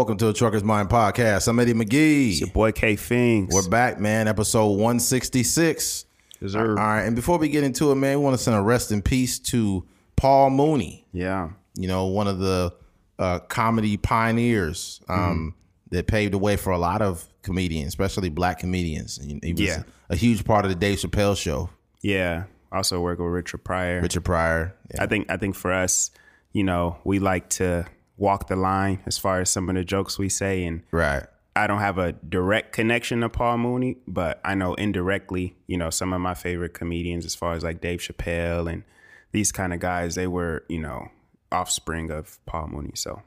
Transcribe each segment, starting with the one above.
Welcome to the Trucker's Mind Podcast. I'm Eddie McGee. Your boy K Fings. We're back, man. Episode 166. Yes, All right, and before we get into it, man, we want to send a rest in peace to Paul Mooney. Yeah. You know, one of the uh, comedy pioneers um, that paved the way for a lot of comedians, especially black comedians. And He was Yeah. a huge part of the Dave Chappelle show. Yeah. Also work with Richard Pryor. Richard Pryor. Yeah. I think I think for us, you know, we like to walk the line as far as some of the jokes we say and Right. I don't have a direct connection to Paul Mooney, but I know indirectly, you know, some of my favorite comedians as far as like Dave Chappelle and these kind of guys, they were, you know, offspring of Paul Mooney. So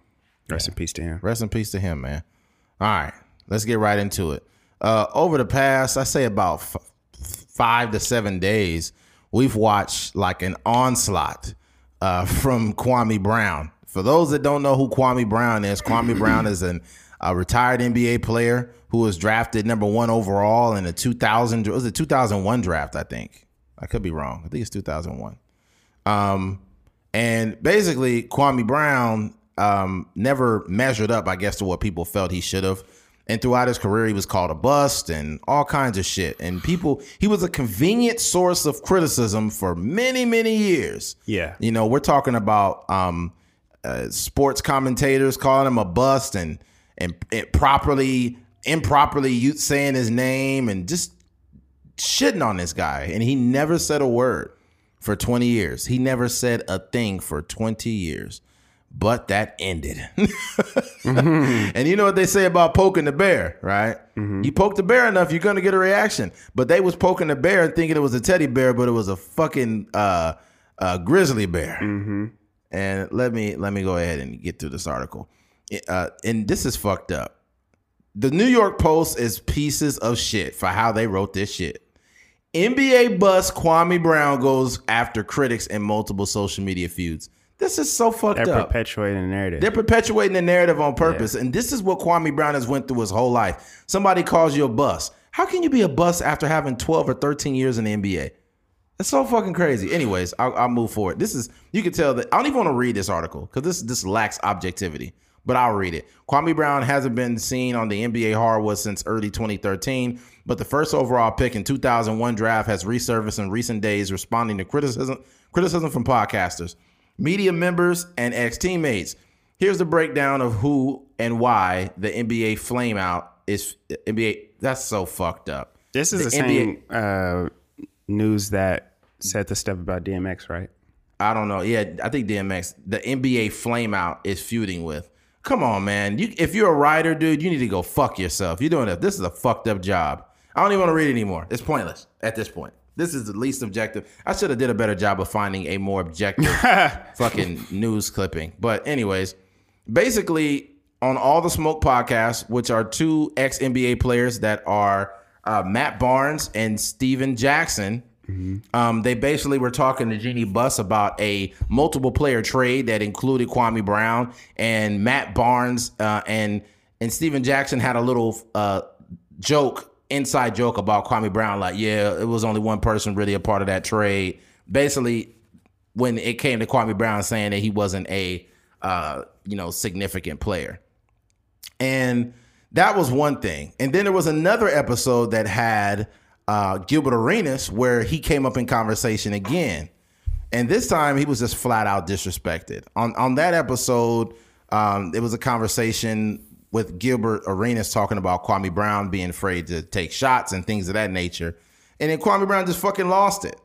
rest in peace to him. Rest in peace to him, man. All right, let's get right into it. Uh, over the past, I say about f- five to seven days, we've watched like an onslaught uh, from Kwame Brown. For those that don't know who Kwame Brown is, Kwame Brown is an a retired NBA player who was drafted number one overall in the 2000 it was it 2001 draft? I think I could be wrong. I think it's 2001. Um, and basically, Kwame Brown um, never measured up, I guess, to what people felt he should have. And throughout his career, he was called a bust and all kinds of shit. And people, he was a convenient source of criticism for many, many years. Yeah. You know, we're talking about um, uh, sports commentators calling him a bust and and it properly, improperly you saying his name and just shitting on this guy. And he never said a word for 20 years. He never said a thing for 20 years. But that ended. And you know what they say about poking the bear, right? You poke the bear enough, you're gonna get a reaction. But they was poking the bear thinking it was a teddy bear, but it was a fucking uh, uh, grizzly bear. And let me let me go ahead and get through this article. Uh, and this is fucked up. The New York Post is pieces of shit for how they wrote this shit. NBA bus Kwame Brown goes after critics in multiple social media feuds. This is so fucked They're up. perpetuating the narrative. They're perpetuating the narrative on purpose, and this is what Kwame Brown has went through his whole life. Somebody calls you a bus. How can you be a bus after having twelve or thirteen years in the NBA? That's so fucking crazy. Anyways, I'll, I'll move forward. This is you can tell that I don't even want to read this article because this this lacks objectivity. But I'll read it. Kwame Brown hasn't been seen on the NBA hardwood since early 2013, but the first overall pick in 2001 draft has resurfaced in recent days, responding to criticism criticism from podcasters, media members, and ex teammates. Here's the breakdown of who and why the NBA flameout is NBA. That's so fucked up. This is the, same uh, news that said the stuff about DMX, right? I don't know. Yeah, I think DMX, the NBA flameout is feuding with. Come on, man. You, if you're a writer, dude, you need to go fuck yourself. You're doing it. This is a fucked up job. I don't even want to read it anymore. It's pointless at this point. This is the least objective. I should have did a better job of finding a more objective fucking news clipping. But anyways, basically on all the smoke podcasts, which are two ex NBA players that are uh, Matt Barnes and Stephen Jackson. Um, they basically were talking to Jeanie Buss about a multiple player trade that included Kwame Brown and Matt Barnes uh, and and Stephen Jackson had a little uh, joke, inside joke about Kwame Brown, like, yeah, it was only one person really a part of that trade. Basically, when it came to Kwame Brown saying that he wasn't a uh, you know significant player. And that was one thing. And then there was another episode that had uh, Gilbert Arenas where he came up in conversation again. And this time he was just flat out disrespected. On on that episode, um, it was a conversation with Gilbert Arenas talking about Kwame Brown being afraid to take shots and things of that nature. And then Kwame Brown just fucking lost it.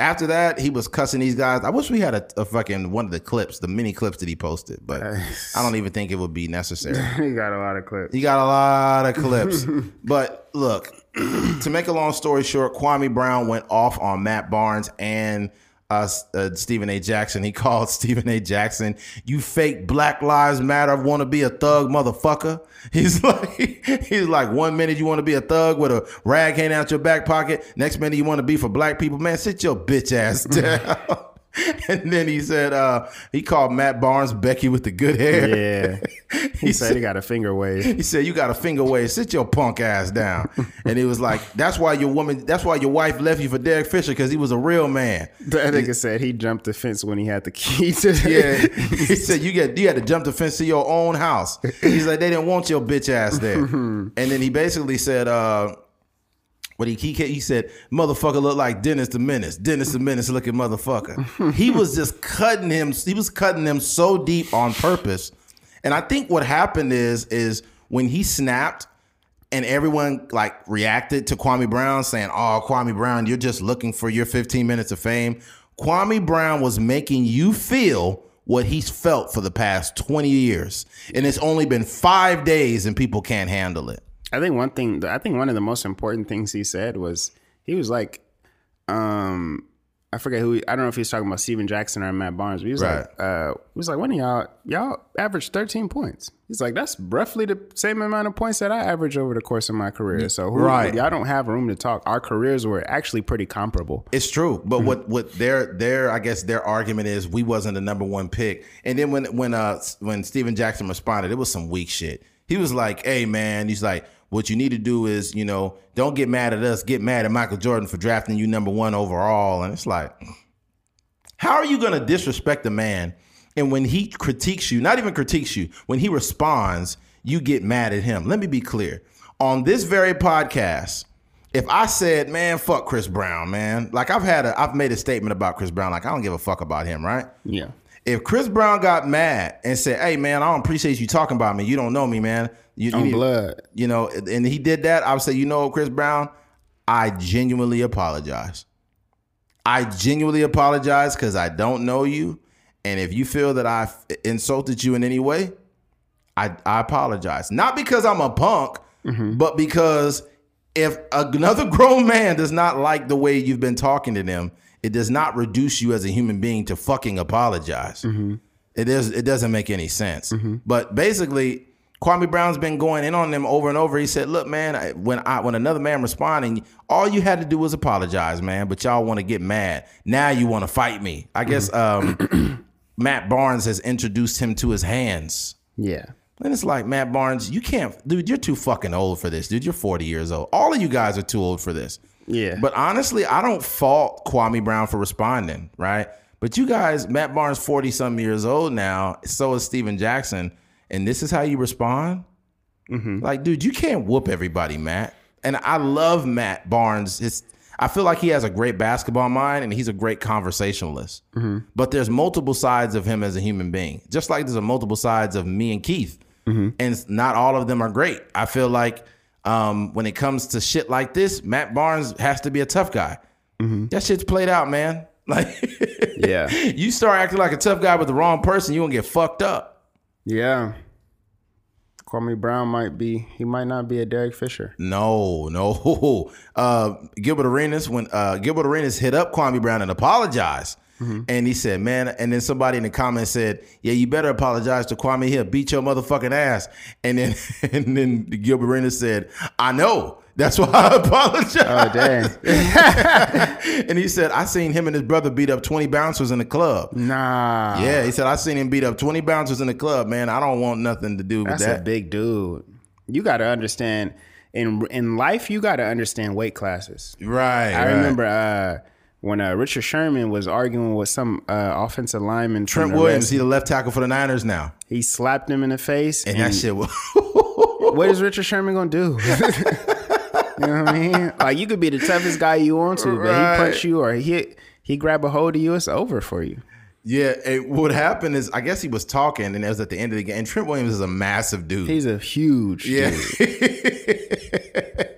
After that, he was cussing these guys. I wish we had a, a fucking one of the clips, the mini clips that he posted, but I don't even think it would be necessary. He got a lot of clips. He got a lot of clips. but look, to make a long story short, Kwame Brown went off on Matt Barnes and uh, uh, Stephen A. Jackson. He called Stephen A. Jackson, "You fake Black Lives Matter want to be a thug, motherfucker." He's like, he's like, one minute you want to be a thug with a rag hanging out your back pocket, next minute you want to be for black people. Man, sit your bitch ass down. and then he said uh, he called Matt Barnes Becky with the good hair. Yeah. He, said, he got a finger wave. He said, "You got a finger wave. Sit your punk ass down." and he was like, "That's why your woman. That's why your wife left you for Derek Fisher because he was a real man." That nigga said he jumped the fence when he had the key to the Yeah, he said you get you had to jump the fence to your own house. He's like they didn't want your bitch ass there. and then he basically said, uh, what he, he he said, motherfucker look like Dennis the Menace. Dennis the Menace looking motherfucker. he was just cutting him. He was cutting him so deep on purpose. And I think what happened is is when he snapped and everyone like reacted to Kwame Brown saying, "Oh, Kwame Brown, you're just looking for your 15 minutes of fame." Kwame Brown was making you feel what he's felt for the past 20 years, and it's only been five days, and people can't handle it. I think one thing, I think one of the most important things he said was he was like, um, I forget who. I don't know if he was talking about Stephen Jackson or Matt Barnes. But he was Right. like, uh, he was like, of y'all, y'all averaged 13 points. He's like, that's roughly the same amount of points that I averaged over the course of my career. So who, Right. y'all don't have room to talk. Our careers were actually pretty comparable. It's true, but what what their their I guess their argument is we wasn't the number one pick. And then when when uh when Stephen Jackson responded, it was some weak shit. He was like, "Hey man," he's like, "What you need to do is you know don't get mad at us, get mad at Michael Jordan for drafting you number one overall." And it's like, how are you going to disrespect a man? And when he critiques you, not even critiques you, when he responds, you get mad at him. Let me be clear. On this very podcast, if I said, man, fuck Chris Brown, man, like I've had a, I've made a statement about Chris Brown, like I don't give a fuck about him, right? Yeah. If Chris Brown got mad and said, hey, man, I don't appreciate you talking about me. You don't know me, man. You, you need- blood. You know, and he did that. I would say, you know, Chris Brown, I genuinely apologize. I genuinely apologize because I don't know you. And if you feel that I've insulted you in any way, I, I apologize. Not because I'm a punk, mm-hmm. but because if another grown man does not like the way you've been talking to them, it does not reduce you as a human being to fucking apologize. Mm-hmm. It is. It doesn't make any sense. Mm-hmm. But basically, Kwame Brown's been going in on them over and over. He said, "Look, man, I, when I when another man responding, all you had to do was apologize, man. But y'all want to get mad. Now you want to fight me. I guess um, Matt Barnes has introduced him to his hands." Yeah. And it's like, Matt Barnes, you can't, dude, you're too fucking old for this, dude. You're 40 years old. All of you guys are too old for this. Yeah. But honestly, I don't fault Kwame Brown for responding, right? But you guys, Matt Barnes, 40 some years old now, so is Stephen Jackson. And this is how you respond? Mm-hmm. Like, dude, you can't whoop everybody, Matt. And I love Matt Barnes. His, I feel like he has a great basketball mind and he's a great conversationalist. Mm-hmm. But there's multiple sides of him as a human being, just like there's a multiple sides of me and Keith. Mm-hmm. And not all of them are great. I feel like um, when it comes to shit like this, Matt Barnes has to be a tough guy. That shit's played out, man. Like, Yeah. you start acting like a tough guy with the wrong person, you gonna get fucked up. Yeah. Kwame Brown might be, he might not be a Derek Fisher. No, no. Uh, Gilbert Arenas, when uh, Gilbert Arenas hit up Kwame Brown and apologized. And he said, man, and then somebody in the comments said, yeah, you better apologize to Kwame. He'll beat your motherfucking ass. And then and then Gilbert Arenas said, I know. That's why I apologize. Oh, dang. and he said, I seen him and his brother beat up 20 bouncers in the club. nah. Yeah, he said, I seen him beat up 20 bouncers in the club, man. I don't want nothing to do with That's that. a big dude. You got to understand in in life. You got to understand weight classes. right. I right. remember uh, when uh, Richard Sherman was arguing with some uh, offensive lineman. Trent Williams, he's he the left tackle for the Niners now. he slapped him in the face. And And, that shit was what is Richard Sherman gonna do? you know what I mean? Like you could be the toughest guy you want to, but he punch you or he he grab a hold of you, it's over for you. Yeah, it, what happened is I guess he was talking and it was at the end of the game. And Trent Williams is a massive dude. He's a huge yeah. dude.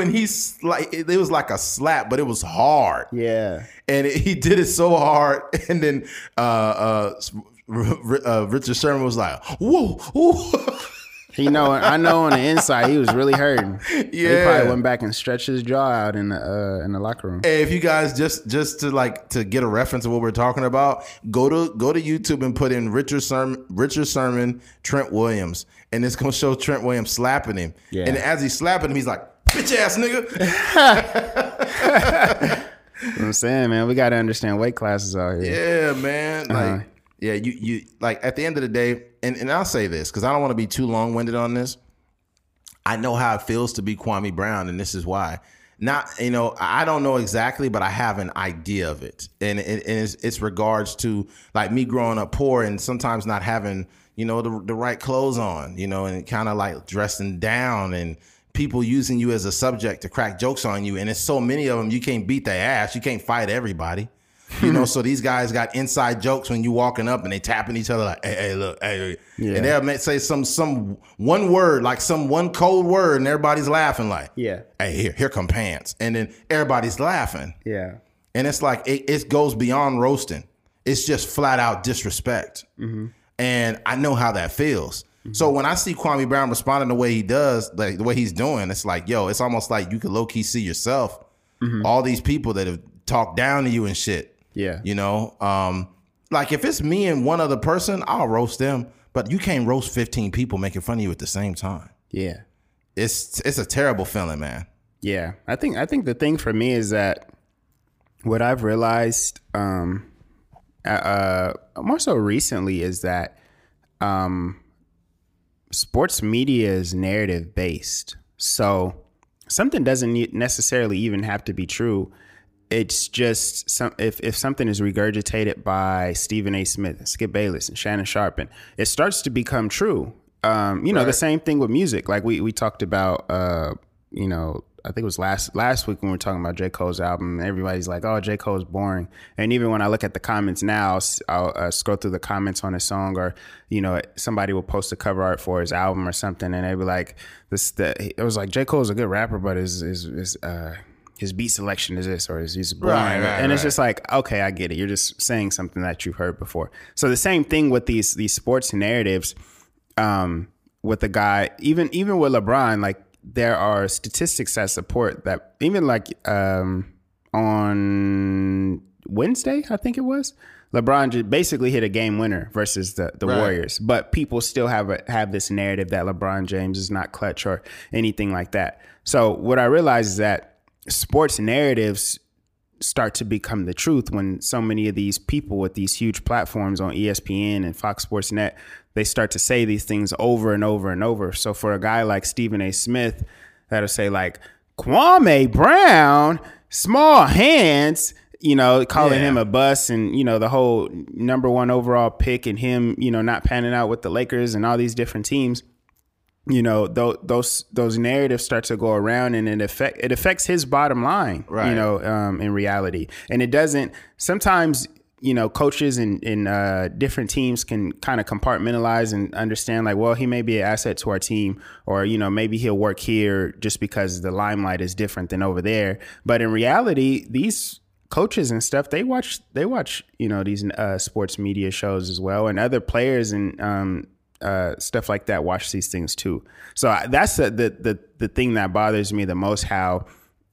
and when he's like, it, it was like a slap, but it was hard. Yeah. And it, he did it so hard. And then uh, uh, uh, Richard Sherman was like, whoa, whoa. He know I know on the inside he was really hurting. Yeah, he probably went back and stretched his jaw out in the uh, in the locker room. Hey, if you guys just just to like to get a reference of what we're talking about, go to go to YouTube and put in Richard Sermon, Richard Sermon, Trent Williams, and it's gonna show Trent Williams slapping him. Yeah. And as he's slapping him, he's like, "Bitch ass nigga." I'm saying, man, we got to understand weight classes out here. Yeah, man. Like, uh-huh. yeah, you you like at the end of the day, and, and I'll say this because I don't want to be too long winded on this. I know how it feels to be Kwame Brown, and this is why. Not, you know, I don't know exactly, but I have an idea of it, and, and, and it's, it's regards to like me growing up poor and sometimes not having, you know, the, the right clothes on, you know, and kind of like dressing down and people using you as a subject to crack jokes on you. And it's so many of them, you can't beat their ass. You can't fight everybody. You know, so these guys got inside jokes when you walking up and they tapping each other like, hey, hey look, hey, yeah. and they'll say some some one word, like some one cold word, and everybody's laughing like, yeah, hey, here, here come pants. And then everybody's laughing. Yeah. And it's like it, it goes beyond roasting. It's just flat out disrespect. Mm-hmm. And I know how that feels. Mm-hmm. So when I see Kwame Brown responding the way he does, like the way he's doing, it's like, yo, it's almost like you could low key see yourself. Mm-hmm. All these people that have talked down to you and shit. Yeah. You know, um, like if it's me and one other person, I'll roast them. But you can't roast 15 people making fun of you at the same time. Yeah. It's it's a terrible feeling, man. Yeah. I think I think the thing for me is that what I've realized um uh more so recently is that um sports media is narrative based. So something doesn't necessarily even have to be true. It's just some if, if something is regurgitated by Stephen A. Smith and Skip Bayless and Shannon Sharpe, it starts to become true. Um, you know, right. the same thing with music. Like we we talked about uh, you know, I think it was last last week when we were talking about J. Cole's album. Everybody's like, "Oh, J. Cole's boring." And even when I look at the comments now, I'll uh, scroll through the comments on a song, or you know, somebody will post a cover art for his album or something, and they be like, "This." The, it was like J. Cole's a good rapper, but his his, his uh, his beat selection is this, or he's boring. Right, right, and it's just like, okay, I get it. You're just saying something that you've heard before. So the same thing with these these sports narratives. Um, with the guy, even even with LeBron, like there are statistics that support that even like um, on Wednesday, I think it was, LeBron just basically hit a game winner versus the, the right. Warriors. But people still have a, have this narrative that LeBron James is not clutch or anything like that. So what I realize is that sports narratives start to become the truth when so many of these people with these huge platforms on ESPN and Fox Sports Net they start to say these things over and over and over. So for a guy like Stephen A. Smith, that'll say like Kwame Brown, small hands, you know, calling yeah. him a bust and, you know, the whole number one overall pick and him, you know, not panning out with the Lakers and all these different teams. You know, those those those narratives start to go around and it affect it affects his bottom line, right. you know, um, in reality. And it doesn't sometimes you know, coaches and uh, different teams can kind of compartmentalize and understand, like, well, he may be an asset to our team, or you know, maybe he'll work here just because the limelight is different than over there. But in reality, these coaches and stuff they watch they watch you know these uh, sports media shows as well, and other players and um, uh, stuff like that watch these things too. So that's the, the the the thing that bothers me the most. How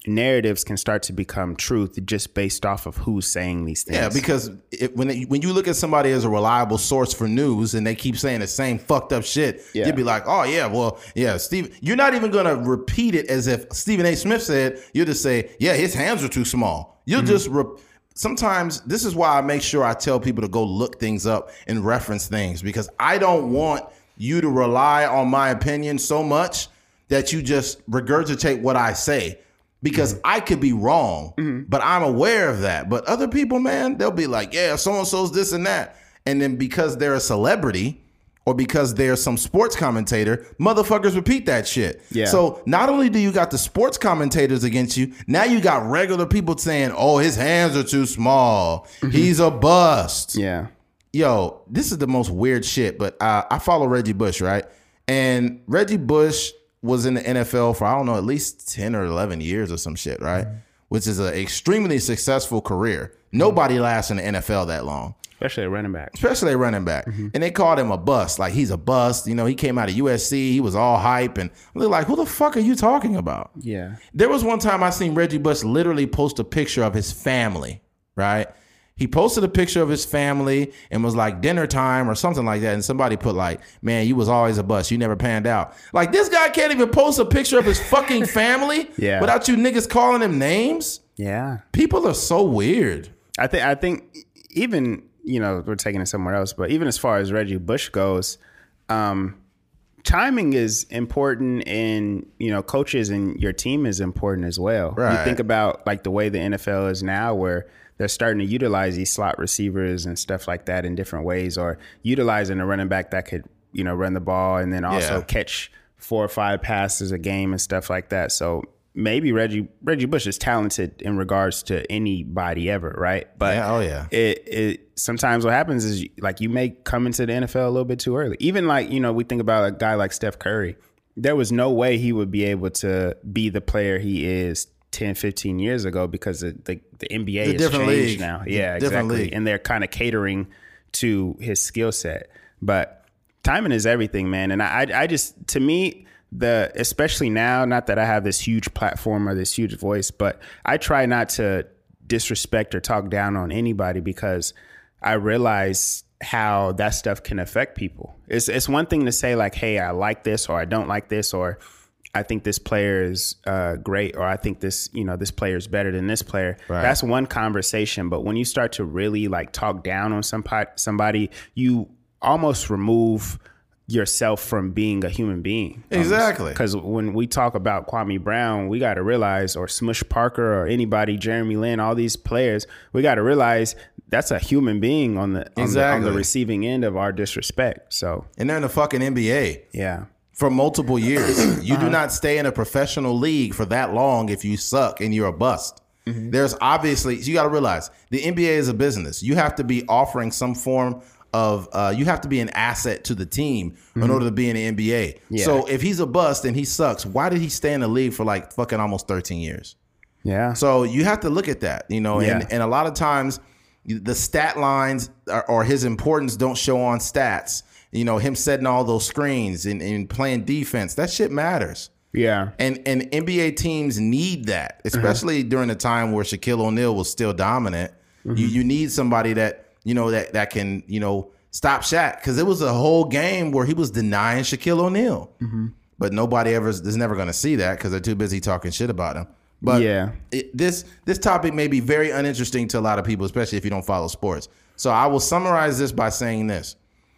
narratives can start to become truth just based off of who's saying these things. Yeah, because it, when it, when you look at somebody as a reliable source for news and they keep saying the same fucked up shit, yeah. you'd be like, oh yeah, well yeah, Steve. You're not even gonna repeat it as if Stephen A. Smith said. You'll just say, yeah, his hands are too small. You'll mm-hmm. just. Re- Sometimes this is why I make sure I tell people to go look things up and reference things because I don't want you to rely on my opinion so much that you just regurgitate what I say because mm-hmm. I could be wrong, mm-hmm. but I'm aware of that. But other people, man, they'll be like, yeah, so and so's this and that. And then because they're a celebrity or because they're some sports commentator, motherfuckers repeat that shit. Yeah. So not only do you got the sports commentators against you, now you got regular people saying, oh, his hands are too small. Mm-hmm. He's a bust. Yeah. Yo, this is the most weird shit, but uh, I follow Reggie Bush, right? And Reggie Bush was in the NFL for I don't know at least ten or eleven years or some shit, right? Mm-hmm. Which is an extremely successful career. Nobody mm-hmm. lasts in the NFL that long. Especially a running back. Especially a running back. Mm-hmm. And they called him a bust. Like he's a bust. You know, he came out of USC. He was all hype. And they're like, who the fuck are you talking about? Yeah. There was one time I seen Reggie Bush literally post a picture of his family, right? He posted a picture of his family and was like dinner time or something like that. And somebody put like, man, you was always a bust. You never panned out. Like this guy can't even post a picture of his fucking family yeah. without you niggas calling him names. Yeah. People are so weird. I think I think even you know we're taking it somewhere else, but even as far as Reggie Bush goes, um, timing is important, and you know coaches and your team is important as well. You think about like the way the NFL is now, where they're starting to utilize these slot receivers and stuff like that in different ways, or utilizing a running back that could you know run the ball and then also Yeah. catch four or five passes a game and stuff like that. So maybe Reggie Reggie Bush is talented in regards to anybody ever, right? But Yeah, oh, yeah. it it sometimes what happens is like you may come into the NFL a little bit too early. Even like you know we think about a guy like Steph Curry. There was no way he would be able to be the player he is 10, 15 years ago because the the, the NBA The has changed league. now. Yeah, exactly. league. And they're kind of catering to his skill set. But timing is everything, man. And I, I just, to me, the especially now, not that I have this huge platform or this huge voice, but I try not to disrespect or talk down on anybody because I realize how that stuff can affect people. It's it's one thing to say like, "Hey, I like this," or "I don't like this," or I think this player is uh, great, or I think this, you know, this player is better than this player. Right. That's one conversation. But when you start to really like talk down on somebody, somebody, you almost remove yourself from being a human being. Exactly. Because when we talk about Kwame Brown, we got to realize, or Smush Parker, or anybody, Jeremy Lin, all these players, we got to realize that's a human being on the, on the on the receiving end of our disrespect. So And they're in the fucking NBA yeah, for multiple years. You do uh-huh. not stay in a professional league for that long if you suck and you're a bust. Mm-hmm. There's obviously you got to realize the NBA is a business. You have to be offering some form of uh, you have to be an asset to the team in mm-hmm. order to be in the NBA. Yeah. So if he's a bust and he sucks, why did he stay in the league for like fucking almost 13 years? yeah, So you have to look at that, you know, Yeah. and, and a lot of times the stat lines or, or his importance don't show on stats. You know, him setting all those screens and, and playing defense, that shit matters. yeah, And and NBA teams need that, uh-huh. especially during the time where Shaquille O'Neal was still dominant. You mm-hmm. you need somebody that you know that that can you know stop Shaq because it was a whole game where he was denying Shaquille O'Neal, mm-hmm. but nobody ever is never going to see that because they're too busy talking shit about him. But Yeah. it, this this topic may be very uninteresting to a lot of people, especially if you don't follow sports. So I will summarize this by saying this: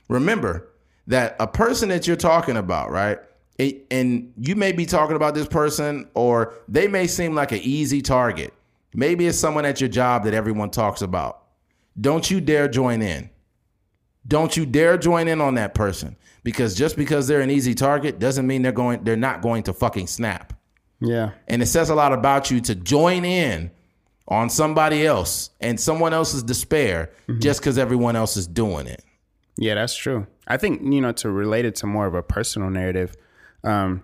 Remember that a person that you're talking about, right? it- and you may be talking about this person, or they may seem like an easy target. Maybe it's someone at your job that everyone talks about. Don't you dare join in. Don't you dare join in on that person because just because they're an easy target doesn't mean they're going they're not going to fucking snap. yeah, And it says a lot about you to join in on somebody else and someone else's despair mm-hmm. just because everyone else is doing it. Yeah. That's true. I think you know to relate it to more of a personal narrative. Um,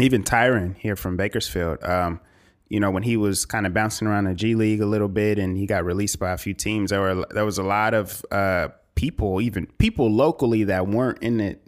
even Tyron here from Bakersfield. Um, you know, when he was kind of bouncing around the G League a little bit, and he got released by a few teams, there were there was a lot of uh, people, even people locally that weren't in it,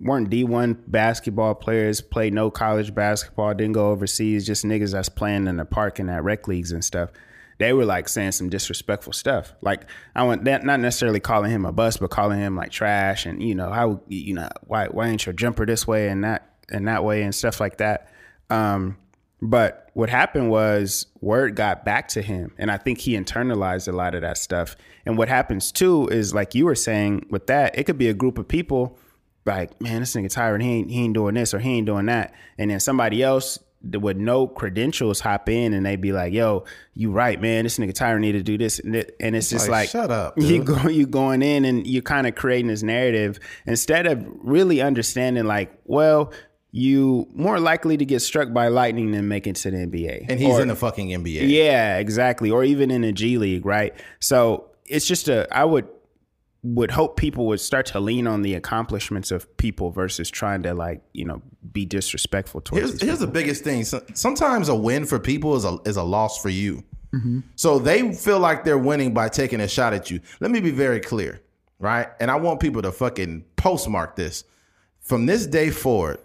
weren't D one basketball players, played no college basketball, didn't go overseas, just niggas that's playing in the park and at rec leagues and stuff. They were like saying some disrespectful stuff. Like I went not necessarily calling him a bust, but calling him like trash and you know how you know why why ain't your jumper this way and that and that way and stuff like that. Um, but what happened was word got back to him, and I think he internalized a lot of that stuff. And what happens too is like you were saying with that, it could be a group of people like, man, this nigga Tyron, he ain't he ain't doing this or he ain't doing that, and then somebody else with no credentials hop in and they be like, yo, you right, man, this nigga Tyron need to do this, and, it, and it's just Like, like, shut up, you dude. go you going in and you're kind of creating this narrative instead of really understanding like, well, you more likely to get struck by lightning than make it to the NBA. And he's Or- in the fucking NBA. yeah, exactly. Or even in the G League, right? So it's just a I would would hope people would start to lean on the accomplishments of people versus trying to like, you know, be disrespectful towards Here's, these here's the biggest thing. Sometimes a win for people is a is a loss for you. Mm-hmm. So they feel like they're winning by taking a shot at you. Let me be very clear, right? And I want people to fucking postmark this. From this day forward,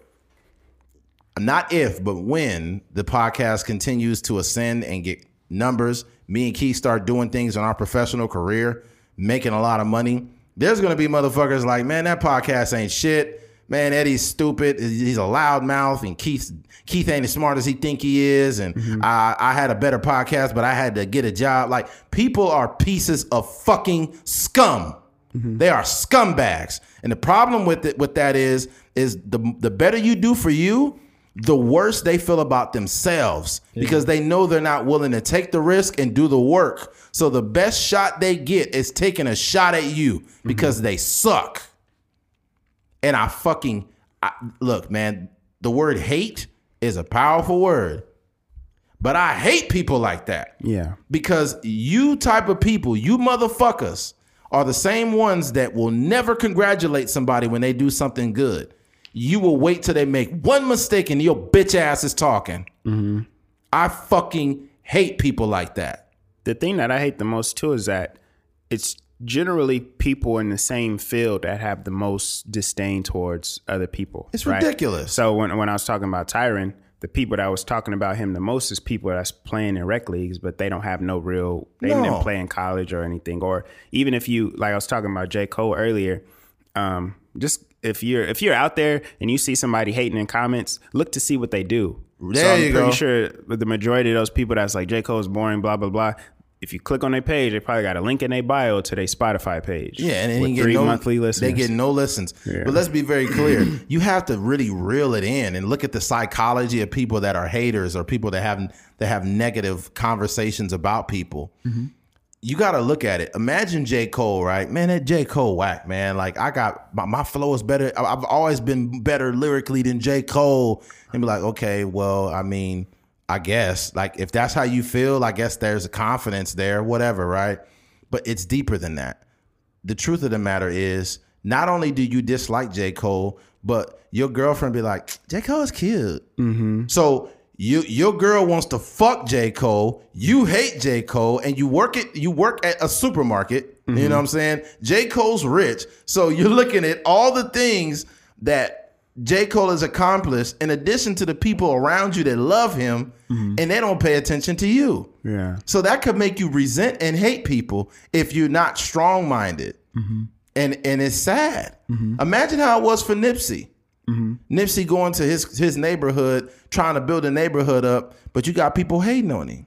not if, but when the podcast continues to ascend and get numbers, me and Keith start doing things in our professional career, making a lot of money, there's gonna be motherfuckers like, man, that podcast ain't shit. man, Eddie's stupid. He's a loudmouth, and Keith Keith ain't as smart as he think he is. And Mm-hmm. I, I had a better podcast, but I had to get a job. Like people are pieces of fucking scum. Mm-hmm. They are scumbags. And the problem with it with that is is the the better you do for you, the worse they feel about themselves because they know they're not willing to take the risk and do the work. So the best shot they get is taking a shot at you mhm. because they suck. And I fucking I, look, man, the word hate is a powerful word. But I hate people like that Yeah. because you type of people, you motherfuckers, are the same ones that will never congratulate somebody when they do something good. You will wait till they make one mistake and your bitch ass is talking. I fucking hate people like that. The thing that I hate the most too is that it's generally people in the same field that have the most disdain towards other people. It's right? ridiculous. So when when I was talking about Tyron, the people that I was talking about him the most is people that's playing in rec leagues, but they don't have no real. They No. didn't play in college or anything. Or even if you like, I was talking about J Cole earlier. Um, just if you're if you're out there and you see somebody hating in comments, look to see what they do. There so I'm you pretty go. sure the majority of those people that's like J Cole is boring, blah blah blah. If you click on their page, they probably got a link in their bio to their Spotify page. Yeah, and then you get three no, monthly listeners. They get no listens. But let's be very clear. you have to really reel it in and look at the psychology of people that are haters or people that have that have negative conversations about people. Mm-hmm. You got to look at it. Imagine J. Cole, right? Man, that J. Cole whack, man. Like I got my, my flow is better. I've always been better lyrically than J. Cole. And be like, okay, well, I mean, I guess like if that's how you feel, I guess there's a confidence there, whatever, right? But it's deeper than that the truth of the matter is, not only do you dislike J. Cole, but your girlfriend be like, J. Cole is cute. Mm-hmm. So you your girl wants to fuck J. Cole. You hate J. Cole, and you work it. You work at a supermarket. You know mm-hmm. what I'm saying? J. Cole's rich, so you're looking at all the things that J. Cole has accomplished, in addition to the people around you that love him, mm-hmm. and they don't pay attention to you. yeah. So that could make you resent and hate people if you're not strong minded. Mm-hmm. And and it's sad. Imagine how it was for Nipsey. Mm-hmm. Nipsey going to his his neighborhood, trying to build a neighborhood up, but you got people hating on him.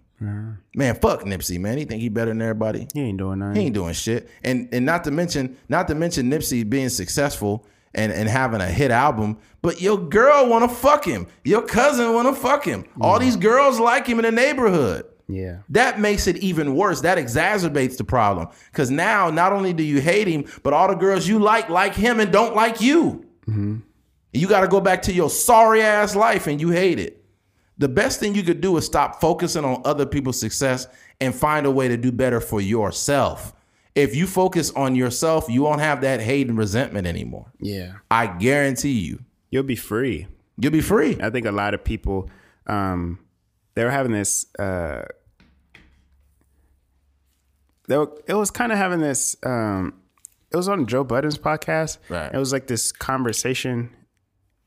Man, fuck Nipsey, man. He think he better than everybody. He ain't doing nothing. He ain't doing shit. And and not to mention, not to mention Nipsey being successful and, and having a hit album, but your girl wanna fuck him. Your cousin wanna fuck him. All these girls like him in the neighborhood. yeah. That makes it even worse. That exacerbates the problem. Because now, not only do you hate him, but all the girls you like like him and don't like you. Mm-hmm. You got to go back to your sorry ass life and you hate it. The best thing you could do is stop focusing on other people's success and find a way to do better for yourself. If you focus on yourself, you won't have that hate and resentment anymore. Yeah. I guarantee you. You'll be free. You'll be free. I think a lot of people um, they were having this. Uh, they were, it was kind of having this. Um, it was on Joe Budden's podcast. Right. It was like this conversation,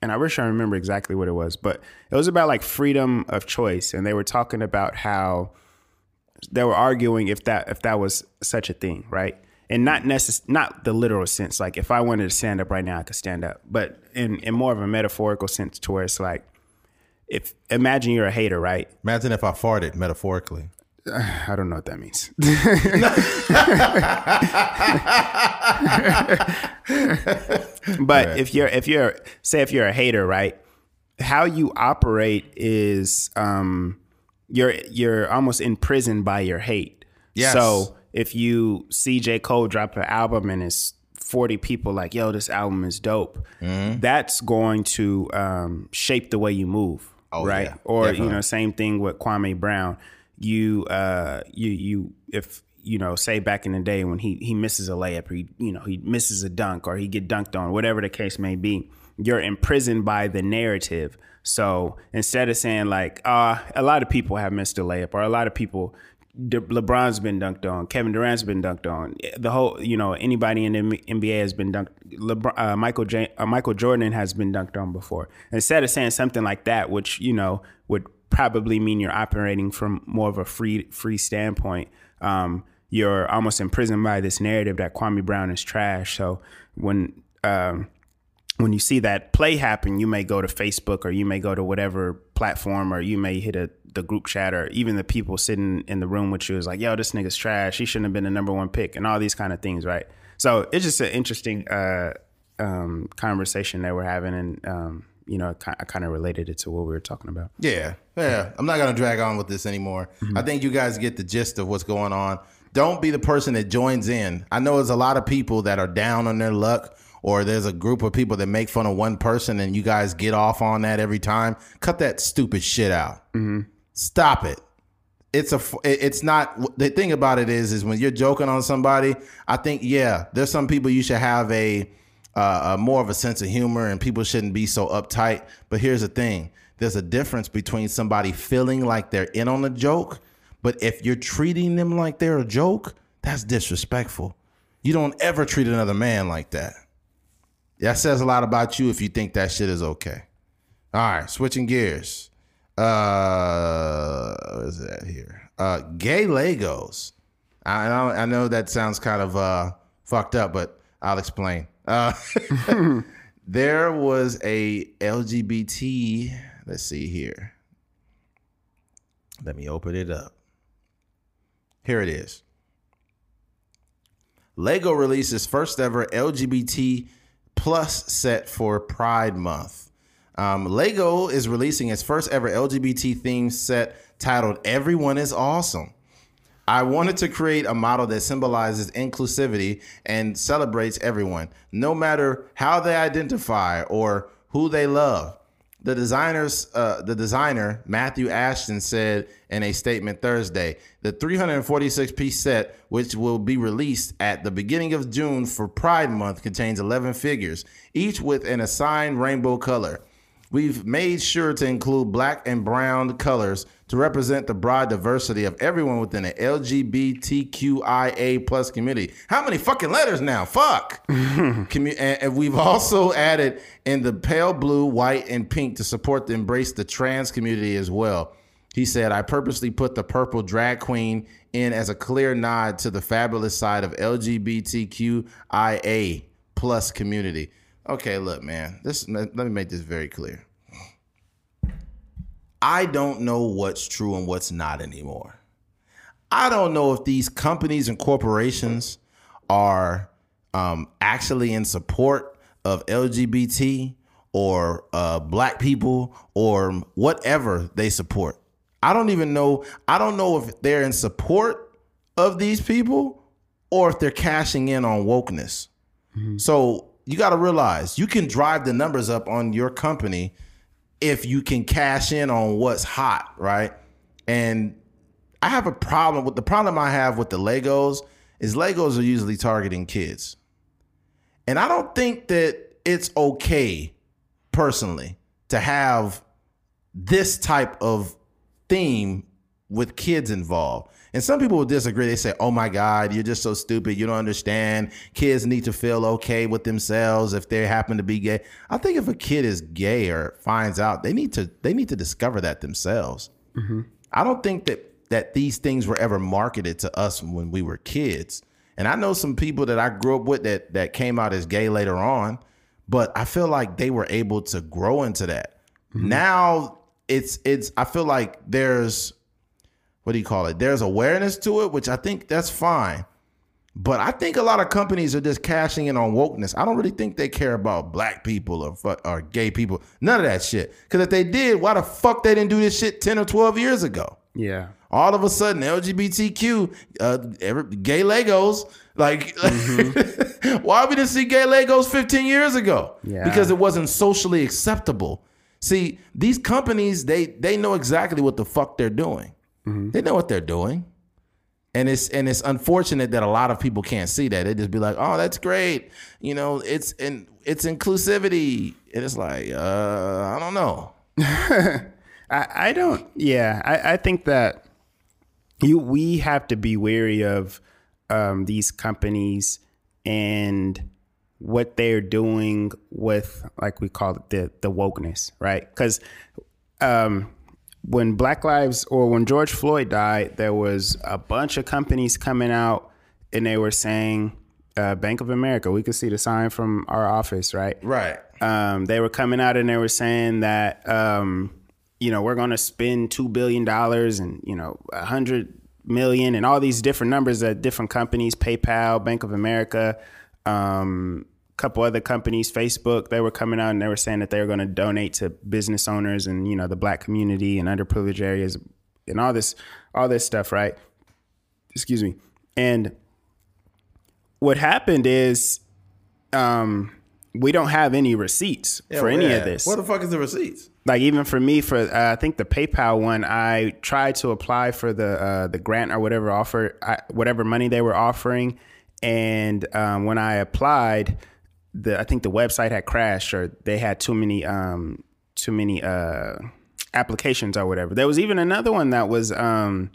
and I wish I remember exactly what it was, but it was about like freedom of choice, and they were talking about how they were arguing if that if that was such a thing, right? And not necess- not the literal sense. Like if I wanted to stand up right now, I could stand up, but in in more of a metaphorical sense, to where it's like, if imagine you're a hater, right? Imagine if I farted metaphorically. I don't know what that means. but if you're if you're say if you're a hater, right? How you operate is um you're you're almost imprisoned by your hate. Yes. So if you see J. Cole drop an album and it's 40 people like, yo, this album is dope, that's going to um, shape the way you move. Oh, right. yeah, or, definitely. you know, same thing with Kwame Brown. You, uh, you, you, if, you know, say back in the day when he, he misses a layup he, you know, he misses a dunk or he get dunked on, whatever the case may be, you're imprisoned by the narrative. So instead of saying like, uh, a lot of people have missed a layup or a lot of people, LeBron's been dunked on, Kevin Durant's been dunked on, the whole, you know, anybody in the NBA has been dunked. LeBron, uh, Michael J- uh, Michael Jordan has been dunked on before. Instead of saying something like that, which you know would probably mean you're operating from more of a free free standpoint, um, you're almost imprisoned by this narrative that Kwame Brown is trash. So when um, when you see that play happen, you may go to Facebook or you may go to whatever platform or you may hit a, the group chat or even the people sitting in the room with you is like, yo, this nigga's trash. He shouldn't have been the number one pick and all these kind of things, right? So it's just an interesting uh, um, conversation that we're having. And, um, you know, I kind of related it to what we were talking about. Yeah, yeah. I'm not gonna drag on with this anymore. Mm-hmm. I think you guys get the gist of what's going on. Don't be the person that joins in. I know there's a lot of people that are down on their luck, or there's a group of people that make fun of one person, and you guys get off on that every time. Cut that stupid shit out. Mm-hmm. Stop it. It's a. It's not. The thing about it is, is when you're joking on somebody. I think yeah, there's some people you should have a uh, uh, more of a sense of humor and people shouldn't be so uptight. But here's the thing there's a difference between somebody feeling like they're in on a joke, but if you're treating them like they're a joke, that's disrespectful. You don't ever treat another man like that. That says a lot about you if you think that shit is okay. All right, switching gears. Uh, what is that here? Uh, gay Legos. I know, I know that sounds kind of uh, fucked up, but I'll explain. Uh, there was a LGBT. Let's see here. Let me open it up. Here it is. Lego releases first ever LGBT plus set for Pride Month. Um, Lego is releasing its first ever LGBT themed set titled "Everyone is Awesome." I wanted to create a model that symbolizes inclusivity and celebrates everyone, no matter how they identify or who they love. The designers, uh, the designer Matthew Ashton said in a statement Thursday, the 346 piece set, which will be released at the beginning of June for Pride Month, contains 11 figures, each with an assigned rainbow color. We've made sure to include black and brown colors to represent the broad diversity of everyone within the LGBTQIA plus community. How many fucking letters now? Fuck. Commu- and, we've also added in the pale blue, white, and pink to support the embrace the trans community as well. He said, I purposely put the purple drag queen in as a clear nod to the fabulous side of LGBTQIA plus community. Okay, look, man. This let me make this very clear. I don't know what's true and what's not anymore. I don't know if these companies and corporations are um, actually in support of LGBT or uh, black people or whatever they support. I don't even know. I don't know if they're in support of these people or if they're cashing in on wokeness. So you got to realize you can drive the numbers up on your company if you can cash in on what's hot, right? And I have a problem with the problem I have with the Legos is Legos are usually targeting kids. And I don't think that it's okay personally to have this type of theme with kids involved. And some people will disagree. They say, oh my God, you're just so stupid. You don't understand. Kids need to feel okay with themselves if they happen to be gay. I think if a kid is gay or finds out, they need to they need to discover that themselves. Mm-hmm. I don't think that that these things were ever marketed to us when we were kids. And I know some people that I grew up with that that came out as gay later on, but I feel like they were able to grow into that. Mm-hmm. Now it's it's I feel like there's what do you call it? There's awareness to it, which I think that's fine. But I think a lot of companies are just cashing in on wokeness. I don't really think they care about black people or or gay people. None of that shit. Because if they did, why the fuck they didn't do this shit 10 or 12 years ago? Yeah. All of a sudden, LGBTQ, uh, every, gay Legos, like, why we didn't see gay Legos 15 years ago? Yeah. Because it wasn't socially acceptable. See, these companies, they they know exactly what the fuck they're doing. They know what they're doing. And it's and it's unfortunate that a lot of people can't see that. They just be like, "Oh, that's great," you know. It's and it's inclusivity, and it's like, uh, I don't know. I, I don't. Yeah, I, I think that you we have to be wary of um, these companies and what they're doing with, like we call it, the the wokeness, right? Because um, when Black Lives or when George Floyd died, there was a bunch of companies coming out and they were saying uh, Bank of America. We could see the sign from our office, right? Right. Um, they were coming out and they were saying that um, you know we're going to spend two billion dollars and you know a hundred million and all these different numbers at different companies, PayPal, Bank of America, um, couple other companies, Facebook. They were coming out and they were saying that they were going to donate to business owners and you know the black community and underprivileged areas and all this all this stuff, right? Excuse me. And what happened is um, we don't have any receipts Yeah, for any where of this. What the fuck is the receipts? like even for me, for uh, I think the PayPal one, I tried to apply for the uh, the grant or whatever offer, I, whatever money they were offering, and um, when I applied, the I think the website had crashed or they had too many um, too many uh, applications or whatever. There was even another one that was um,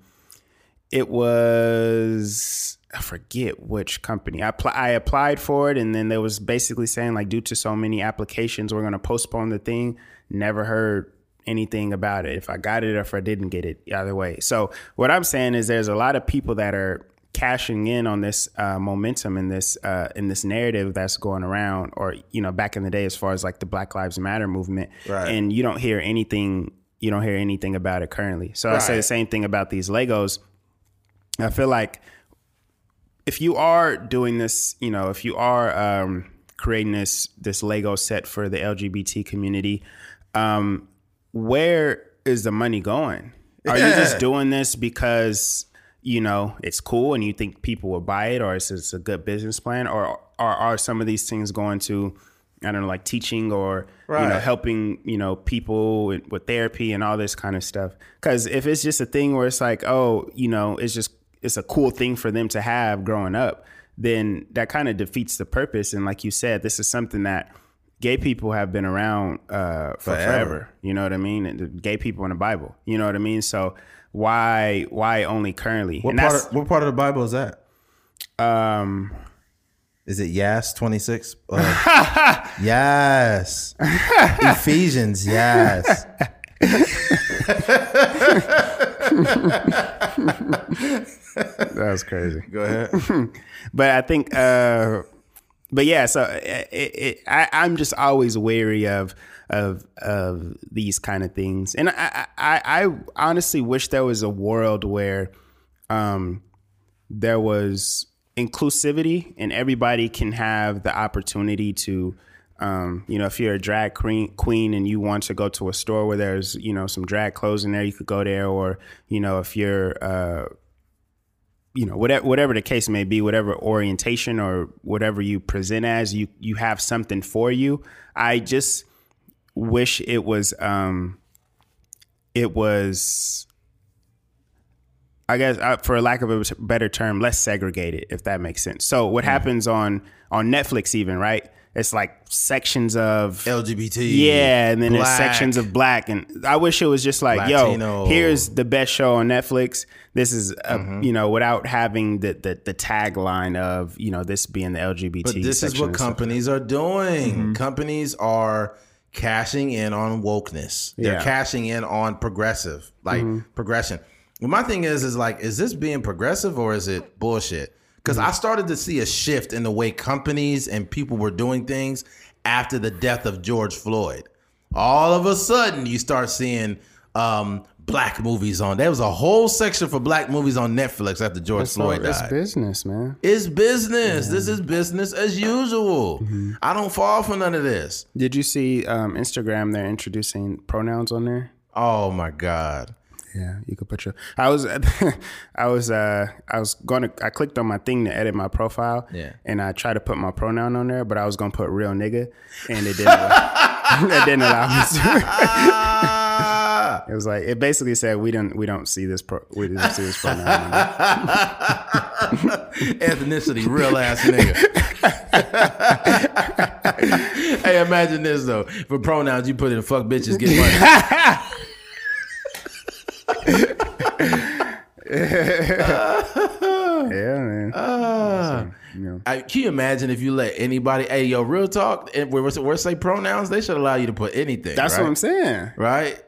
it was I forget which company. I pl- I applied for it, and then there was basically saying like, due to so many applications, we're going to postpone the thing. Never heard anything about it. If I got it or if I didn't get it, either way. So what I'm saying is, there's a lot of people that are cashing in on this uh, momentum in this uh, in this narrative that's going around, or you know, back in the day, as far as like the Black Lives Matter movement, Right. and you don't hear anything. You don't hear anything about it currently. So I say the same thing about these Legos. I feel like if you are doing this, you know, if you are um, creating this this Lego set for the LGBT community, um, where is the money going? Are you just doing this because you know it's cool and you think people will buy it, or it's, it's a good business plan, or, or are some of these things going to I don't know, like teaching or you know helping you know people with, with therapy and all this kind of stuff? Because if it's just a thing where it's like, oh, you know, it's just it's a cool thing for them to have growing up, then that kind of defeats the purpose. And like you said, this is something that gay people have been around uh, for Forever. forever. You know what I mean? And gay people in the Bible. You know what I mean? So why why only currently? What part, of, what part of the Bible is that? um Is it Yas 26? Uh, yes. Ephesians, yes. that was crazy. Go ahead. but I think, uh, but yeah. So it, it, I, I'm just always wary of of of these kind of things, and I, I I honestly wish there was a world where um, there was inclusivity and everybody can have the opportunity to. Um, you know, if you're a drag queen, queen and you want to go to a store where there's, you know, some drag clothes in there, you could go there. Or, you know, if you're, uh, you know whatever whatever the case may be whatever orientation or whatever you present as you you have something for you i just wish it was um it was i guess uh, for lack of a better term less segregated if that makes sense so what happens on on netflix even right it's like sections of LGBT. yeah, and then there's sections of black, and I wish it was just like, Latino. yo, here's the best show on Netflix. This is, a, Mm-hmm. you know, without having the, the the tagline of, you know, this being the LGBT. But this is what companies are doing. Mm-hmm. Companies are cashing in on wokeness. They're Yeah. Mm-hmm. cashing in on progressive, like progression. Well, my thing is, is like, is this being progressive or is it bullshit? Because Mm-hmm. I started to see a shift in the way companies and people were doing things after the death of George Floyd. All of a sudden, you start seeing um, black movies on. There was a whole section for black movies on Netflix after George So Floyd it's died. business, man. It's business. This is business as usual. Mm-hmm. I don't fall for none of this. Did you see um, Instagram? They're introducing pronouns on there. Oh my God. Yeah, you could put your. I was, I was, uh, I was going to. I clicked on my thing to edit my profile. Yeah. And I tried to put my pronoun on there, but I was going to put real nigga, and it didn't. it didn't allow me to. It was like it basically said we don't we don't see this pro, we don't see this pronoun. ethnicity, real ass nigga. hey, imagine this though. For pronouns, you put in fuck bitches, get money. Yeah, man. Ah. you know. I, can you imagine if you let anybody? Hey, yo, real talk. And where we say pronouns, they should allow you to put anything. That's right? what I'm saying. Right?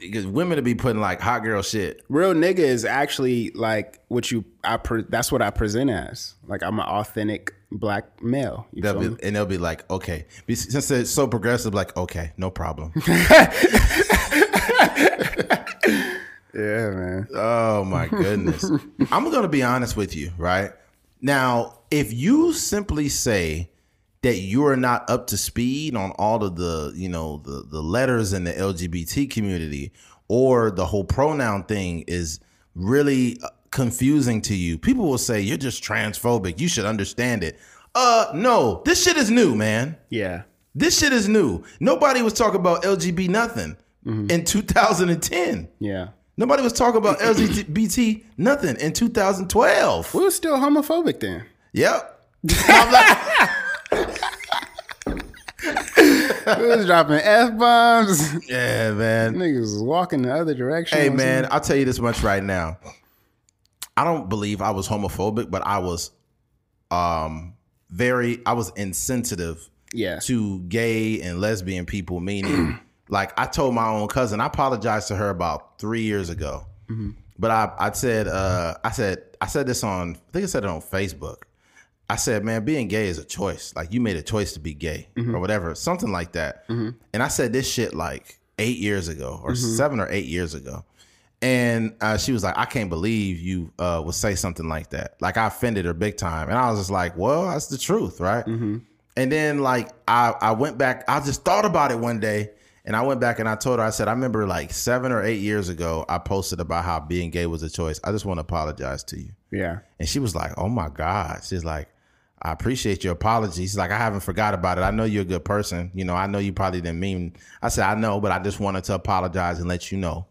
Because women to be putting like hot girl shit. Real nigga is actually like what you I pre, that's what I present as. Like I'm an authentic black male. You They'll be, and they'll be like, okay, since it's so progressive, like, okay, no problem. Yeah, man. Oh my goodness. I'm going to be honest with you, right? Now, if you simply say that you're not up to speed on all of the, you know, the the letters in the LGBT community or the whole pronoun thing is really uh, confusing to you, people will say you're just transphobic. You should understand it. Uh no, this shit is new, man. Yeah. This shit is new. Nobody was talking about LGBT nothing in 2010. Yeah. Nobody was talking about LGBT nothing in 2012. We were still homophobic then. Yep. We was dropping F bombs. Yeah, man. Niggas was walking the other direction. Hey, man, something. I'll tell you this much right now. I don't believe I was homophobic, but I was um very I was insensitive Yeah. to gay and lesbian people, meaning like I told my own cousin, I apologized to her about three years ago. But I I said uh I said I said this on I think I said it on Facebook. I said, man, being gay is a choice. Like you made a choice to be gay or whatever, something like that. And I said this shit like eight years ago or seven or eight years ago. And uh, she was like, I can't believe you uh, would say something like that. Like I offended her big time. And I was just like, well, that's the truth, right? And then like I, I went back, I just thought about it one day. And I went back and I told her, I said, I remember like seven or eight years ago, I posted about how being gay was a choice. I just want to apologize to you. Yeah. And she was like, "Oh my God." She's like, "I appreciate your apologies. Like, "I haven't forgot about it. I know you're a good person. You know, I know you probably didn't mean." I said, "I know, but I just wanted to apologize and let you know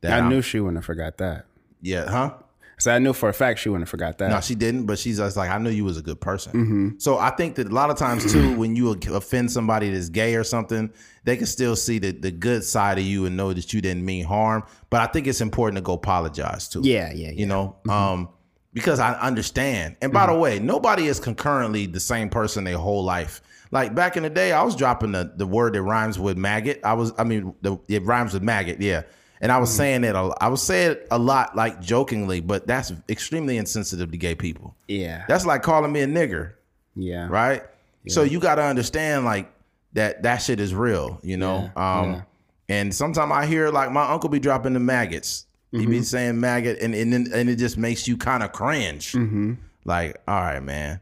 that I I'm- knew she wouldn't have forgot that. Yeah, huh? So I knew for a fact she wouldn't have forgot that. No, she didn't. But she's just like, I knew you was a good person. Mm-hmm. So I think that a lot of times too, when you offend somebody that's gay or something, they can still see the the good side of you and know that you didn't mean harm. But I think it's important to go apologize too. yeah, yeah, yeah. you know um because i understand and by the way nobody is concurrently the same person their whole life like back in the day i was dropping the, the word that rhymes with maggot i was i mean the, it rhymes with maggot yeah and i was saying it a, i was saying it a lot like jokingly but that's extremely insensitive to gay people yeah. that's like calling me a nigger yeah. right? So you got to understand like that that shit is real, you know. Yeah, um yeah. and sometimes I hear like my uncle be dropping the maggots. He Mm-hmm. be saying maggot and and then, and it just makes you kind of cringe. Mm-hmm. Like, all right, man.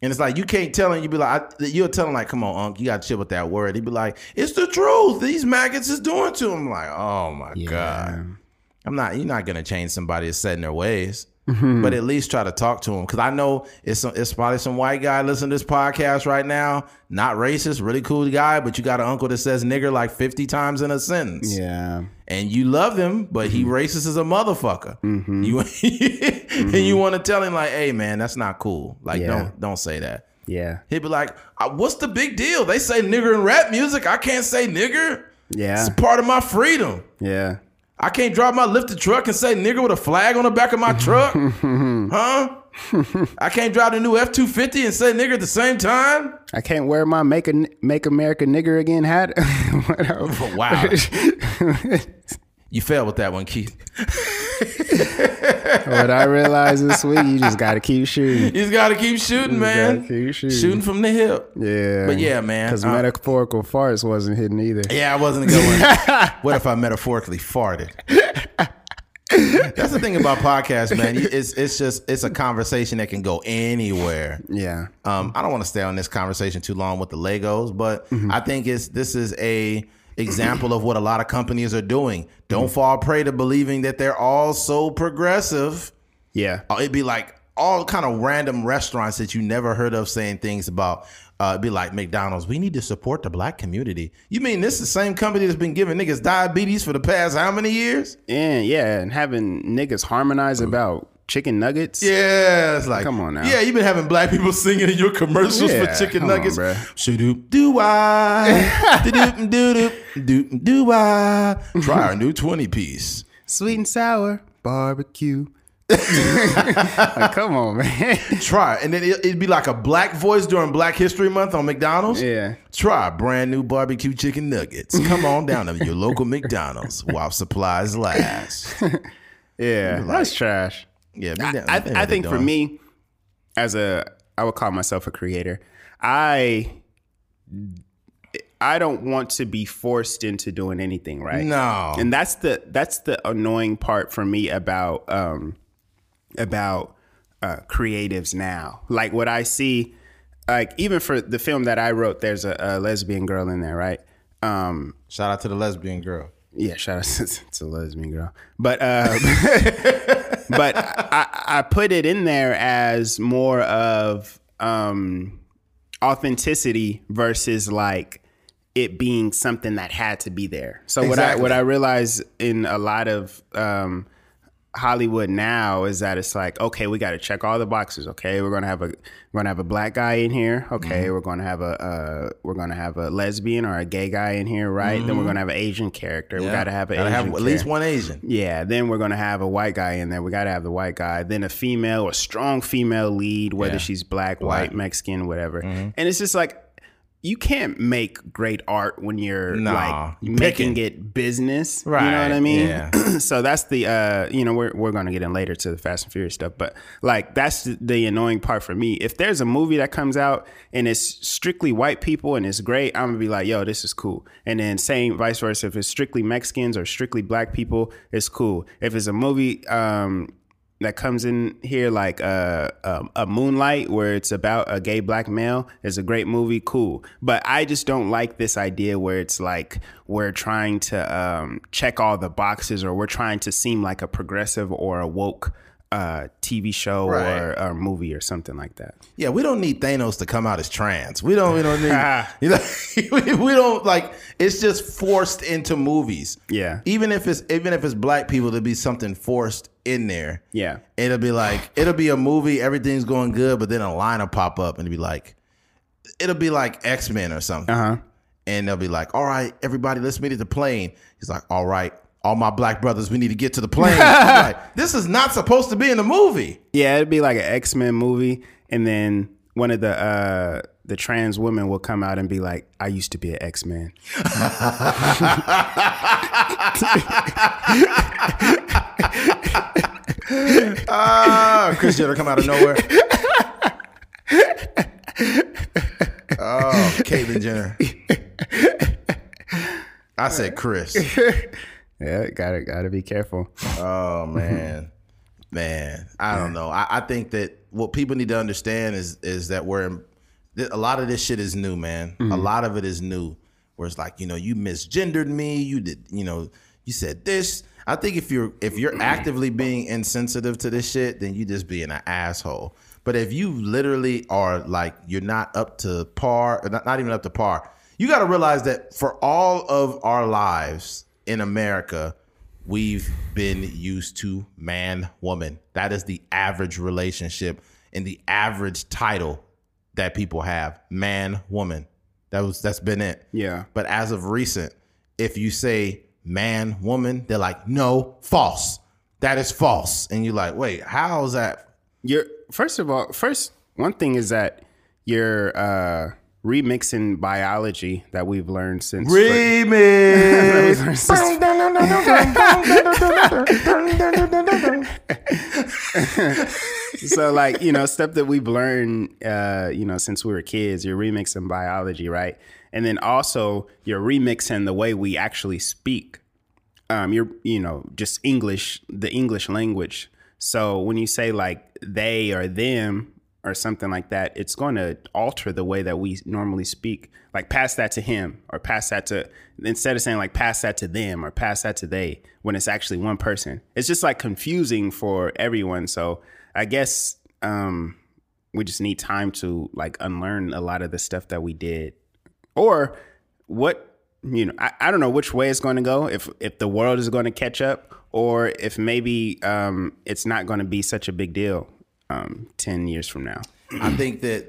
And it's like you can't tell him. You be like, I, you'll tell him like, "Come on, Unc, you got to chill with that word." He'd be like, "It's the truth. These maggots is doing to him." Like, oh my god, I'm not. You're not gonna change somebody that's set in their ways, Mm-hmm. but at least try to talk to him. Because I know it's it's probably some white guy listening to this podcast right now. Not racist, really cool guy, but you got an uncle that says nigger like 50 times in a sentence Yeah. And you love him, but he Mm-hmm. racist as a motherfucker. You and you want to tell him like, "Hey, man, that's not cool. Like, Mm-hmm. Yeah. don't don't say that." Yeah. He'd be like, "Uh, "What's the big deal? They say nigger in rap music. I can't say nigger. Yeah. It's part of my freedom. Yeah. I can't drive my lifted truck and say nigger with a flag on the back of my truck, huh? I can't drive the new F two fifty and say nigger at the same time. I can't wear my make a make America nigger again hat. Wow, you failed with that one, Keith. what I realized this week, you just got to keep shooting. You just got to keep shooting, man. keep shooting. shooting from the hip. Yeah. But yeah, man, Because uh, metaphorical farts wasn't hidden either. Yeah, I wasn't a good one. what if I metaphorically farted? That's the thing about podcasts, man. It's it's just it's a conversation that can go anywhere. Yeah. Um, I don't want to stay on this conversation too long with the Legos, but I think it's this is a example of what a lot of companies are doing. Don't fall prey to believing that they're all so progressive. Yeah. Uh, It'd be like all kind of random restaurants that you never heard of saying things about. Uh, be like McDonald's. We need to support the black community. You mean this is the same company that's been giving niggas diabetes for the past how many years? And yeah, and having niggas harmonize about chicken nuggets. Yeah, it's like Come on now. Yeah, you've been having black people singing in your commercials Yeah, for chicken nuggets. bruh. Shadoop doo wah, doop doo doop doo wah. Try our new twenty piece. Sweet and sour barbecue. Like, come on, man. Try, and then it- it'd be like a black voice during Black History Month on McDonald's. Yeah. Try brand new barbecue chicken nuggets. Come on down to your local McDonald's while supplies last. Yeah. That's trash. Yeah, I, I, I think for me, as a I would call myself a creator. I I don't want to be forced into doing anything, right? No. And that's the that's the annoying part for me about um about uh creatives now. Like what I see like even for the film that I wrote there's a, a lesbian girl in there, right? Um Shout out to the lesbian girl. yeah, shout out to, to lesbian girl. But uh, but I, I put it in there as more of um, authenticity versus like it being something that had to be there. So what I what I realize in a lot of um, Hollywood now is that it's like, okay, we got to check all the boxes. Okay, we're gonna have a we're gonna have a black guy in here. Okay, Mm-hmm. we're gonna have a uh, we're gonna have a lesbian or a gay guy in here, right? Then we're gonna have an Asian character. We got to have an Mm-hmm. Gotta Asian have at least one Asian. yeah, then we're gonna have a white guy in there. We gotta have the white guy. Then a female, a strong female lead, whether Yeah. she's black, Black. white, Mexican, whatever. And it's just like you can't make great art when you're Nah, like you making picking. it business. You know what I mean? yeah. so that's the uh, you know, we're we're gonna get in later to the Fast and Furious stuff, but like that's the, the annoying part for me. If there's a movie that comes out and it's strictly white people and it's great, I'm gonna be like, yo, this is cool. And then same vice versa. If it's strictly Mexicans or strictly black people, it's cool. If it's a movie um that comes in here like uh, um, a Moonlight, where it's about a gay black male, is a great movie. Cool, but I just don't like this idea where it's like we're trying to um, check all the boxes, or we're trying to seem like a progressive or a woke uh, TV show or, Right. or movie or something like that. Yeah, we don't need Thanos to come out as trans. We don't. We don't need. you know, we don't like. It's just forced into movies. Yeah. Even if it's even if it's black people, there'll be something forced in there. Yeah. It'll be like it'll be a movie. Everything's going good, but then a line will pop up and it'll be like, it'll be like X Men or something. Uh huh. And they'll be like, "All right, everybody, let's meet at the plane." He's like, "All right." All my black brothers, we need to get to the plane. like, this is not supposed to be in the movie. Yeah, it'd be like an X Men movie, and then one of the uh, the trans women will come out and be like, "I used to be an X Man." Ah, Chris Jenner come out of nowhere. oh, Caitlyn Jenner. I said Chris. Yeah, gotta gotta be careful. Oh man, man. I don't know. I, I think that what people need to understand is is that we're in, a lot of this shit is new, man. A mm-hmm. lot of it is new. Where it's like you know you misgendered me. You did you know you said this. I think if you're if you're mm-hmm. actively being insensitive to this shit, then you just being an asshole. But if you literally are like you're not up to par, not, not even up to par, you got to realize that for all of our lives in America, we've been used to man woman. That is the average relationship and the average title that people have man woman. That was that's been it. Yeah. But as of recent, if you say man woman, they're like no false. That is false, and you're like, wait, how is that? You're first of all, first one thing is that you're uh, remixing biology that we've learned since. Remix. so like you know stuff that we've learned uh you know since we were kids you're remixing biology right and then also you're remixing the way we actually speak um you're you know just english the english language so when you say like they or them or something like that it's going to alter the way that we normally speak like pass that to him or pass that to instead of saying like pass that to them or pass that to they when it's actually one person. It's just like confusing for everyone. So i guess um we just need time to like unlearn a lot of the stuff that we did. Or what you know I, I don't know which way it's going to go if if the world is going to catch up or if maybe um it's not going to be such a big deal um 10 years from now I think that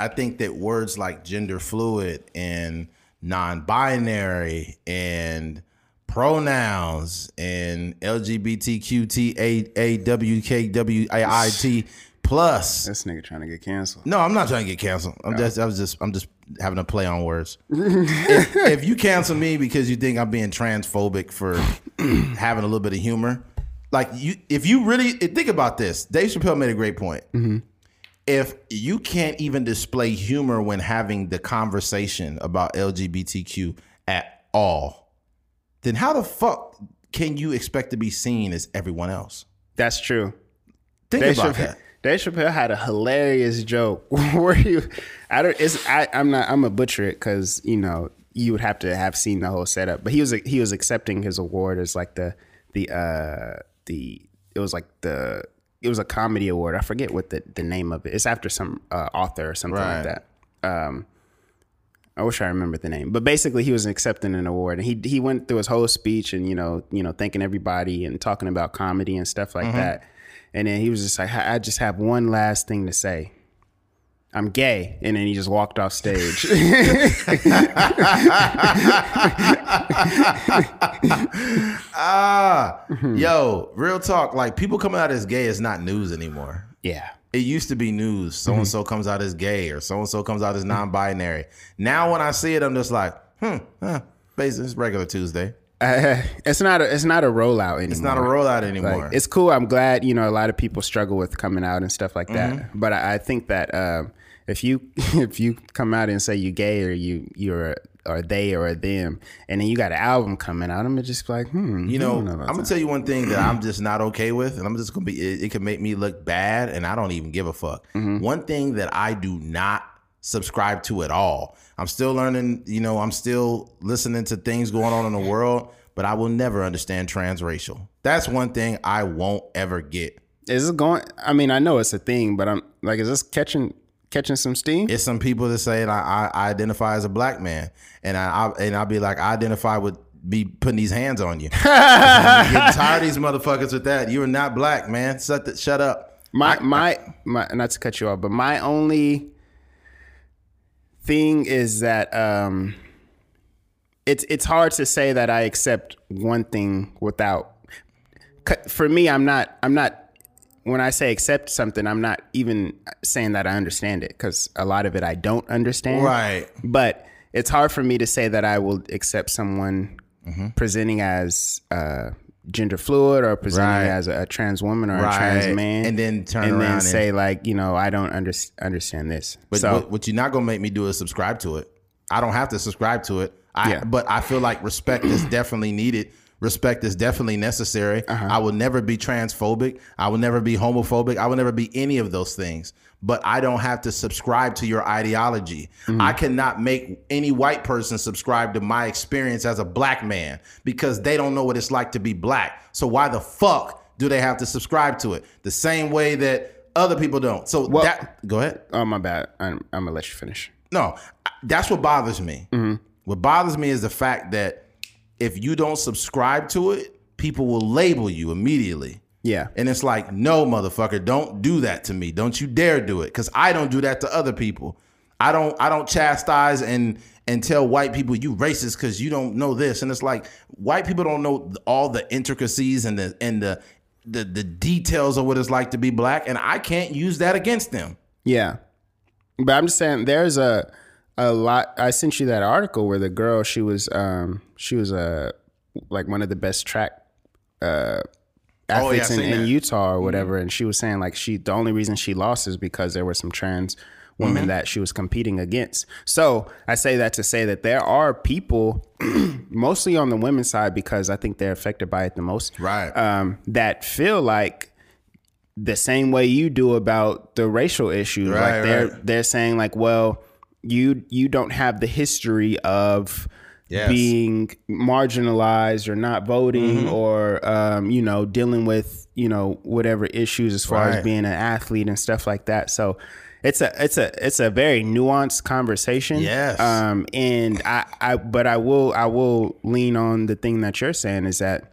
I think that words like gender fluid and non-binary and pronouns and LGBTQTAWKWIT plus. this nigga trying to get canceled No, I'm not trying to get canceled. I'm just I was just I'm just having a play on words. if, if you cancel me because you think I'm being transphobic for having a little bit of humor, like you if you really think about this, Dave Chappelle made a great point. if you can't even display humor when having the conversation about LGBTQ at all, then how the fuck can you expect to be seen as everyone else? That's true. Think Dave about Chappelle, that. Dave Chappelle had a hilarious joke where you, I don't, it's, I, I'm not, I'm a butcher it because you know you would have to have seen the whole setup. But he was, he was accepting his award as like the, the, uh, the, it was like the, it was a comedy award. I forget what the, the name of it. It's after some uh, author or something Right. like that. Um, I wish I remembered the name, but basically he was accepting an award, and he he went through his whole speech and you know you know thanking everybody and talking about comedy and stuff like that, and then he was just like, I just have one last thing to say. I'm gay, and then he just walked off stage. Ah, Mm-hmm. yo, real talk. Like people coming out as gay is not news anymore. yeah, It used to be news. So and so comes out as gay, or so and so comes out as non-binary. Now, when I see it, I'm just like, hmm, huh, basically, it's regular Tuesday. uh, it's not a it's not a rollout anymore. It's not a rollout anymore. Like, it's cool. I'm glad you know a lot of people struggle with coming out and stuff like that. Mm-hmm. But I, I think that um, if you if you come out and say you're gay or you you're or they or them, and then you got an album coming out, I'm just like, hmm, You I know, I'm gonna that. tell you one thing that I'm just not okay with, and I'm just gonna be. It, it can make me look bad, and I don't even give a fuck. Mm-hmm. One thing that I do not subscribe to at all. I'm still learning. You know, I'm still listening to things going on in the world, but I will never understand transracial. That's one thing I won't ever get. Is it going? I mean, I know it's a thing, but I'm like, is this catching catching some steam? It's some people that say I, I identify as a black man, and I, I and I'll be like, I identify with be putting these hands on you. I'm getting tired of these motherfuckers with that. You are not black, man. Shut the, shut up. My my my not to cut you off, but my only thing is that um it's it's hard to say that I accept one thing without for me I'm not I'm not when I say accept something I'm not even saying that I understand it cuz a lot of it I don't understand. Right. But it's hard for me to say that I will accept someone presenting as uh gender fluid or presenting Right. as a, a trans woman or a trans man And then turn and around then and- say like you know I don't under, understand this. But so what, what you're not gonna make me do is subscribe to it. I don't have to subscribe to it. I, Yeah. But I feel like respect is definitely needed. Respect is definitely necessary. Uh-huh. I will never be transphobic. I will never be homophobic. I will never be any of those things. But I don't have to subscribe to your ideology. Mm-hmm. I cannot make any white person subscribe to my experience as a black man because they don't know what it's like to be black. So why the fuck do they have to subscribe to it? The same way that other people don't. So that go ahead. oh my bad. I'm, I'm gonna let you finish. No, that's what bothers me. What bothers me is the fact that if you don't subscribe to it, people will label you immediately. Yeah. And it's like, no, motherfucker, don't do that to me. Don't you dare do it. Because I don't do that to other people. I don't I don't chastise and and tell white people you racist because you don't know this. And it's like white people don't know all the intricacies and the and the the, the details of what it's like to be black. And I can't use that against them. Yeah. But I'm just saying there's a a lot I sent you that article where the girl she was um she was a like one of the best track uh Oh, yeah, athletes in, in. Utah or whatever and she was saying like she the only reason she lost is because there were some trans women Mm-hmm. that she was competing against. So I say that to say that there are people mostly on the women's side because I think they're affected by it the most. Right. Um, that feel like the same way you do about the racial issues. Right, like they're right. they're saying like, well, you you don't have the history of Yes. being marginalized or not voting Mm-hmm. or um, you know dealing with you know whatever issues as far Right. as being an athlete and stuff like that. So it's a it's a it's a very nuanced conversation. Yes. Um, and I, I but I will I will lean on the thing that you're saying is that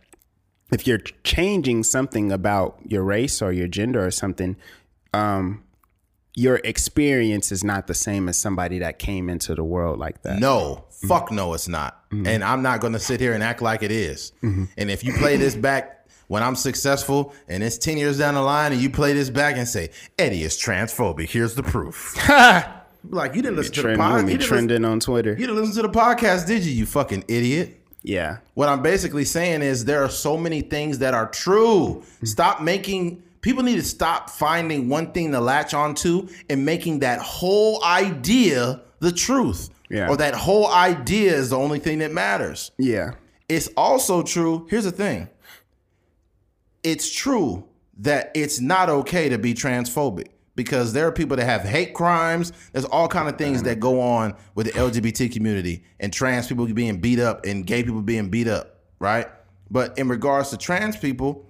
if you're changing something about your race or your gender or something, um, your experience is not the same as somebody that came into the world like that. No, mm-hmm. fuck no, it's not. Mm-hmm. And I'm not going to sit here and act like it is. Mm-hmm. And if you play this back when I'm successful and it's 10 years down the line and you play this back and say, Eddie is transphobic, here's the proof. like, you didn't listen to the podcast. You, didn't listen- on Twitter. you didn't listen to the podcast, did you, you fucking idiot? Yeah. What I'm basically saying is there are so many things that are true. Stop making People need to stop finding one thing to latch onto and making that whole idea the truth. Yeah. Or that whole idea is the only thing that matters. Yeah. It's also true. Here's the thing. It's true that it's not okay to be transphobic because there are people that have hate crimes. There's all kind of things that go on with the LGBT community and trans people being beat up and gay people being beat up, right? But in regards to trans people,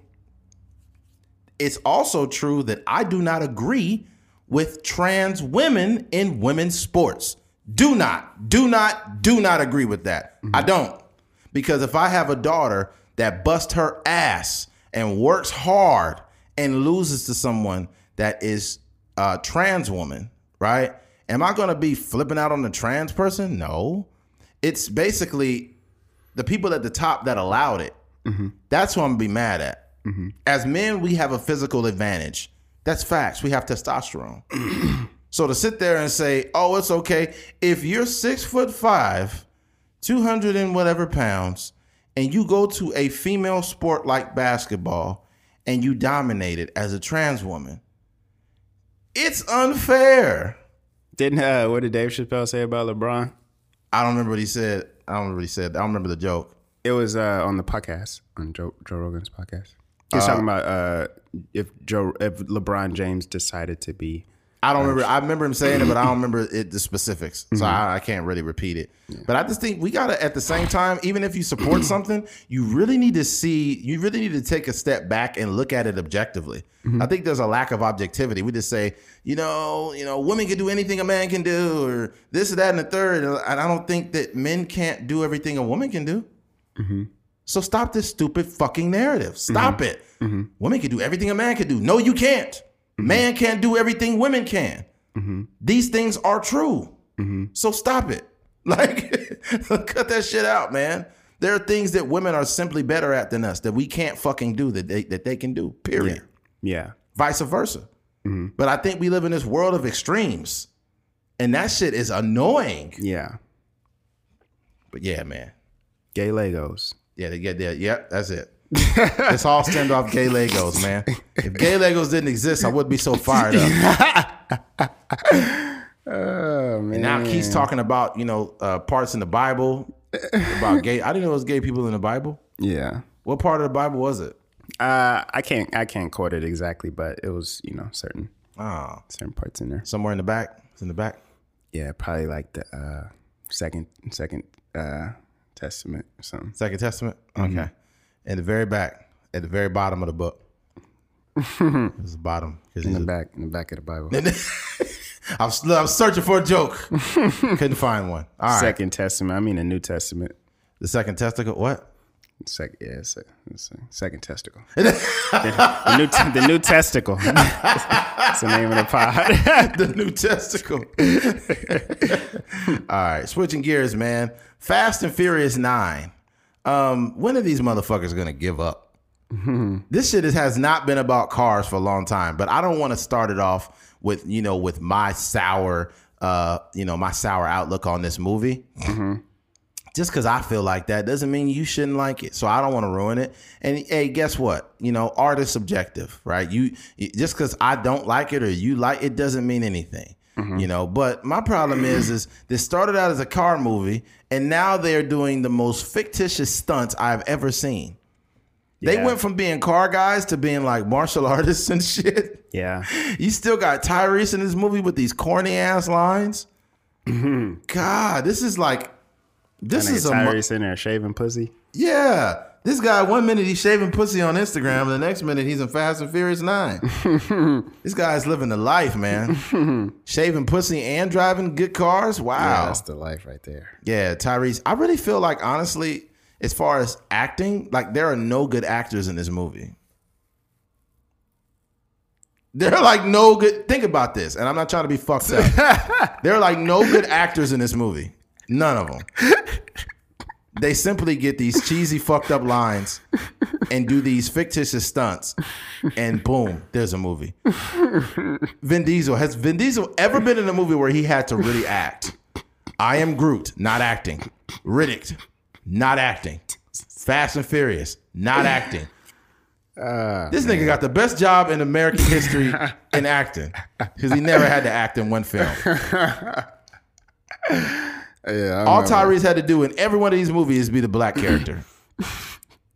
it's also true that I do not agree with trans women in women's sports. Do not, do not, do not agree with that. I mm-hmm. don't. Because if I have a daughter that busts her ass and works hard and loses to someone that is a trans woman, right? Am I going to be flipping out on the trans person? No. It's basically the people at the top that allowed it. Mm-hmm. That's who I'm going to be mad at. As men, we have a physical advantage. That's facts. We have testosterone. so to sit there and say, "Oh, it's okay," if you're six foot five, two hundred and whatever pounds, and you go to a female sport like basketball and you dominate it as a trans woman, it's unfair. Didn't uh, what did Dave Chappelle say about LeBron? I don't remember what he said. I don't remember what he said. I don't remember the joke. It was uh, on the podcast on Joe Joe Rogan's podcast. He was uh, talking about uh, if Joe if LeBron James decided to be I don't remember. I remember him saying it, but I don't remember it, the specifics, so mm-hmm. I, I can't really repeat it. But I just think we gotta, at the same time, even if you support something, you really need to see, you really need to take a step back and look at it objectively. Mm-hmm. I think there's a lack of objectivity. We just say, you know, you know, women can do anything a man can do, or this or that and the third, and I don't think that men can't do everything a woman can do. Mm-hmm. So stop this stupid fucking narrative. Mm-hmm. Stop it. Mm-hmm. Women can do everything a man can do. No, you can't. Mm-hmm. Man can't do everything women can. These things are true. So stop it. Like, cut that shit out, man. There are things that women are simply better at than us that we can't fucking do that they that they can do. Period. yeah Vice versa. But I think we live in this world of extremes, and that shit is annoying. yeah But yeah, man. gay Legos. Yeah, they get there. Yep, that's it. it's all stemmed off gay Legos, man. If gay Legos didn't exist, I wouldn't be so fired up. Oh man, And now Keith's talking about, you know, uh, parts in the Bible about gay. I didn't know it was gay people in the Bible. yeah. What part of the Bible was it? Uh, I can't I can't quote it exactly, but it was you know certain Oh, certain parts in there. somewhere in the back. It's in the back. Yeah, probably like the uh, second second uh, testament or something. Second Testament. Mm-hmm. Okay. In the very back, at the very bottom of the book. it's the bottom. In the a- back in the back of the Bible. I was, I was searching for a joke. Couldn't find one. All right. Second Testament. I mean the New Testament. The second testicle. What? Sec, yeah, it's a, it's a second testicle. the, new t- the new testicle. That's the name of the pod. the new testicle. All right, switching gears, man. Fast and Furious Nine. Um, when are these motherfuckers gonna give up? This shit is, has not been about cars for a long time, but I don't want to start it off with you know with my sour, uh, you know my sour outlook on this movie. Just because I feel like that doesn't mean you shouldn't like it. So I don't want to ruin it. And hey, guess what? You know, art is subjective, right? You just because I don't like it or you like it doesn't mean anything. Mm-hmm. You know, but my problem is, is this started out as a car movie, and now they're doing the most fictitious stunts I've ever seen. They Yeah. went from being car guys to being like martial artists and shit. yeah. You still got Tyrese in this movie with these corny ass lines. Mm-hmm. God, this is like this is a Tyrese in there shaving pussy. yeah. This guy, one minute he's shaving pussy on Instagram, and the next minute he's in Fast and Furious Nine. this guy's living the life, man. shaving pussy and driving good cars. Yeah, Wow. that's the life right there. Yeah, Tyrese. I really feel like, honestly, as far as acting, like there are no good actors in this movie. There are like no good. Think about this, and I'm not trying to be fucked up. there are like no good actors in this movie. None of them. They simply get these cheesy, fucked up lines and do these fictitious stunts, and boom, there's a movie. Vin Diesel has Vin Diesel ever been in a movie where he had to really act? I am Groot, not acting. Riddick, not acting. Fast and Furious, not acting. Ah, this nigga got the best job in American history in acting because he never had to act in one film. Yeah, All. Tyrese had to do in every one of these movies is be the black character.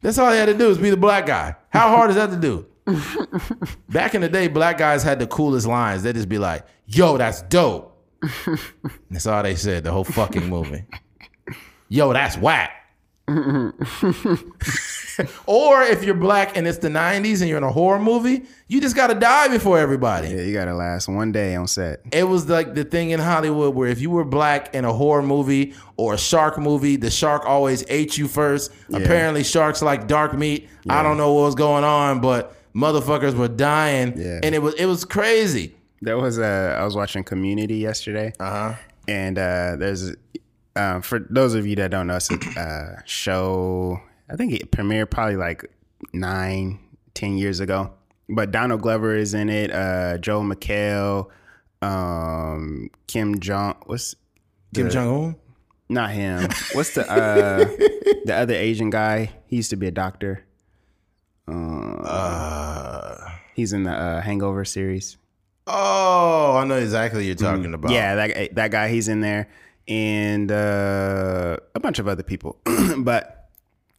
That's all he had to do is be the black guy. How hard is that to do? Back in the day, black guys had the coolest lines. They'd just be like, yo, that's dope. That's all they said the whole fucking movie. Yo, that's whack. or if you're black and it's the 90s and you're in a horror movie, you just gotta die before everybody. Yeah, you gotta last one day on set. It was like the thing in Hollywood where if you were black in a horror movie or a shark movie, the shark always ate you first. Apparently, sharks like dark meat. I don't know what was going on, but motherfuckers were dying, Yeah. and it was it was crazy. There was a I was watching Community yesterday, Uh huh. and uh, there's um, for those of you that don't know, it's a uh, show. I think it premiered probably like nine, ten years ago. But Donald Glover is in it. Uh, Joel McHale, um, Kim Jong. What's Kim Jong Un. Not him. What's the uh, the other Asian guy? He used to be a doctor. Uh, He's in the uh, Hangover series. oh, I know exactly what you're talking about. Yeah, that that guy, he's in there, and uh, a bunch of other people. but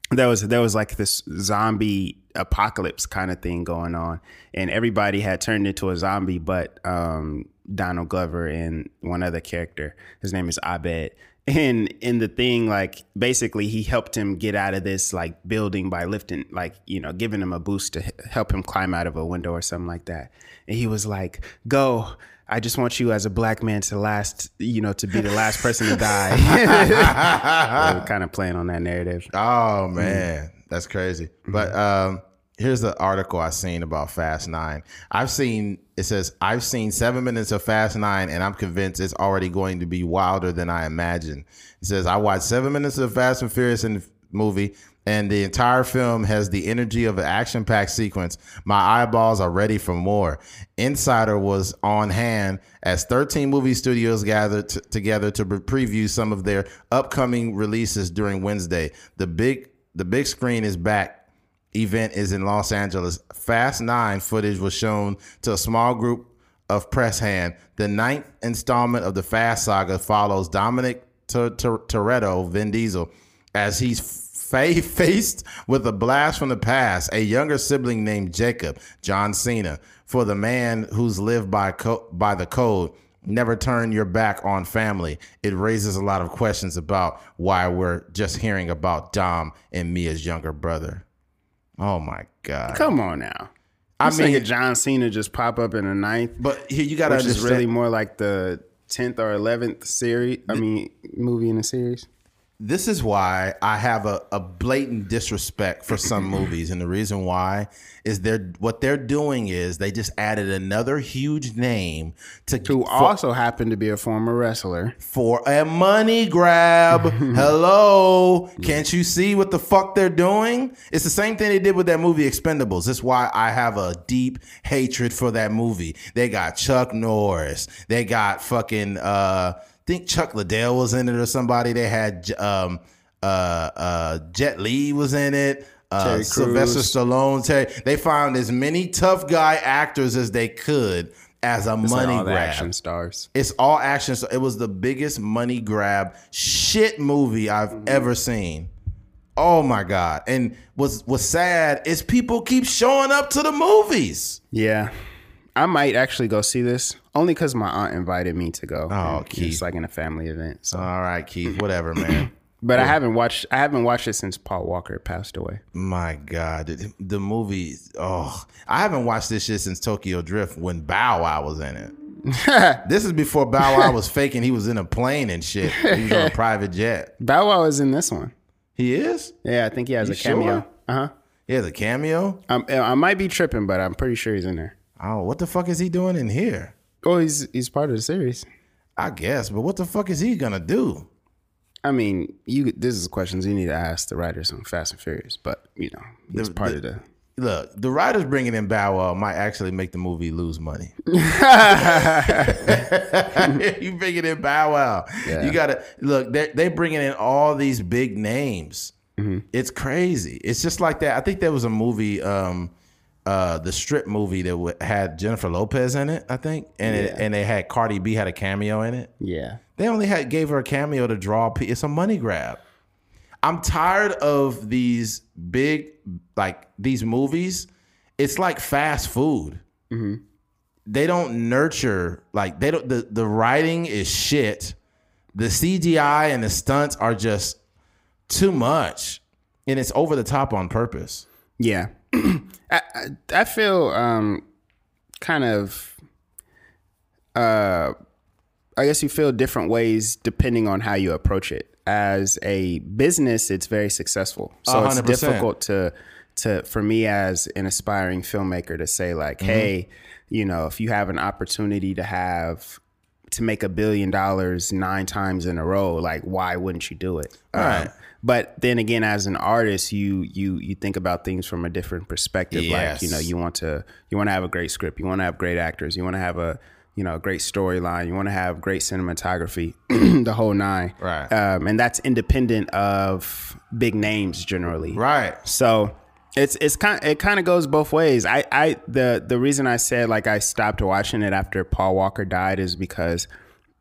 there was there was like this zombie apocalypse kind of thing going on, and everybody had turned into a zombie, but um, Donald Glover and one other character. His name is Abed. And in the thing, like basically, he helped him get out of this like building by lifting, like you know, giving him a boost to help him climb out of a window or something like that. And he was like, "Go, I just want you as a black man to last, you know, to be the last person to die." kind of playing on that narrative. Oh man, that's crazy. But um, here's the article I seen about Fast Nine. I've seen it says I've seen seven minutes of Fast Nine, and I'm convinced it's already going to be wilder than I imagined. It says I watched seven minutes of Fast and Furious in the movie. And the entire film has the energy of an action packed sequence. My eyeballs are ready for more. Insider was on hand as 13 movie studios gathered t- together to pre- preview some of their upcoming releases during Wednesday. The big the big screen is back. Event is in Los Angeles. Fast 9 footage was shown to a small group of press hand. The ninth installment of the Fast saga follows Dominic Toretto, Vin Diesel, as he's fa- faced with a blast from the past, a younger sibling named Jacob, John Cena, for the man who's lived by co- by the code. Never turn your back on family. It raises a lot of questions about why we're just hearing about Dom and Mia's younger brother. Oh my god! Come on now. I I mean, John Cena just pop up in the ninth, but here you gotta which is really more like the tenth or eleventh series. I mean, movie in the series. This is why I have a, a blatant disrespect for some movies, and the reason why is they're what they're doing is they just added another huge name to Who for, also happened to be a former wrestler. for a money grab. Hello, can't you see what the fuck they're doing? It's the same thing they did with that movie Expendables. That's why I have a deep hatred for that movie. They got Chuck Norris. They got fucking. uh think Chuck Liddell was in it or somebody. They had um uh uh Jet Li was in it. Uh, Sylvester Stallone. Terry, they found as many tough guy actors as they could as a It's like money the grab. action stars. It's all action. So it was the biggest money grab shit movie I've ever seen. Oh my god! And what's what's sad is people keep showing up to the movies. Yeah. I might actually go see this only because my aunt invited me to go. Oh, Keith. It's like in a family event. So, All right, Keith. Whatever, man. but I haven't watched. I haven't watched it since Paul Walker passed away. my god, the, the movie. Oh, I haven't watched this shit since Tokyo Drift when Bow Wow was in it. this is before Bow Wow was faking. He was in a plane and shit. He was on a private jet. Bow Wow is in this one. He is. Yeah, I think he has You a cameo. sure? Uh huh. He has a cameo. Um, I might be tripping, but I'm pretty sure he's in there. Oh, what the fuck is he doing in here? Oh, he's he's part of the series. I guess, but what the fuck is he gonna do? I mean, you. This is questions you need to ask the writers on Fast and Furious, but you know, it's The- part the- of the. Look, the writers bringing in Bow Wow might actually make the movie lose money. you bringing in Bow Wow, Yeah. you gotta look. They they bringing in all these big names. Mm-hmm. It's crazy. It's just like that. I think there was a movie. Um, uh, the strip movie that w- had Jennifer Lopez in it, I think, and it, and they had Cardi B had a cameo in it. Yeah. They only had gave her a cameo to draw. pe- It's a money grab. I'm tired of these big like these movies. It's like fast food. They don't nurture like they don't. The the writing is shit. The CGI and the stunts are just too much, and it's over the top on purpose. Yeah. I, I feel um kind of uh I guess you feel different ways depending on how you approach it. As a business, it's very successful. So it's 100%. difficult to to for me as an aspiring filmmaker to say like, Mm-hmm. hey, you know, if you have an opportunity to have to make a billion dollars nine times in a row, like why wouldn't you do it? Um, Right. But then again, as an artist, you you you think about things from a different perspective. Like you know, you want to you want to have a great script, you want to have great actors, you want to have a you know a great storyline, you want to have great cinematography, the whole nine. Right. Um, and that's independent of big names generally. Right. So it's it's kind it kind of goes both ways. I I the the reason I said like I stopped watching it after Paul Walker died is because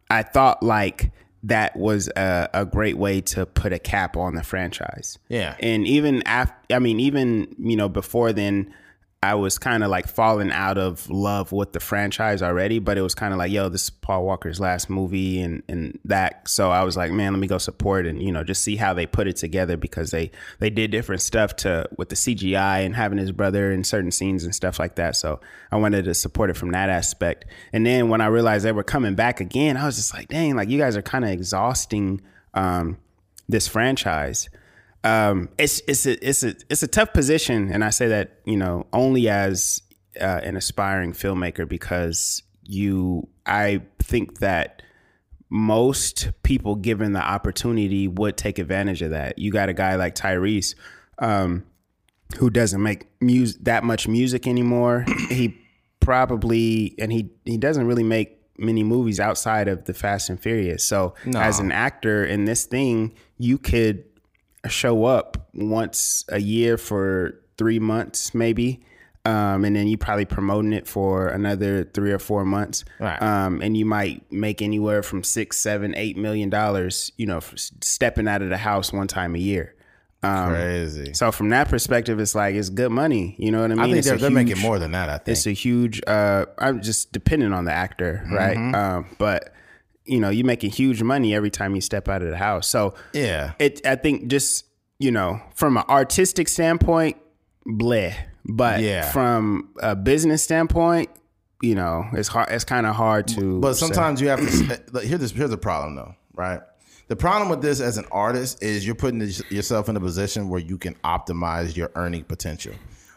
I thought like that was a, a great way to put a cap on the franchise. Yeah. And even after, I mean, even you know before then, I was kind of like falling out of love with the franchise already. But it was kind of like, yo, this is Paul Walker's last movie, and and that. So I was like, man, let me go support and you know just see how they put it together because they they did different stuff to with the CGI and having his brother in certain scenes and stuff like that. So I wanted to support it from that aspect. And then when I realized they were coming back again, I was just like, dang, like you guys are kind of exhausting um, this franchise um, it's it's a it's a it's a tough position, and I say that you know only as uh, an aspiring filmmaker because you I think that most people given the opportunity would take advantage of that. You got a guy like Tyrese, um, who doesn't make music that much music anymore. he probably and he he doesn't really make many movies outside of the Fast and Furious. So as an actor in this thing, you could show up once a year for three months, maybe. Um, and then you probably promoting it for another three or four months. Right. Um, and you might make anywhere from six, seven, eight million dollars, you know, stepping out of the house one time a year. Um, Crazy. So from that perspective, it's like it's good money. You know what I mean? I think It's they're, they're making huge- more than that. I think. It's a huge. Uh, I'm just depending on the actor, right? Um, but you know, you're making huge money every time you step out of the house. So yeah. it I think just you know from an artistic standpoint, bleh. But Yeah. from a business standpoint, you know, it's hard. It's kind of hard to. But say. sometimes you have to. Eh, like, Here's this. Here's the problem, though. Right. The problem with this as an artist is you're putting yourself in a position where you can optimize your earning potential,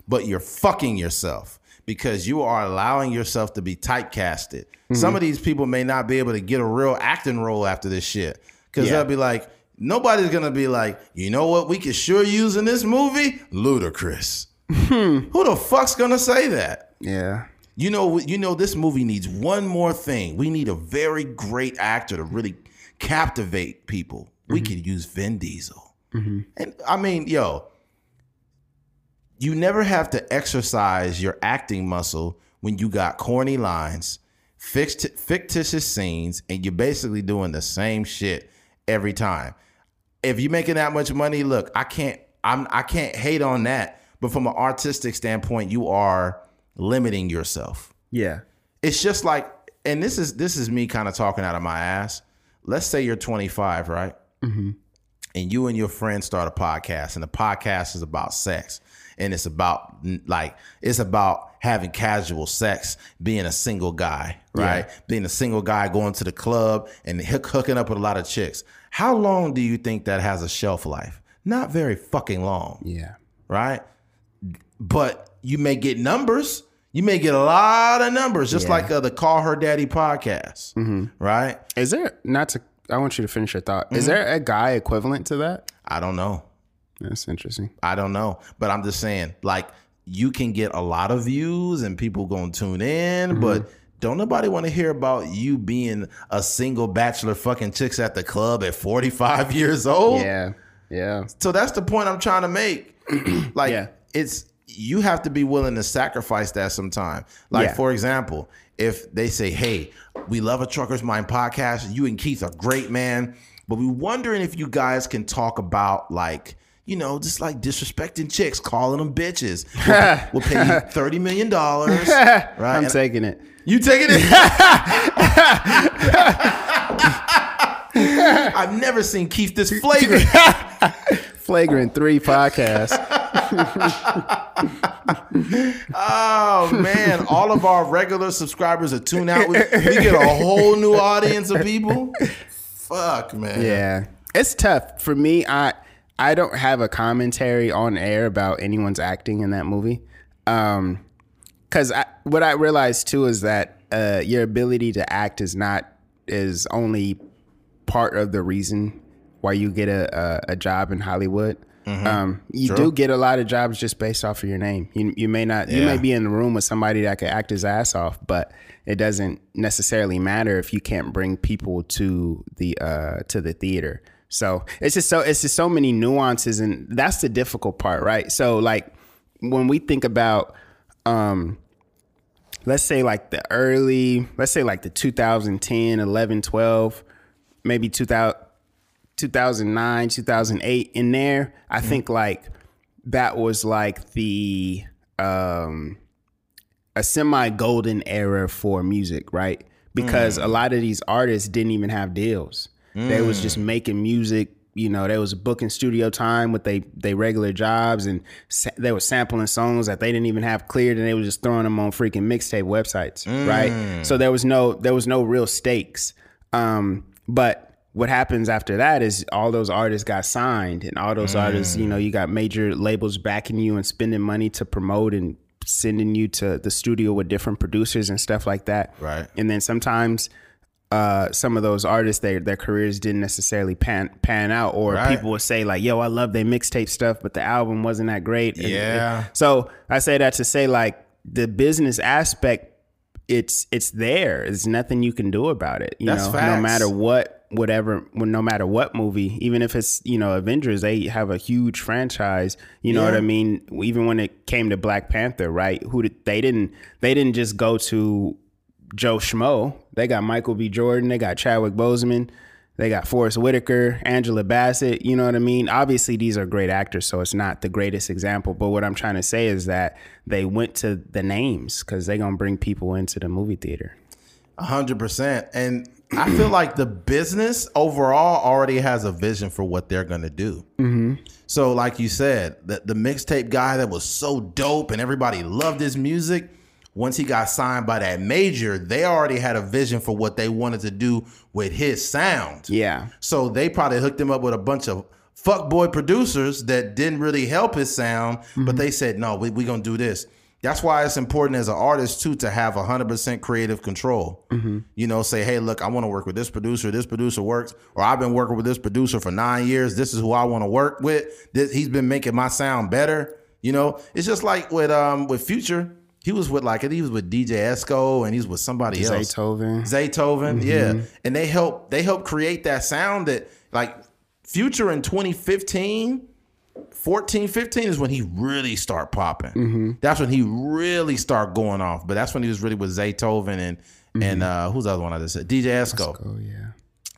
but you're fucking yourself because you are allowing yourself to be typecasted. Mm-hmm. Some of these people may not be able to get a real acting role after this shit because Yeah. they'll be like, nobody's gonna be like, you know what, we could sure use in this movie, Ludacris. Hmm. Who the fuck's gonna say that? yeah, You know, you know, this movie needs one more thing. We need a very great actor to really captivate people. We mm-hmm. could use Vin Diesel. Mm-hmm. And I mean, yo, you never have to exercise your acting muscle when you got corny lines, fict- fictitious scenes, and you're basically doing the same shit every time. If you're making that much money, look, I can't, I'm, I can't hate on that. But from an artistic standpoint, you are limiting yourself. Yeah, it's just like and this is this is me kind of talking out of my ass. Let's say you're 25 right? Mm-hmm. And you and your friend start a podcast and the podcast is about sex and it's about like it's about having casual sex being a single guy right being a single guy going to the club and hook, hooking up with a lot of chicks how long do you think that has a shelf life not very fucking long yeah, right? But you may get numbers. You may get a lot of numbers, just like uh, the Call Her Daddy podcast, right? Is there not to? I want you to finish your thought. Mm-hmm. Is there a guy equivalent to that? I don't know. That's interesting. I don't know, but I'm just saying, like, you can get a lot of views and people gonna tune in, mm-hmm. but don't nobody want to hear about you being a single bachelor fucking chicks at the club at 45 years old. Yeah, yeah, So that's the point I'm trying to make. like Yeah. it's you have to be willing to sacrifice that sometime. Like Yeah. for example, if they say, "Hey, we love a Trucker's Mind podcast. You and Keith are great, man, but we're wondering if you guys can talk about like." You know, just like disrespecting chicks, calling them bitches. We'll, we'll pay you thirty million dollars, right? I'm And- taking it. you taking it? I've never seen Keith this flagrant. Flagrant three podcast. Oh man, all of our regular subscribers are tuned out. We, we get a whole new audience of people. Fuck, man. Yeah, it's tough for me. I I don't have a commentary on air about anyone's acting in that movie. Um, because I, what I realized too is that uh, your ability to act is not is only part of the reason why you get a a, a job in Hollywood. Um, you True. do get a lot of jobs just based off of your name. You you may not you may be in the room with somebody that could act his ass off, but it doesn't necessarily matter if you can't bring people to the uh to the theater. So it's just so it's just so many nuances, and that's the difficult part, right? So like when we think about um let's say like the early let's say like the 2010 11 12 maybe 2000 2009 2008 in there i think like that was like the um a semi golden era for music right? Because a lot of these artists didn't even have deals they was just mm. making music you know they was booking studio time with they they regular jobs and sa- they were sampling songs that they didn't even have cleared and they were just throwing them on freaking mixtape websites right? Mm. So there was no there was no real stakes. Um but what happens after that is all those artists got signed and all those artists you know mm. you got major labels backing you and spending money to promote and sending you to the studio with different producers and stuff like that. Right. and then sometimes uh, some of those artists, their their careers didn't necessarily pan pan out, or Right. people would say like, "Yo, I love their mixtape stuff, but the album wasn't that great." And- Yeah. so I say that to say like the business aspect, it's it's there. There's nothing you can do about it. You That's know, no matter what, whatever, no matter what movie, even if it's you know Avengers, they have a huge franchise. You know Yeah. what I mean? Even when it came to Black Panther, right? Who did, they didn't they didn't just go to Joe Schmo. They got Michael B. Jordan. They got Chadwick Boseman. They got Forest Whitaker, Angela Bassett. You know what I mean? Obviously, these are great actors, so it's not the greatest example. But what I'm trying to say is that they went to the names because they're gonna bring people into the movie theater. A hundred percent. And I feel like the business overall already has a vision for what they're gonna do. Mm-hmm. So, like you said, the, the mixtape guy that was so dope and everybody loved his music. Once he got signed by that major, they already had a vision for what they wanted to do with his sound. Yeah, So they probably hooked him up with a bunch of fuckboy producers that didn't really help his sound, but they said, no, we we gonna do this. That's why it's important as an artist too to have 100% creative control. You know, say, hey, look, I want to work with this producer. This producer works, or I've been working with this producer for nine years. This is who I want to work with. This, he's been making my sound better. You know, it's just like with um with Future. He was with like he was with DJ Esco and he's with somebody else. Zaytoven. Zaytoven, mm-hmm. yeah, and they help they help create that sound that like Future in 2015, 14, 15 is when he really start popping. Mm-hmm. That's when he really start going off. But that's when he was really with Zaytoven and mm-hmm. and uh, who's the other one I just said? DJ Esco. Oh yeah.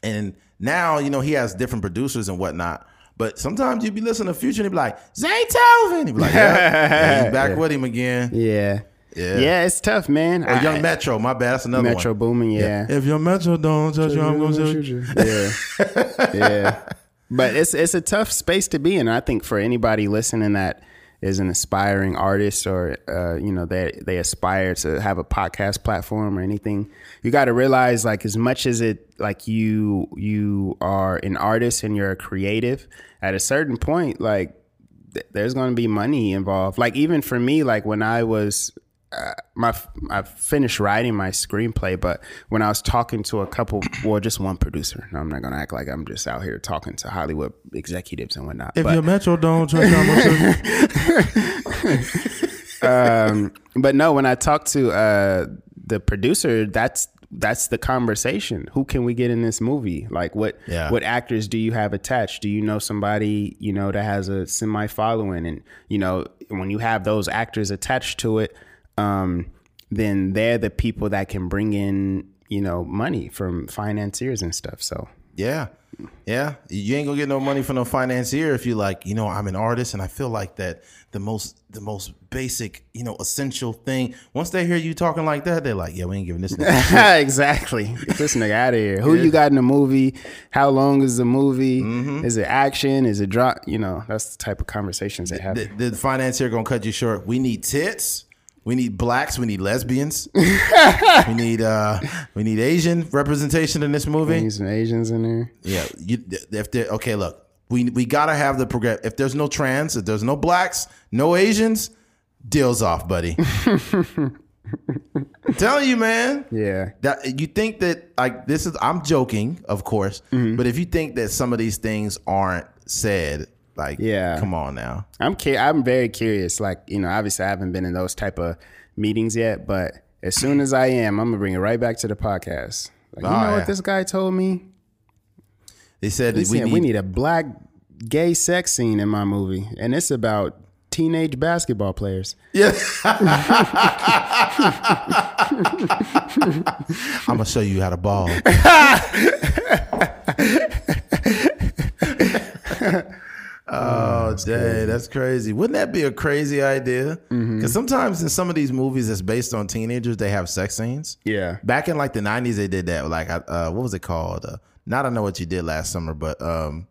And now you know he has different producers and whatnot. But sometimes you'd be listening to Future and he'd be like Zaytoven. He'd be like, yeah, yeah, he's back with him again. Yeah. Yeah. Yeah, it's tough, man. Or Young Metro, my bad. That's another Metro one. booming, yeah. If your Metro don't touch you, I'm gonna touch you. Yeah. yeah. But it's it's a tough space to be in. I think for anybody listening that is an aspiring artist or uh, you know, they they aspire to have a podcast platform or anything, you gotta realize like as much as it like you you are an artist and you're a creative, at a certain point, like there's going to be money involved. Like even for me, like when I was uh, my I finished writing my screenplay, but when I was talking to a couple, well, just one producer. No, I'm not going to act like I'm just out here talking to Hollywood executives and whatnot. If but, your Metro don't touch you, I'm gonna touch um, but no, when I talked to uh, the producer, that's that's the conversation. Who can we get in this movie? Like what Yeah. what actors do you have attached? Do you know somebody, you know, that has a semi following and you know, when you have those actors attached to it, um, then they're the people that can bring in, you know, money from financiers and stuff. So Yeah. Yeah. You ain't gonna get no money from no financier if you like, you know, I'm an artist and I feel like that the most the most basic, you know, essential thing. Once they hear you talking like that, they're like, Yeah, we ain't giving this nigga exactly. Get this nigga out of here. Who you got in the movie? How long is the movie? Mm-hmm. Is it action? Is it drop? You know, that's the type of conversations they have. the, the financier gonna cut you short. We need tits. We need blacks. We need lesbians. we need uh we need Asian representation in this movie. We Need some Asians in there. Yeah, you, if they okay, look, we we gotta have the progress. If there's no trans, if there's no blacks, no Asians, deals off, buddy. Telling you, man. Yeah. That you think that like this is I'm joking, of course, Mm-hmm. but if you think that some of these things aren't said, like, Yeah. come on now. I'm cu- I'm very curious. Like, you know, obviously I haven't been in those type of meetings yet, but as soon as I am, I'm gonna bring it right back to the podcast. Like, you Oh, know yeah. what this guy told me? They said we said need, we need a black gay sex scene in my movie, and it's about teenage basketball players. Yeah. I'm gonna show you how to ball. oh, dang, that's crazy. Wouldn't that be a crazy idea? Because sometimes in some of these movies that's based on teenagers, they have sex scenes. Yeah. Back in like the '90s, they did that. Like, uh, what was it called? Uh, not I know what you did last summer, but um,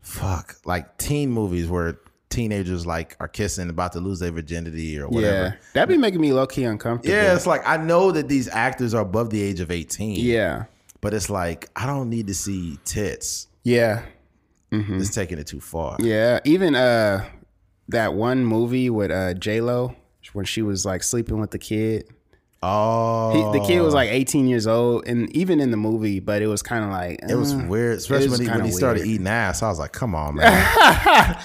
fuck, like teen movies where teenagers like are kissing, about to lose their virginity or whatever. Yeah, that'd be making me low key uncomfortable. Yeah, it's like I know that these actors are above the age of 18. yeah, But it's like I don't need to see tits. yeah, It's taking it too far. yeah. Even uh, that one movie with uh J Lo when she was like sleeping with the kid. Oh, He, the kid was like 18 years old, and even in the movie, but it was kind of like it was uh, weird, especially was when he, when he started eating ass. I was like, come on, man.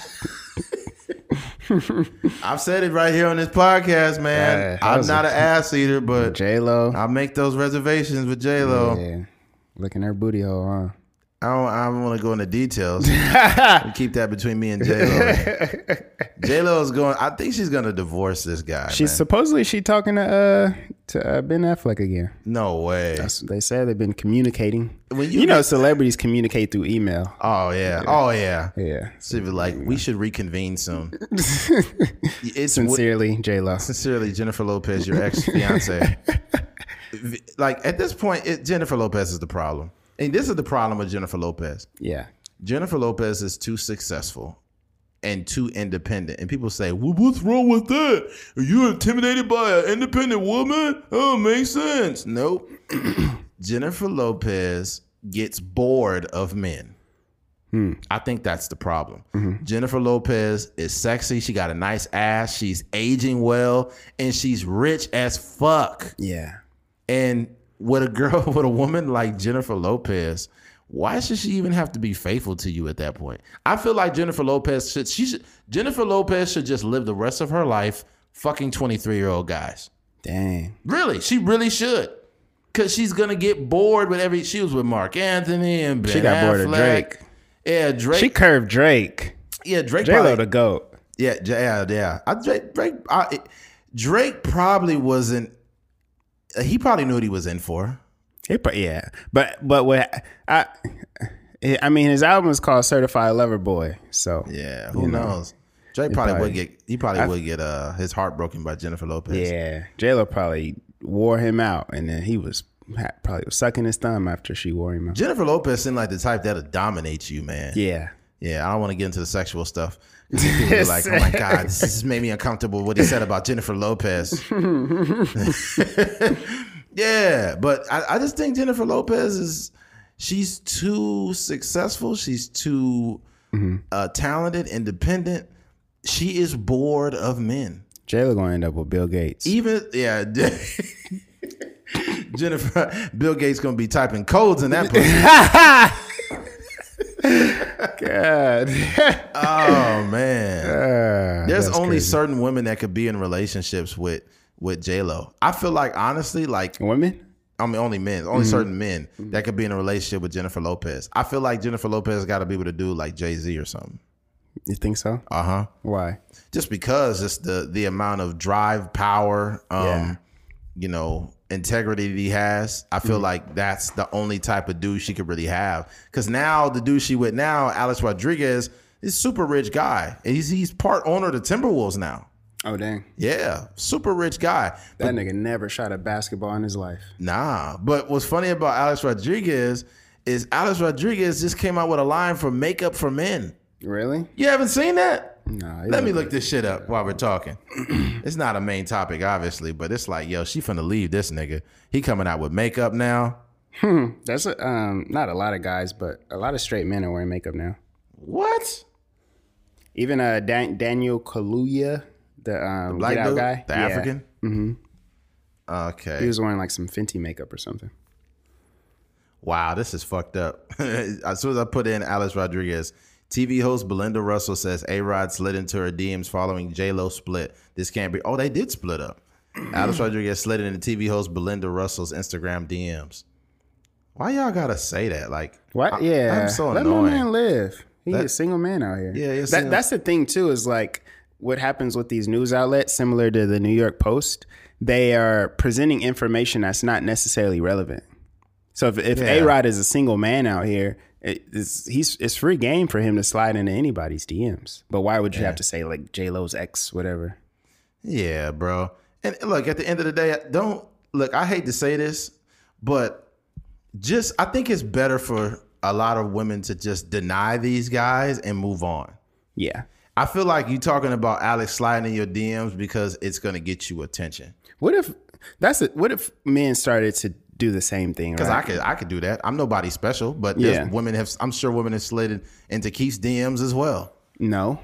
I've said it right here on this podcast, man. Yeah, I'm not a- an ass eater, but J Lo. I'll make those reservations with J Lo. Yeah, licking her booty hole, huh? I don't. I don't want to go into details. Keep that between me and J Lo. J Lo is going. I think she's gonna divorce this guy. She's man. supposedly she talking to uh to uh, Ben Affleck again. no way. That's what they say they've been communicating. When you, you know, celebrities communicate through email. Oh yeah. Oh yeah. Yeah. Be like, we should reconvene soon. it's Sincerely, J Lo. sincerely Jennifer Lopez, your ex fiance. like at this point, it, Jennifer Lopez is the problem, and this is the problem with Jennifer Lopez. Yeah. Jennifer Lopez is too successful and too independent. And people say, well, what's wrong with that? Are you intimidated by an independent woman? Oh, makes sense. Nope. Jennifer Lopez gets bored of men. Hmm. I think that's the problem. Mm-hmm. Jennifer Lopez is sexy. She got a nice ass. She's aging well, and she's rich as fuck. Yeah. And with a girl, with a woman like Jennifer Lopez, why should she even have to be faithful to you at that point? I feel like Jennifer Lopez should she should Jennifer Lopez should just live the rest of her life fucking 23 year old guys. Dang. Really, she really should. Cause she's gonna get bored with every she was with Marc Anthony and Ben She got bored of Drake. Yeah, Drake. She curved Drake. yeah, Drake. J Lo the goat. yeah, yeah, yeah. I, Drake, Drake, I, Drake probably wasn't. He probably knew what he was in for. He pro- yeah, but but what I I mean his album is called Certified Lover Boy. So Yeah, who knows? Jay probably, probably- would get he probably would get uh his heart broken by Jennifer Lopez. yeah, J Lo probably wore him out, and then he was probably was sucking his thumb after she wore him out. Jennifer Lopez seemed like the type that'll dominate you, man. Yeah, Yeah, I don't want to get into the sexual stuff. Like, oh my God, this has made me uncomfortable what he said about Jennifer Lopez. yeah, but I, I just think Jennifer Lopez is she's too successful. She's too uh, talented, independent. She is bored of men. J Lo gonna end up with Bill Gates. Even yeah, Jennifer Bill Gates gonna be typing codes in that pussy. God, oh man, there's only crazy. certain women that could be in relationships with with J Lo. I feel like honestly, like women. I mean, only men, only certain men that could be in a relationship with Jennifer Lopez. I feel like Jennifer Lopez got to be with a dude like Jay Z or something. You think so? Uh huh. Why? Just because it's the the amount of drive, power, um, Yeah. you know, integrity that he has. I feel mm-hmm. like that's the only type of dude she could really have. Because now the dude she with now, Alex Rodriguez, is super rich guy. And he's he's part owner of the Timberwolves now. Oh dang, Yeah, super rich guy. that nigga never shot a basketball in his life. Nah, but what's funny about Alex Rodriguez is Alex Rodriguez just came out with a line for makeup for men. Really? You haven't seen that? Nah. Let me look this shit up while we're talking. it's not a main topic, obviously, but it's like, yo, she finna leave this nigga. He coming out with makeup now. Hmm. That's a, um not a lot of guys, but a lot of straight men are wearing makeup now. What? Even uh Dan- Daniel Kaluuya, the um Black Get Out dude? guy, The Yeah. African? Mm-hmm. Okay. He was wearing like some Fenty makeup or something. Wow, this is fucked up. as soon as I put in Alice Rodriguez, TV host Belinda Russell says A Rod slid into her DMs following J Lo split. This can't be. Oh, they did split up. Alex Rodriguez slid into TV host Belinda Russell's Instagram DMs. Why y'all gotta say that? Like, What? I- yeah. I'm so Let annoying. my man live. He's That- a single man out here. Yeah, that, that's the thing too. Is like what happens with these news outlets, similar to the New York Post. They are presenting information that's not necessarily relevant. So if, if Yeah. A Rod is a single man out here, it, it's, he's it's free game for him to slide into anybody's DMs. But why would you have to say like J Lo's ex, whatever? Yeah, bro. And look, at the end of the day, don't look. I hate to say this, but just I think it's better for a lot of women to just deny these guys and move on. Yeah. I feel like you talking about Alex sliding in your DMs because it's gonna get you attention. What if that's it? What if men started to do the same thing? Because right? I could I could do that. I'm nobody special, but Yeah. women have I'm sure women have slid into Keith's DMs as well. No.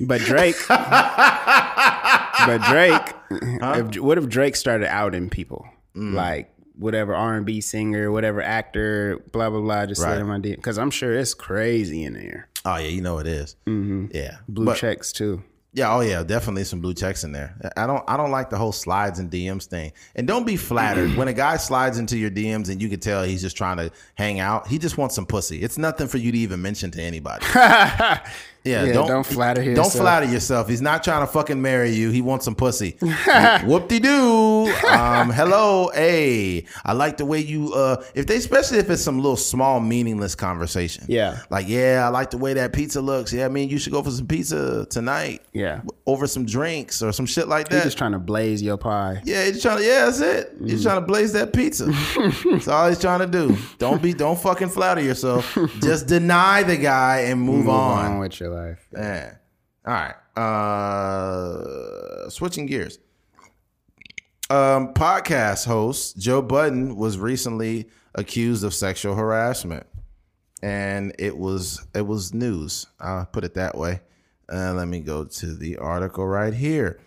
but Drake. but Drake. If, what if Drake started outing people like whatever R and B singer, whatever actor, blah blah blah, just Right. slid in my DM because I'm sure it's crazy in there. Oh yeah, you know it is. Mm-hmm. Yeah, Blue But- checks too. Yeah, oh yeah, definitely some blue checks in there. I don't I don't like the whole slides and DMs thing. And don't be flattered. when a guy slides into your DMs and you can tell he's just trying to hang out, he just wants some pussy. It's nothing for you to even mention to anybody. Yeah, Yeah, don't, don't flatter Don't yourself. flatter yourself. He's not trying to fucking marry you. He wants some pussy. Whoop de doo. Um, hello, hey. I like the way you. Uh, if they, especially if it's some little small meaningless conversation. Yeah. Like, yeah, I like the way that pizza looks. Yeah, I mean, you should go for some pizza tonight. Yeah. Over some drinks or some shit like He's that. just trying to blaze your pie. Yeah, he's trying to. Yeah, that's it. He's trying to blaze that pizza. that's all he's trying to do. Don't be. Don't fucking flatter yourself. Just deny the guy and move, Move on. on with your life. Yeah. All right. Uh switching gears. Um podcast host Joe Budden was recently accused of sexual harassment. And it was it was news. I'll put it that way. Uh, let me go to the article right here.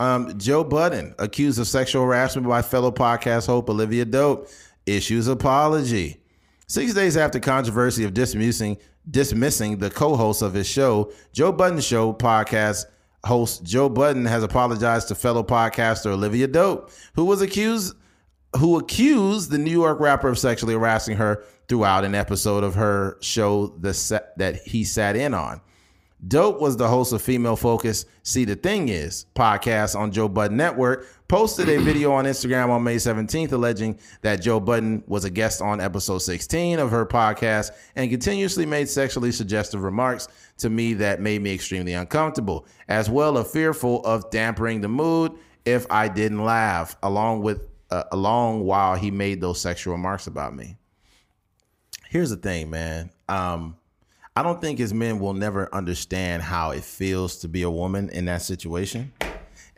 Um, Joe Budden, accused of sexual harassment by fellow podcast host Olivia Dope, issues apology. Six days after controversy of dismissing dismissing the co-host of his show, Joe Budden Show podcast host Joe Budden has apologized to fellow podcaster Olivia Dope, who was accused who accused the New York rapper of sexually harassing her throughout an episode of her show the set that he sat in on. Dope was the host of Female Focus. See, the thing is, podcast on Joe Budden Network posted a video on Instagram on May 17th alleging that Joe Budden was a guest on episode 16 of her podcast and continuously made sexually suggestive remarks to me that made me extremely uncomfortable, as well as fearful of dampering the mood if I didn't laugh, along with uh, along while he made those sexual remarks about me. Here's the thing, man. Um, I don't think as men will never understand how it feels to be a woman in that situation.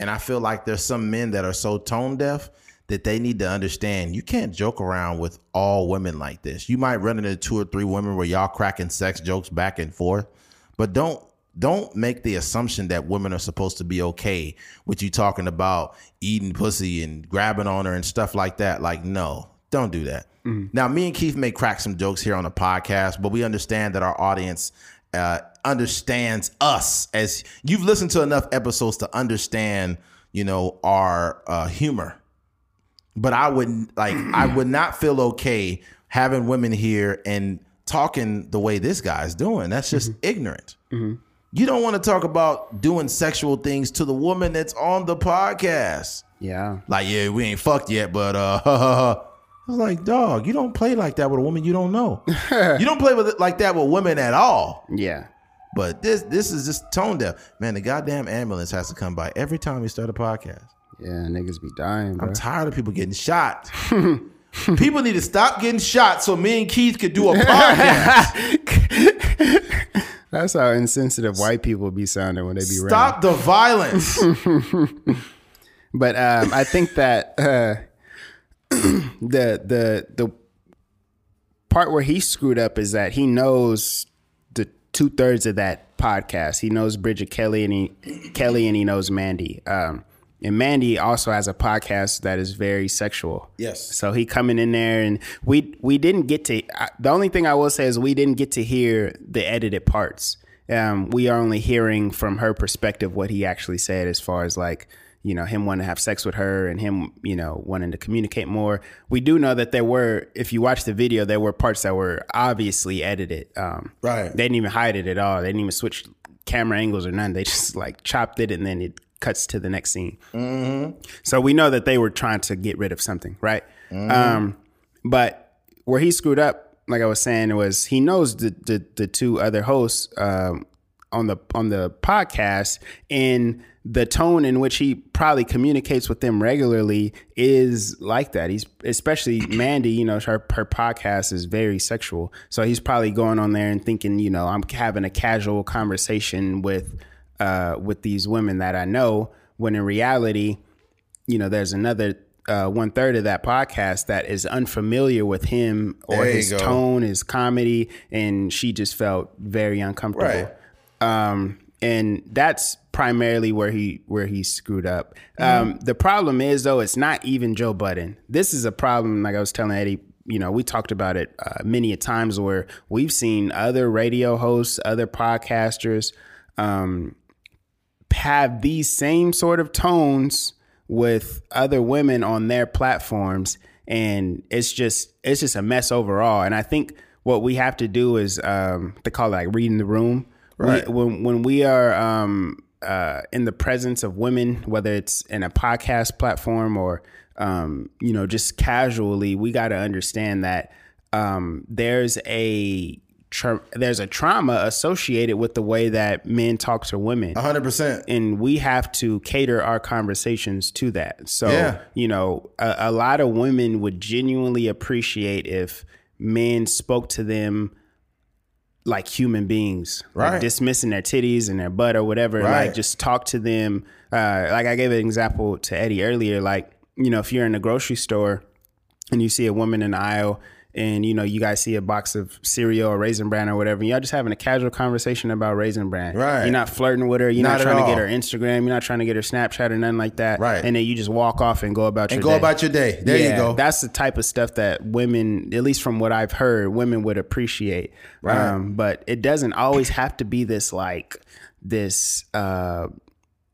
And I feel like there's some men that are so tone deaf that they need to understand you can't joke around with all women like this. You might run into two or three women where y'all cracking sex jokes back and forth, but don't don't make the assumption that women are supposed to be okay with you talking about eating pussy and grabbing on her and stuff like that. Like, no, don't do that. Now, me and Keith may crack some jokes here on the podcast, but we understand that our audience uh, understands us as you've listened to enough episodes to understand, you know, our uh, humor. but I wouldn't like I would not feel okay having women here and talking the way this guy's doing. That's just ignorant. You don't want to talk about doing sexual things to the woman that's on the podcast. Yeah. Like, yeah, we ain't fucked yet, but uh, I was like, dog, you don't play like that with a woman you don't know. you don't play with it like that with women at all. Yeah. But this this is just tone deaf, man. The goddamn ambulance has to come by every time we start a podcast. Yeah, niggas be dying, bro. I'm tired of people getting shot. people need to stop getting shot so me and Keith could do a podcast. That's how insensitive white people be sounding when they be running. stop the violence. But um, I think that uh, the the the part where he screwed up is that he knows two thirds of that podcast. He knows Bridget Kelly and he Kelly and he knows Mandy. Um, and Mandy also has a podcast that is very sexual. Yes. So he coming in there and we we didn't get to. I- The only thing I will say is we didn't get to hear the edited parts. Um, we are only hearing from her perspective what he actually said, as far as like you know him wanting to have sex with her and him you know wanting to communicate more. We do know that there were, if you watch the video, there were parts that were obviously edited. Um, Right. They didn't even hide it at all. They didn't even switch camera angles or none. They just like chopped it and then it cuts to the next scene. Mm-hmm. So we know that they were trying to get rid of something, right? Um, but where he screwed up, like I was saying, was he knows the the, the two other hosts um, on the on the podcast, and the tone in which he probably communicates with them regularly is like that. He's especially Mandy. You know, her her podcast is very sexual, so he's probably going on there and thinking, you know, I'm having a casual conversation with uh, with these women that I know, when in reality you know, there's another uh, one third of that podcast that is unfamiliar with him or his go. tone, his comedy, and she just felt very uncomfortable. Um, and that's primarily where he where he screwed up. Um, the problem is though, it's not even Joe Budden. This is a problem. Like I was telling Eddie, you know, we talked about it uh, many a times where we've seen other radio hosts, other podcasters. Um, have these same sort of tones with other women on their platforms and it's just it's just a mess overall and i think what we have to do is um they call it like reading the room Right. we, when when we are um uh in the presence of women whether it's in a podcast platform or um you know just casually we got to understand that um there's a tra- there's a trauma associated with the way that men talk to women 100%. and we have to cater our conversations to that. So, Yeah. you know, a, a lot of women would genuinely appreciate if men spoke to them like human beings, like Right. dismissing their titties and their butt or whatever. Right. Like, just talk to them. Uh, like I gave an example to Eddie earlier. Like, you know, if you're in a grocery store and you see a woman in the aisle and you know you guys see a box of cereal or raisin bran or whatever and y'all just having a casual conversation about raisin bran Right. you're not flirting with her you're not, Not trying to get her instagram you're not trying to get her snapchat or nothing like that Right. and then you just walk off and go about And your go day. about your day. There Yeah, you go. That's the type of stuff that women, at least from what I've heard, women would appreciate. Right. Um, but it doesn't always have to be this like this uh,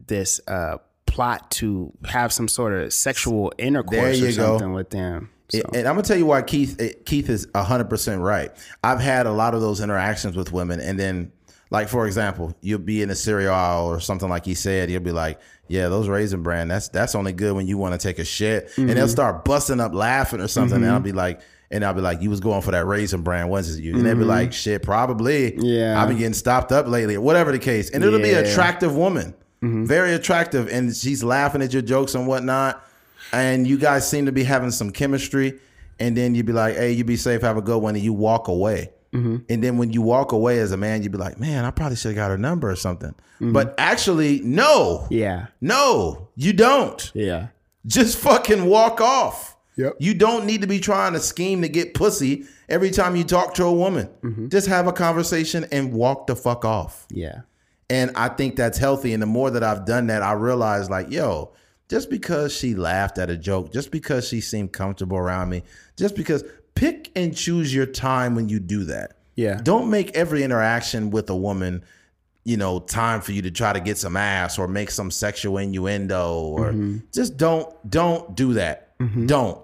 this uh, plot to have some sort of sexual intercourse or go. something with them. So, And I'm gonna tell you why Keith eh, Keith is 100 percent right. I've had a lot of those interactions with women, and then, like for example, you'll be in a cereal aisle or something like he said. You'll be like, "Yeah, those raisin bran. That's that's only good when you want to take a shit." And they'll mm-hmm. start busting up laughing or something, and I'll mm-hmm. be like. And I'll be like, you was going for that raisin brand, wasn't you? And they'll be mm-hmm. like, shit, probably. Yeah. I've been getting stopped up lately, or whatever the case. And it'll be Yeah. an attractive woman, very attractive, and she's laughing at your jokes and whatnot and you guys seem to be having some chemistry. And then you'd be like hey you be safe have a good one. And you walk away. Mm-hmm. And then when you walk away as a man you'd be like man i probably should have got her number or something. Mm-hmm. But actually no. Yeah, no you don't. Yeah, just fucking walk off. Yep. you don't need to be trying to scheme to get pussy every time you talk to a woman. Mm-hmm. Just have a conversation and walk the fuck off. Yeah, and I think that's healthy. And the more that I've done that, I realize like, yo, just because she laughed at a joke, just because she seemed comfortable around me, just because pick and choose your time when you do that. Yeah. Don't make every interaction with a woman, you know, time for you to try to get some ass or make some sexual innuendo or mm-hmm. just don't don't do that. Mm-hmm. Don't,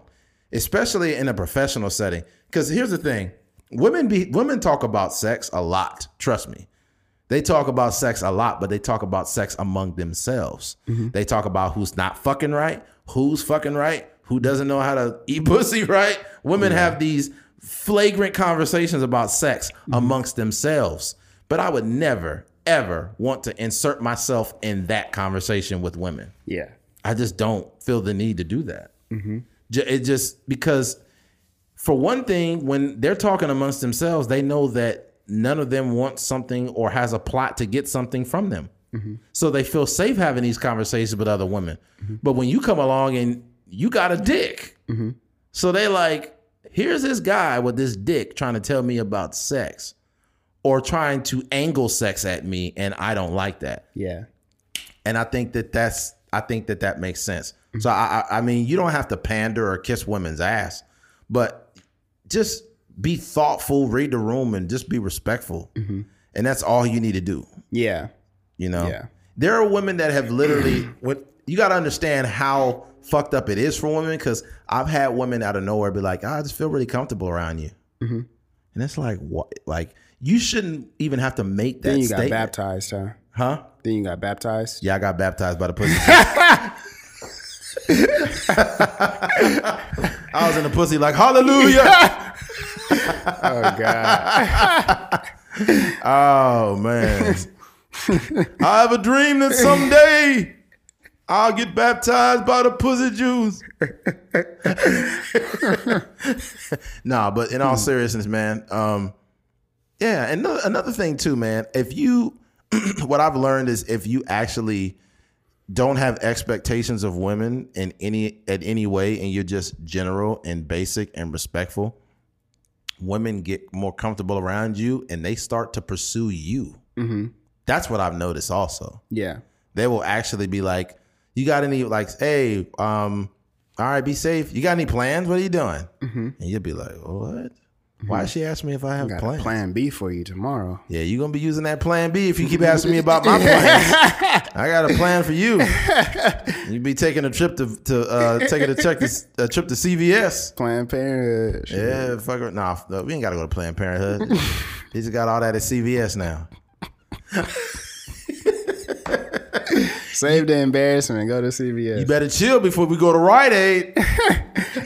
especially in a professional setting. Because here's the thing: women be women talk about sex a lot. Trust me. They talk about sex a lot, but they talk about sex among themselves. Mm-hmm. They talk about who's not fucking right, who's fucking right, who doesn't know how to eat pussy right. Women have these flagrant conversations about sex mm-hmm. amongst themselves. But I would never, ever want to insert myself in that conversation with women. Yeah. I just don't feel the need to do that. Mm-hmm. Ju- It just because, for one thing, when they're talking amongst themselves, they know that none of them wants something or has a plot to get something from them. Mm-hmm. So they feel safe having these conversations with other women. Mm-hmm. But when you come along and you got a dick, mm-hmm. so they like, here's this guy with this dick trying to tell me about sex or trying to angle sex at me, and I don't like that Yeah. and I think that that's I think that that makes sense. So I I I mean you don't have to pander or kiss women's ass, but just be thoughtful, read the room, and just be respectful, and that's all you need to do. Yeah. You know, Yeah. there are women that have literally what you got to understand how fucked up it is for women because I've had women out of nowhere be like, "Ah, I just feel really comfortable around you, and it's like what like. You shouldn't even have to make that Then you got statement, baptized, huh? huh? Then you got baptized. Yeah, I got baptized by the pussy. I was in the pussy like hallelujah. Oh God. Oh man. I have a dream that someday I'll get baptized by the pussy juice. nah, but in all seriousness, man, um, yeah, and another, another thing too, man. If you, what I've learned is if you actually don't have expectations of women in any at any way, and you're just general and basic and respectful, women get more comfortable around you, and they start to pursue you. That's what I've noticed. Also, yeah. they will actually be like, "You got any like, hey, um, all right, be safe. You got any plans? What are you doing?" And you'll be like, "What? Why she ask me if I have Got plans?" a plan B for you tomorrow. Yeah, you're gonna be using that plan B if you keep asking me about my plans. I got a plan for you. You'd be taking a trip to to uh, taking a check to, a trip to CVS. Planned Parenthood. Yeah, fuck it. Nah, no, we ain't gotta go to Planned Parenthood. he just got all that at CVS now. Save the embarrassment. Go to CVS. You better chill before we go to Rite Aid.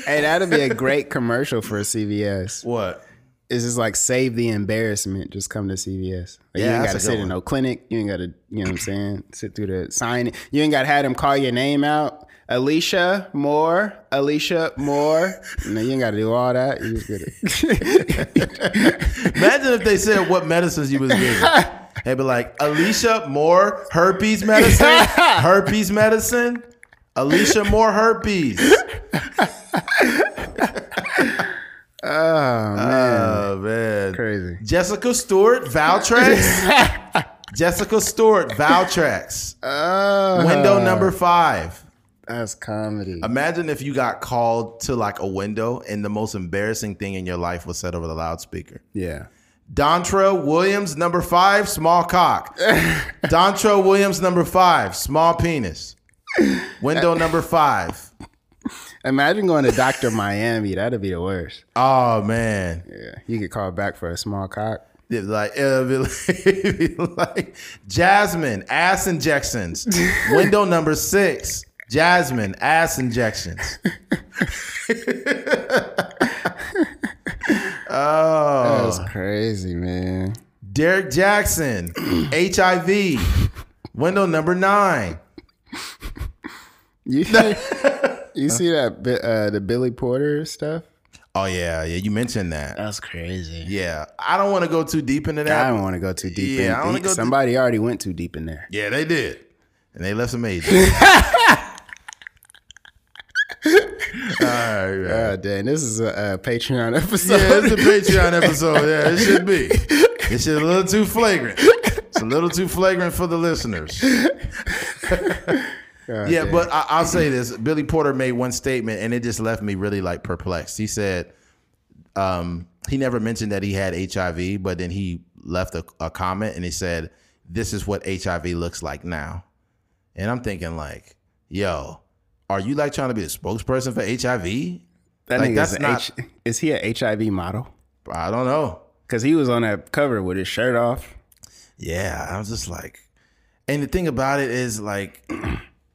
hey, that'd be a great commercial for CVS. What? It's just like save the embarrassment. Just come to CVS. Like, Yeah, you ain't got to sit good in no clinic. You ain't got to, you know what I'm saying? Sit through the sign. You ain't got to have them call your name out. Alicia Moore. Alicia Moore. No, you ain't got to do all that. You just get it. Imagine if they said what medicines you was getting. They'd be like, Alicia Moore herpes medicine, herpes medicine, Alicia Moore herpes. oh man, Oh man, crazy. Jessica Stewart Valtrex. Jessica Stewart Valtrex. Oh, Window number five. That's comedy. Imagine if you got called to like a window and the most embarrassing thing in your life was said over the loudspeaker. yeah. Dontrell Williams, number five, small cock. Dontrell Williams, number five, small penis. Window number five. Imagine going to Doctor Miami. That'd be the worst. Oh man, Yeah, you could call back for a small cock. It'd like, it'd be like, it'd be like Jasmine ass injections. Window number six, Jasmine ass injections. oh, That's crazy, man. Derek Jackson, HIV. Window number nine. You you see that uh, the Billy Porter stuff? Oh yeah, yeah. You mentioned that. That's crazy. Yeah, I don't want to go too deep into that. I don't want to go too deep. Yeah, in I wanna go too- Somebody already went too deep in there. Yeah, they did, and they left some age. All right. God damn, this is a, a Patreon episode. Yeah, it's a Patreon episode. Yeah, it should be. It's just a little too flagrant. It's a little too flagrant for the listeners. Yeah, damn. but I, I'll say this: Billy Porter made one statement, and it just left me really like perplexed. He said um, he never mentioned that he had HIV, but then he left a, a comment and he said, "This is what HIV looks like now." And I'm thinking, like, yo, are you like trying to be the spokesperson for HIV? That Like, that's an not- H- is he an HIV model? I don't know. Because he was on that cover with his shirt off. Yeah, I was just like, and the thing about it is like,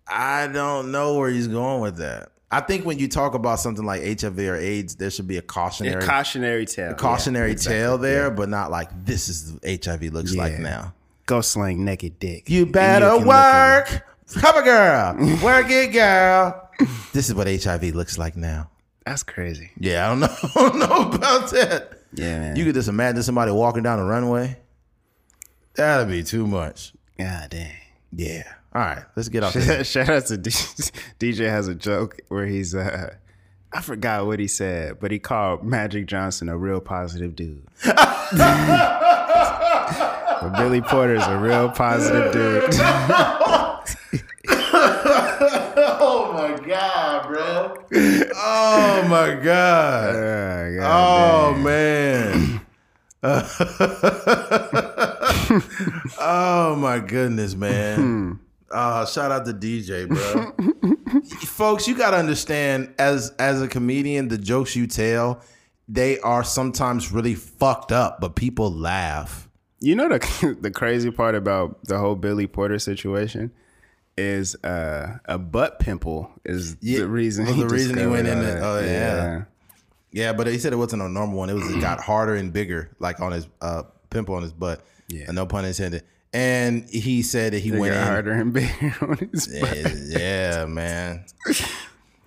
I don't know where he's going with that. I think when you talk about something like HIV or AIDS, there should be a cautionary cautionary tale. cautionary Yeah, exactly. tale there, but not like this is HIV looks like now. Go slang naked dick. You better look work, cover girl, work it, girl. This is what HIV looks like now. That's crazy. Yeah, I don't know, I don't know about that. Yeah, man. You could just imagine somebody walking down the runway. That'd be too much. God dang. Yeah. All right, let's get off. this. Shout out to D- DJ has a joke where he's uh I forgot what he said, but he called Magic Johnson a real positive dude. but Billy Porter's a real positive dude. oh my god, bro. Oh my god. Uh, God Oh man. oh my goodness, man. Uh, shout out to DJ, bro. Folks, you gotta understand as as a comedian, the jokes you tell, they are sometimes really fucked up, but people laugh. You know the the crazy part about the whole Billy Porter situation is uh, a butt pimple is Yeah, the reason. was the reason he went in the- oh, yeah. Yeah, but he said it wasn't a normal one. It was it got harder and bigger, like on his uh, pimple on his butt. Yeah. Uh, no pun intended. And he said that he It went in. harder and bigger on his butt. Yeah, yeah, man.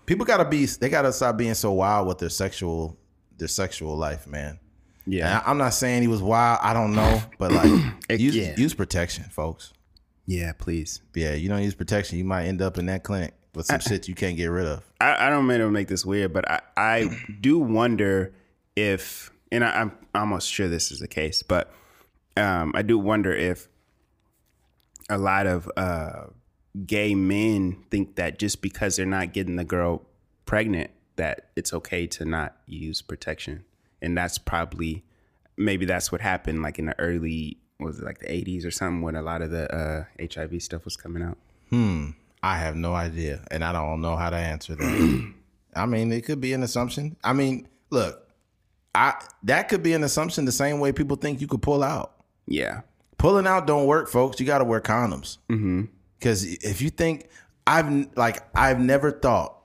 People gotta be. They gotta stop being so wild with their sexual, their sexual life, man. Yeah, And I, am not saying he was wild. I don't know, but like, use yeah. use protection, folks. Yeah. Please. Yeah, you don't use protection, you might end up in that clinic with some shit you can't get rid of. I, I don't mean to make this weird, but I, I do wonder if, and I, I'm almost sure this is the case, but um, I do wonder if a lot of uh, gay men think that just because they're not getting the girl pregnant, that it's okay to not use protection, and that's probably maybe that's what happened, like in the early was it like the 80s or something when a lot of the uh, HIV stuff was coming out. Hmm. I have no idea, and I don't know how to answer that. I mean, it could be an assumption. I mean, look, I that could be an assumption the same way people think you could pull out. Yeah, Pulling out don't work, folks. You got to wear condoms. Because if you think I've like I've never thought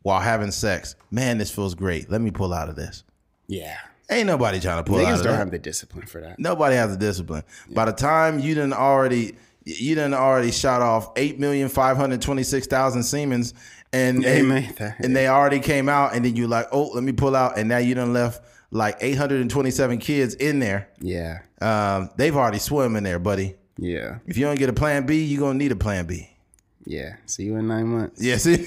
while having sex, man, this feels great. Let me pull out of this. yeah. Ain't nobody trying to pull out Niggas don't that. have the discipline for that. Nobody has the discipline. By the time you done already you done already shot off eight million five hundred twenty six thousand Siemens and They that, and they already came out and then you like, oh, let me pull out and now you done left like eight hundred and twenty seven kids in there. Yeah, Um, they've already swum in there, buddy. yeah, If you don't get a plan B, you're gonna need a plan B. yeah. See you in nine months. Yeah, see you.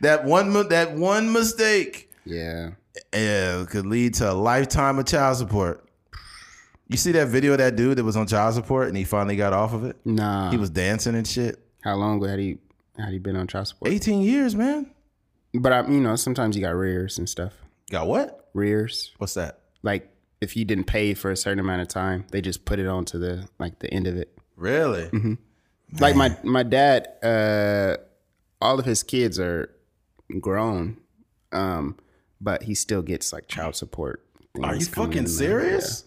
that one that one mistake Yeah. Yeah, could lead to a lifetime of child support. You see that video of that dude that was on child support and he finally got off of it? Nah. He was dancing and shit. How long had he had he been on child support? 18 years, man. But I, you know, sometimes you got rears and stuff. Got what? Rears, What's that? like if you didn't pay for a certain amount of time, they just put it on to the like the end of it. Really? Mm-hmm. Like my my dad, uh, all of his kids are grown, um, but he still gets like child support. Are you fucking in. serious?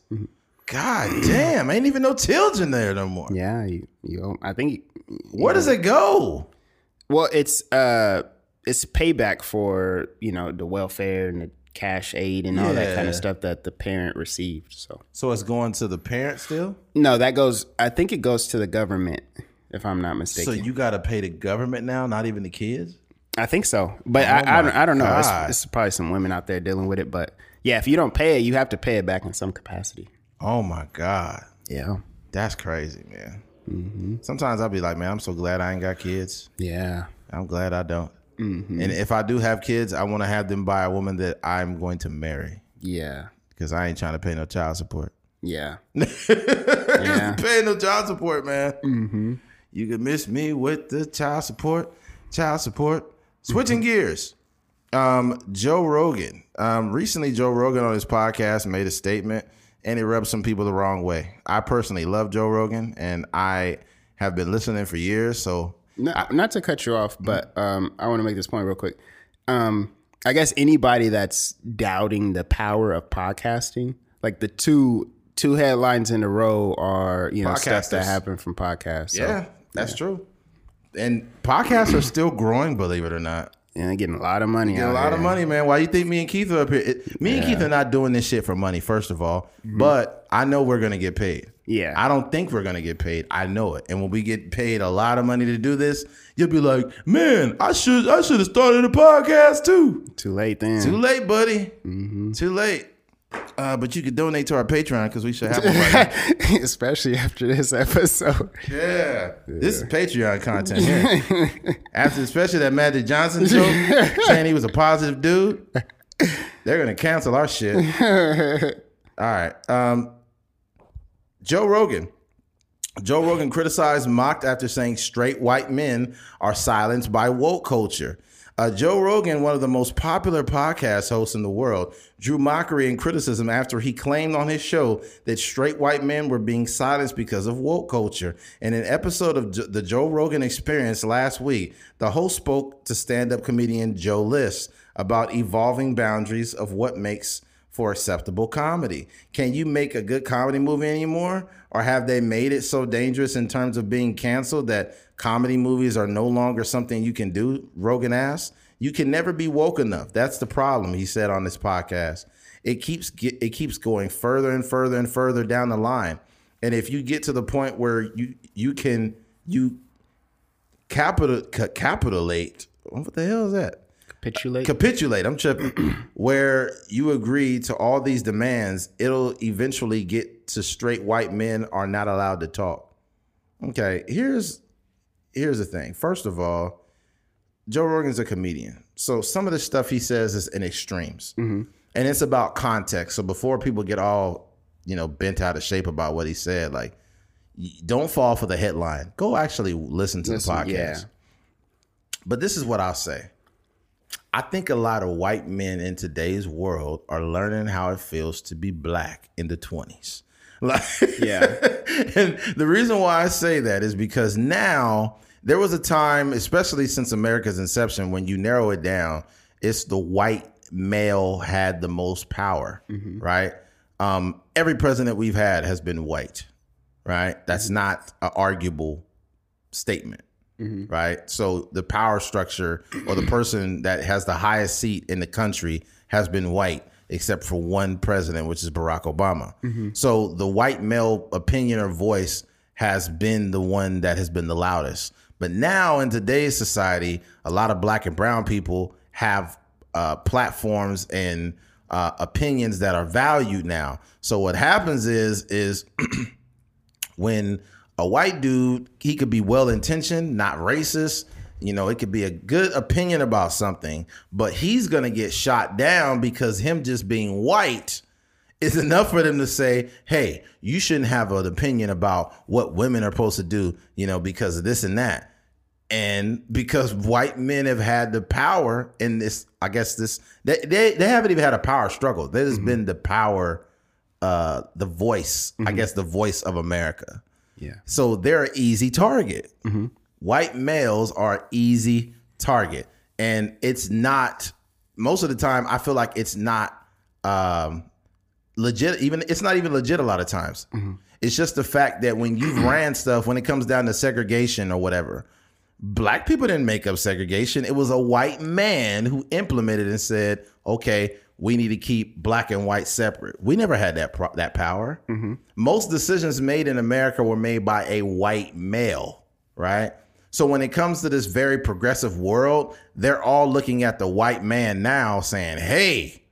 God damn, ain't even no children there no more. Yeah, you, you I think Where does it go? Well, it's uh it's payback for, you know, the welfare and the cash aid and all that kind of stuff that the parent received. So So it's going to the parent still? no, that goes I think it goes to the government, if I'm not mistaken. So you got to pay the government now, not even the kids? I think so. But Oh I, I don't I don't know. It's, it's probably some women out there dealing with it. But yeah, if you don't pay it, you have to pay it back in some capacity. Oh my God. Yeah. That's crazy, man. Mm-hmm. Sometimes I'll be like, man, I'm so glad I ain't got kids. Yeah. I'm glad I don't. Mm-hmm. And if I do have kids, I want to have them by a woman that I'm going to marry Yeah. because I ain't trying to pay no child support. Yeah. yeah. Pay no child support, man. Mm-hmm. You can miss me with the child support. Child support. Switching gears. Um, Joe Rogan. Um, recently, Joe Rogan on his podcast made a statement, and it rubbed some people the wrong way. I personally love Joe Rogan, and I have been listening for years. So No, not to cut you off, but um, I want to make this point real quick. Um, I guess anybody that's doubting the power of podcasting, like the two two headlines in a row are you know stuff that happened from podcasts. So, Yeah, that's true. And podcasts are still growing, believe it or not. and they're getting a lot of money. Get a lot of money, man. Why you think me and Keith are up here? It- me and Keith are not doing this shit for money, first of all. Mm-hmm. But I know we're gonna get paid. Yeah. I don't think we're gonna get paid. I know it. And when we get paid a lot of money to do this, you'll be like, man, I should I should have started a podcast too. Too late then. Too late, buddy. Mm-hmm. Too late. Uh, but you could donate to our Patreon because we should have one right. Especially after this episode. Yeah. This is Patreon content here. After especially that Magic Johnson joke saying he was a positive dude, they're gonna cancel our shit. All right. Um, Joe Rogan. Joe Rogan criticized mocked after saying straight white men are silenced by woke culture. Uh, Joe Rogan, one of the most popular podcast hosts in the world, drew mockery and criticism after he claimed on his show that straight white men were being silenced because of woke culture. In an episode of the Joe Rogan Experience last week, the host spoke to stand-up comedian Joe List about evolving boundaries of what makes for acceptable comedy. Can you make a good comedy movie anymore? Or have they made it so dangerous in terms of being canceled that comedy movies are no longer something you can do? Rogan asked. You can never be woke enough. That's the problem, he said on this podcast. It keeps it keeps going further and further and further down the line. And if you get to the point where you you can you capital capitulate, what the hell is that? Capitulate. capitulate. I'm tripping. where you agree to all these demands, it'll eventually get to straight white men are not allowed to talk. Okay, here's here's the thing. First of all, Joe Rogan's a comedian, so some of the stuff he says is in extremes, mm-hmm. and it's about context. So before people get all you know bent out of shape about what he said, like don't fall for the headline. Go actually listen to Listen, the podcast. yeah. But this is what I'll say. I think a lot of white men in today's world are learning how it feels to be black in the 20s. Like, Yeah. and the reason why I say that is because now there was a time, especially since America's inception, when you narrow it down, it's the white male had the most power, mm-hmm. right? Um, every president we've had has been white, right? That's mm-hmm. not an arguable statement mm-hmm. right? So the power structure or the person that has the highest seat in the country has been white, except for one president, which is Barack Obama. So the white male opinion or voice has been the one that has been the loudest. But now in today's society, a lot of black and brown people have uh, platforms and uh, opinions that are valued now. So what happens is is when a white dude, he could be well intentioned, not racist. You know, it could be a good opinion about something, but he's gonna get shot down because him just being white is enough for them to say, hey, you shouldn't have an opinion about what women are supposed to do, you know, because of this and that. And because white men have had the power in this, I guess this, they, they, they haven't even had a power struggle. There's been the power, uh, the voice, I guess the voice of America. Yeah. So they're an easy target. White males are easy target. And it's not, most of the time, I feel like it's not um, legit. Even It's not even legit a lot of times. Mm-hmm. It's just the fact that when you ran stuff, when it comes down to segregation or whatever, black people didn't make up segregation. It was a white man who implemented and said, okay, we need to keep black and white separate. We never had that pro- that power. Mm-hmm. Most decisions made in America were made by a white male, right? So when it comes to this very progressive world, they're all looking at the white man now saying, hey,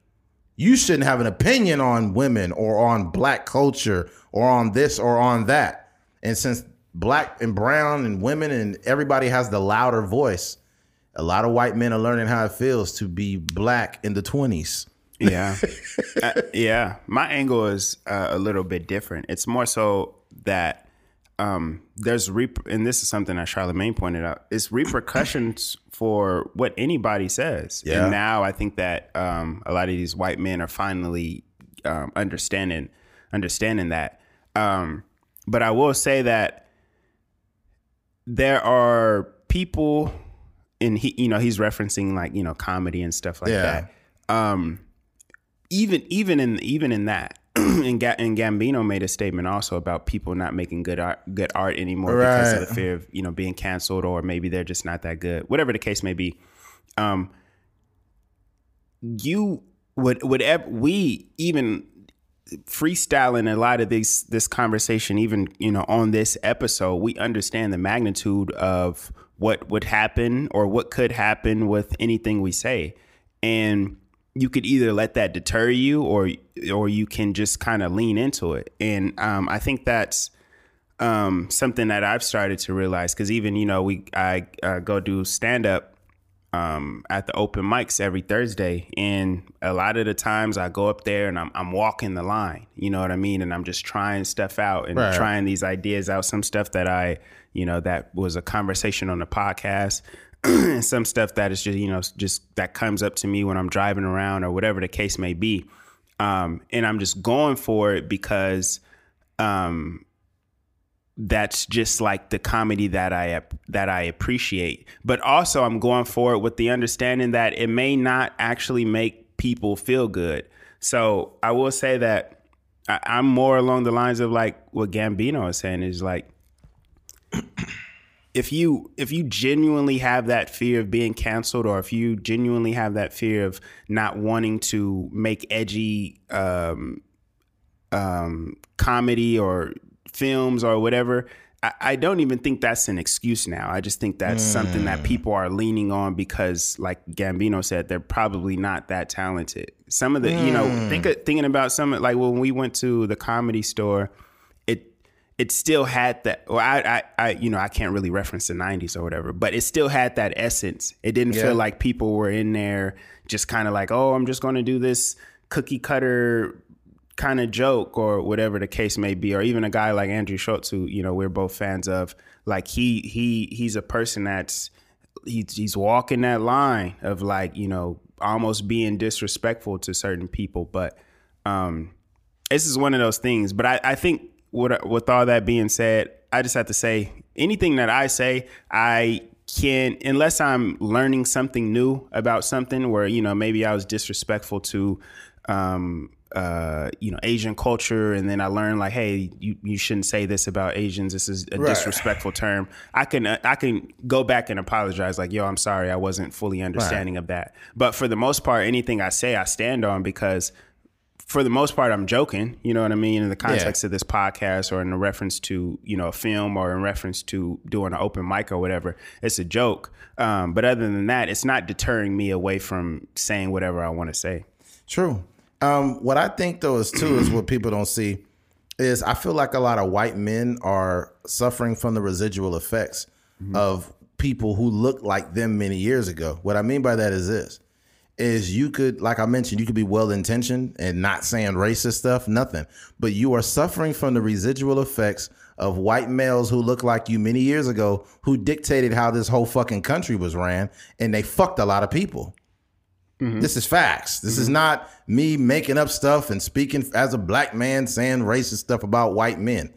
you shouldn't have an opinion on women or on black culture or on this or on that. And since black and brown and women and everybody has the louder voice, a lot of white men are learning how it feels to be black in the 20s. Yeah. Uh, yeah. My angle is uh, a little bit different. It's more so that um, there's, rep- and this is something that Charlamagne pointed out, it's repercussions for what anybody says. Yeah. And now I think that um, a lot of these white men are finally um, understanding, understanding that. Um, but I will say that there are people, and he, you know, he's referencing like you know comedy and stuff like Yeah. that. Um, even even in even in that, and, Ga- and Gambino made a statement also about people not making good art good art anymore because of the fear of you know being canceled or maybe they're just not that good, whatever the case may be. Um, you would whatever we even freestyling a lot of this this conversation even you know on this episode we understand the magnitude of what would happen or what could happen with anything we say. And you could either let that deter you or or you can just kind of lean into it and um, i think that's um, something that i've started to realize because even you know we i uh, go do stand up um, at the open mics every Thursday. And a lot of the times I go up there and I'm, I'm walking the line, you know what I mean? And I'm just trying stuff out and Right. trying these ideas out. Some stuff that I, you know, that was a conversation on the podcast. And some stuff that is just, you know, just that comes up to me when I'm driving around or whatever the case may be. Um, and I'm just going for it because, um, that's just like the comedy that I that I appreciate. But also I'm going for it with the understanding that it may not actually make people feel good. So I will say that I, I'm more along the lines of like what Gambino is saying is like if you if you genuinely have that fear of being canceled or if you genuinely have that fear of not wanting to make edgy um, um, comedy or films or whatever, I, I don't even think that's an excuse now. I just think that's something that people are leaning on because, like Gambino said, they're probably not that talented. Some of the, you know, think of, thinking about some like when we went to the comedy store, it still had that. Well, I, I, I, you know, I can't really reference the '90s or whatever, but it still had that essence. It didn't Yeah. feel like people were in there just kind of like, oh, I'm just going to do this cookie cutter kind of joke or whatever the case may be, or even a guy like Andrew Schulz, who you know we're both fans of. Like he he he's a person that's he's he's walking that line of like you know almost being disrespectful to certain people, but um, this is one of those things. But I, I think with with all that being said, I just have to say anything that I say, I can unless I'm learning something new about something where you know maybe I was disrespectful to um uh you know Asian culture and then I learned like hey you you shouldn't say this about Asians. This is a Right. disrespectful term. I can uh, I can go back and apologize like yo I'm sorry I wasn't fully understanding of that. But for the most part anything I say I stand on because for the most part, I'm joking. You know what I mean? In the context of this podcast, or in the reference to you know a film, or in reference to doing an open mic or whatever, it's a joke. Um, but other than that, it's not deterring me away from saying whatever I want to say. True. Um, what I think though is too is what people don't see is I feel like a lot of white men are suffering from the residual effects of people who looked like them many years ago. What I mean by that is this is you could like I mentioned, you could be well intentioned and not saying racist stuff, nothing. But you are suffering from the residual effects of white males who look like you many years ago who dictated how this whole fucking country was ran and they fucked a lot of people. Mm-hmm. This is facts. This is mm-hmm. not me making up stuff and speaking as a black man saying racist stuff about white men.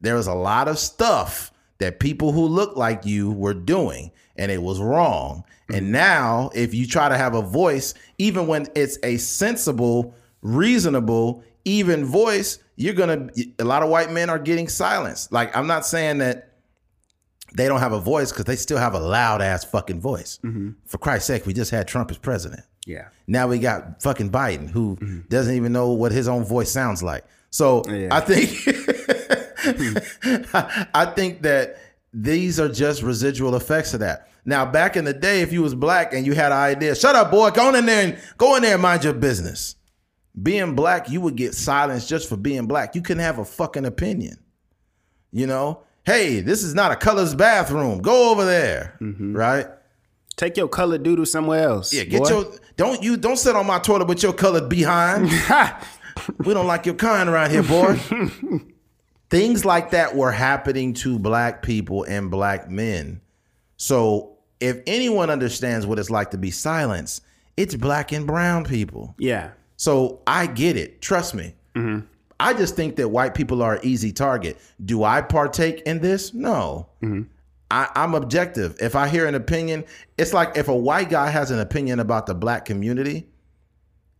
There was a lot of stuff that people who look like you were doing and it was wrong. And now, if you try to have a voice, even when it's a sensible, reasonable, even voice, you're gonna, a lot of white men are getting silenced. Like, I'm not saying that they don't have a voice because they still have a loud ass fucking voice. Mm-hmm. For Christ's sake, we just had Trump as president. Yeah. Now we got fucking Biden who mm-hmm. doesn't even know what his own voice sounds like. So Yeah. I think I think that these are just residual effects of that. Now back in the day, if you was black and you had an idea, shut up, boy, go in there and go in there and mind your business. Being black, you would get silenced just for being black. You couldn't have a fucking opinion. You know, hey, this is not a colors bathroom. Go over there, mm-hmm. right? Take your colored doodle somewhere else. Yeah, get boy. your don't you don't sit on my toilet with your colored behind. we don't like your kind around here, boy. Things like that were happening to black people and black men. So if anyone understands what it's like to be silenced, it's black and brown people. yeah. So I get it. Trust me. Mm-hmm. I just think that white people are an easy target. Do I partake in this? No. Mm-hmm. I, I'm objective. If I hear an opinion, it's like if a white guy has an opinion about the black community,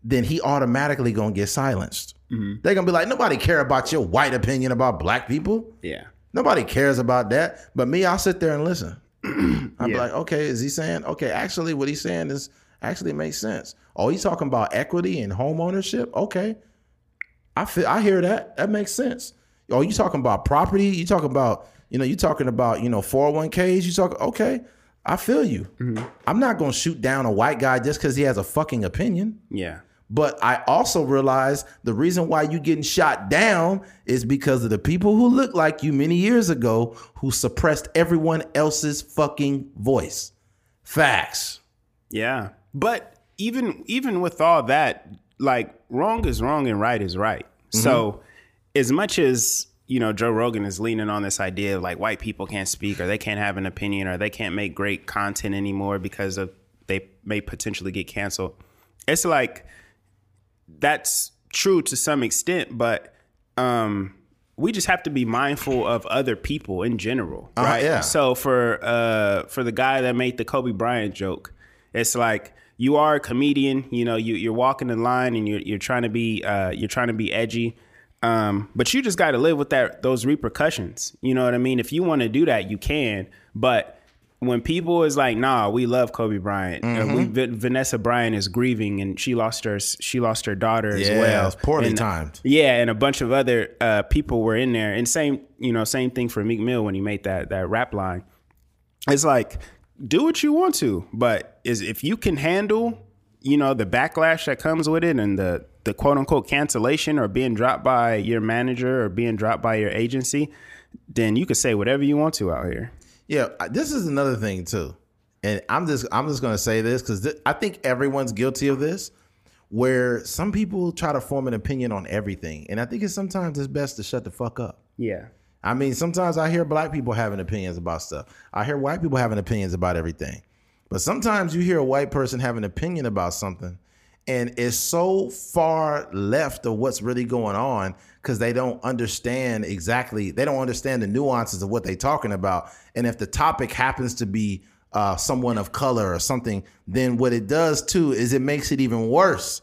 then he automatically gonna get silenced. Mm-hmm. They're gonna be like, nobody care about your white opinion about black people. Yeah. Nobody cares about that. But me, I'll sit there and listen. I'll be like, okay, is he saying? Okay, actually, what he's saying is actually makes sense. Oh, he's talking about equity and home ownership. Okay, I feel, I hear that. That makes sense. Oh, you talking about property? You talking about you know? You talking about you know 401ks? You talk okay? I feel you. Mm-hmm. I'm not gonna shoot down a white guy just because he has a fucking opinion. Yeah. But I also realize the reason why you getting shot down is because of the people who look like you many years ago who suppressed everyone else's fucking voice. Facts. Yeah. But even even with all that, like wrong is wrong and right is right. Mm-hmm. So as much as you know, Joe Rogan is leaning on this idea of like white people can't speak or they can't have an opinion or they can't make great content anymore because of they may potentially get canceled. It's like that's true to some extent, but um we just have to be mindful of other people in general, right? yeah. So for uh for the guy that made the Kobe Bryant joke, it's like you are a comedian, you know, you you're walking the line and you're you're trying to be uh you're trying to be edgy. Um, but you just got to live with that those repercussions. You know what I mean? If you want to do that, you can. But when people is like, "Nah, we love Kobe Bryant," and we, V- Vanessa Bryant is grieving, and she lost her she lost her daughter as well. poorly And- timed. yeah, and a bunch of other uh, people were in there, and same you know same thing for Meek Mill when he made that that rap line. It's like do what you want to, but is if you can handle you know the backlash that comes with it and the the quote unquote cancellation or being dropped by your manager or being dropped by your agency, then you could say whatever you want to out here. Yeah, this is another thing too, and I'm just I'm just gonna say this because I think everyone's guilty of this, where some people try to form an opinion on everything, and I think it's sometimes it's best to shut the fuck up. Yeah. I mean, sometimes I hear black people having opinions about stuff. I hear white people having opinions about everything. But sometimes you hear a white person have an opinion about something and it's so far left of what's really going on because they don't understand exactly, they don't understand the nuances of what they're talking about. And if the topic happens to be uh, someone of color or something, then what it does too is it makes it even worse.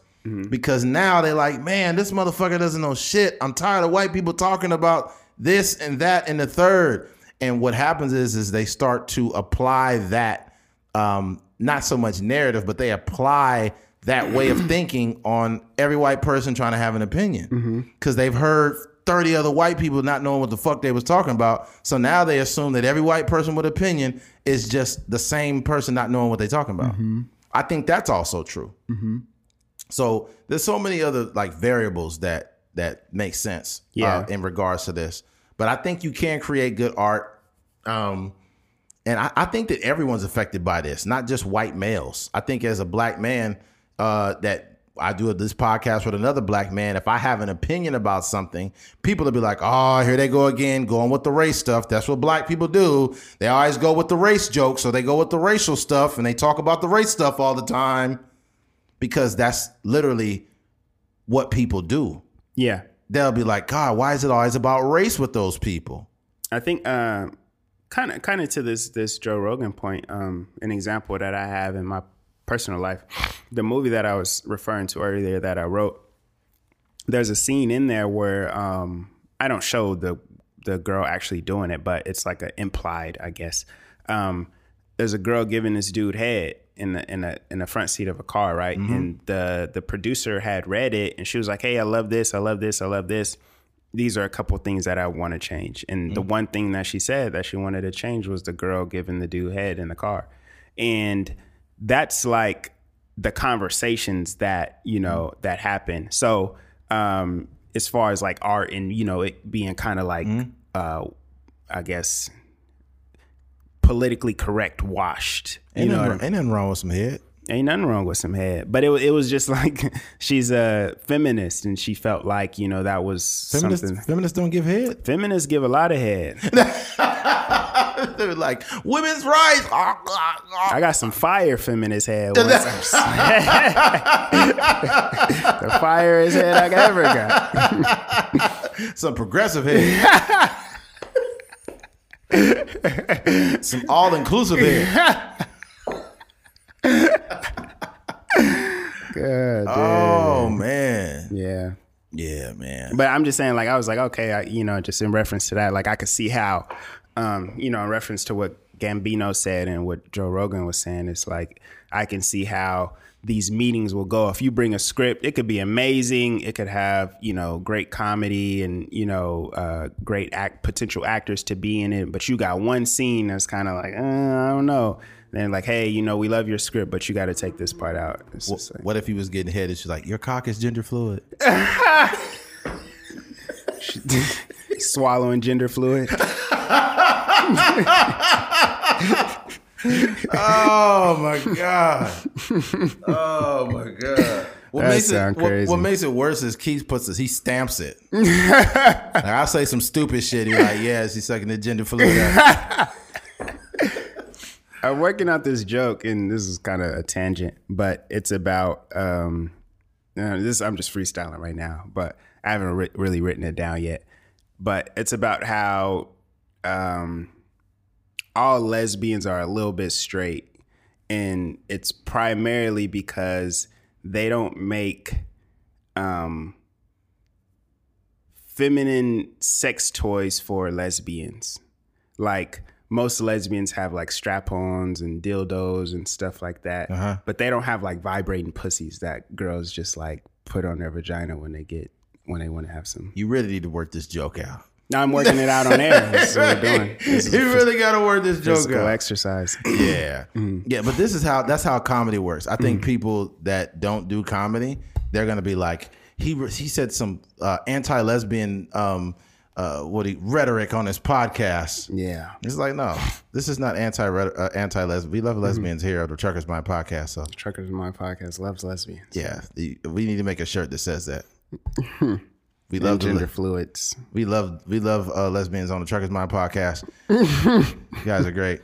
Because now they're like, man, this motherfucker doesn't know shit. I'm tired of white people talking about this and that and the third. And what happens is, is they start to apply that, um, not so much narrative, but they apply that way of thinking on every white person trying to have an opinion because they've heard 30 other white people not knowing what the fuck they was talking about. So now they assume that every white person with opinion is just the same person not knowing what they're talking about. I think that's also true. So there's so many other like variables that that make sense Yeah. uh, in regards to this. But I think you can create good art. Um, and I, I think that everyone's affected by this, not just white males. I think as a black man, uh, that I do this podcast with another black man. If I have an opinion about something, people will be like, "Oh, here they go again, going with the race stuff." That's what black people do. They always go with the race jokes, so they go with the racial stuff, and they talk about the race stuff all the time because that's literally what people do. Yeah. They'll be like, God, why is it always about race with those people? I think kind of kind of to this this Joe Rogan point, um, an example that I have in my personal life, the movie that I was referring to earlier that I wrote, there's a scene in there where um, I don't show the the girl actually doing it, but it's like a implied, I guess. Um, there's a girl giving this dude head in the in the in the front seat of a car, right? And the the producer had read it, and she was like, "Hey, I love this, I love this, I love this." These are a couple things that I want to change. And the one thing that she said that she wanted to change was the girl giving the dude head in the car. And that's like the conversations that, you know, that happen. So, um, as far as like art and, you know, it being kind of like, uh, I guess, politically correct washed. You Ain't, know, nothing, ain't nothing wrong with some head. ain't nothing wrong with some head, but it it was just like she's a feminist and she felt like you know that was Feminists, something. feminists don't give head. Feminists give a lot of head. They're like women's rights. I got some fire feminist head. Once. the firest head I ever got. Some progressive head. Some all inclusive head. God, Oh man. yeah. Yeah, man. But I'm just saying, like, I was like, okay, I, you know, just in reference to that, like, I could see how, um, you know, in reference to what Gambino said and what Joe Rogan was saying, it's like, I can see how these meetings will go. If you bring a script, it could be amazing. It could have, you know, great comedy and, you know, uh, great act, potential actors to be in it. But you got one scene that's kind of like, uh, I don't know. Then like, hey, you know, we love your script, but you got to take this part out. It's like, What if he was getting head and she's like, Your cock is gender fluid? swallowing gender fluid. Oh my god! Oh my god! What That makes it what, crazy. what makes it worse is Keith puts this. He stamps it. like I say some stupid shit. He's like, "Yeah, she's sucking the gender fluid." out." I'm working out this joke, and this is kind of a tangent, but it's about um, uh, this. I'm just freestyling right now, but I haven't ri- really written it down yet. But it's about how um, all lesbians are a little bit straight, and it's primarily because they don't make um, feminine sex toys for lesbians. Like most lesbians have like strap-ons and dildos and stuff like that, Uh-huh. but they don't have like vibrating pussies that girls just like put on their vagina when they get when they want to have some. You really need to work this joke out. Now I'm working it out on air. This is what we're doing. This You really got to work this joke physical out. exercise. Yeah, yeah, but this is how that's how comedy works. I think people that don't do comedy, they're gonna be like, he he said some uh, anti-lesbian um uh what he rhetoric on his podcast. Yeah. It's like no, this is not anti uh, anti lesbian. We love lesbians here at the Truckers Mind podcast. So Truckers in My Podcast loves lesbians. yeah, we need to make a shirt that says that. We love gender fluids. we love we love uh, lesbians on the Truckers Mind podcast. you guys are great.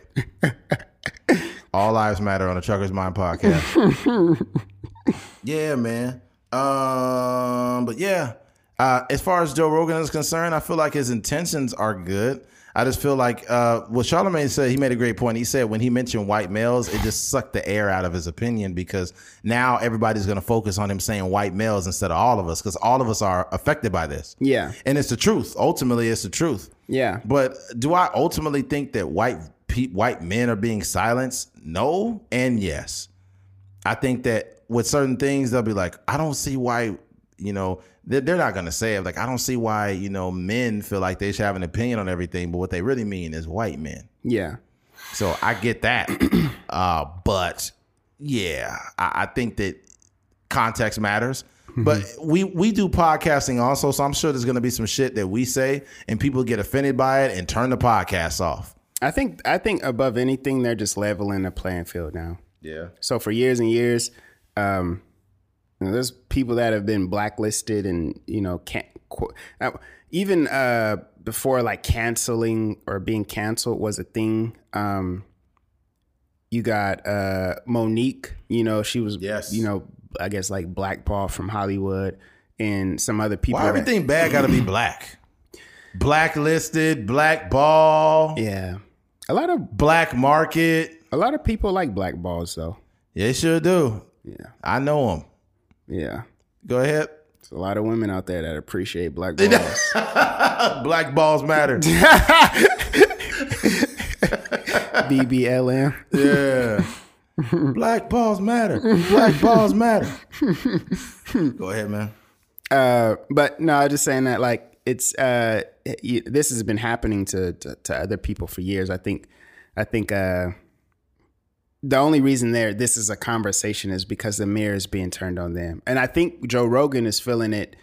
All lives matter on the Truckers Mind podcast. yeah, man. Um, but yeah, uh, as far as Joe Rogan is concerned, I feel like his intentions are good. I just feel like uh, what Charlamagne said, he made a great point. He said when he mentioned white males, it just sucked the air out of his opinion because now everybody's going to focus on him saying white males instead of all of us because all of us are affected by this. Yeah. And it's the truth. Ultimately, it's the truth. Yeah. But do I ultimately think that white pe- white men are being silenced? No and yes. I think that with certain things, they'll be like, I don't see why, you know, they're, they're not going to say it. Like, I don't see why, you know, men feel like they should have an opinion on everything. But what they really mean is white men. Yeah. So I get that. uh, but yeah, I, I think that context matters. But we we do podcasting also, so I'm sure there's gonna be some shit that we say and people get offended by it and turn the podcast off. I think I think above anything, they're just leveling the playing field now. Yeah. So for years and years, um, there's people that have been blacklisted and you know can't qu- even uh, before like canceling or being canceled was a thing. Um, you got uh, Mo'Nique. You know she was Yes. you know I guess like blackball from Hollywood and some other people. Why that- everything bad gotta be black? Blacklisted, blackball, yeah, a lot of black market. a lot of people like black balls though. They sure do. Yeah, I know them. Yeah. Go ahead. There's a lot of women out there that appreciate black balls. Black balls matter. BBLM. Yeah. Black balls matter. Black balls matter. Go ahead, man. Uh, but no, I'm just saying that like it's uh, you, this has been happening to, to to other people for years. I think I think uh, the only reason there this is a conversation is because the mirror is being turned on them, and I think Joe Rogan is feeling it.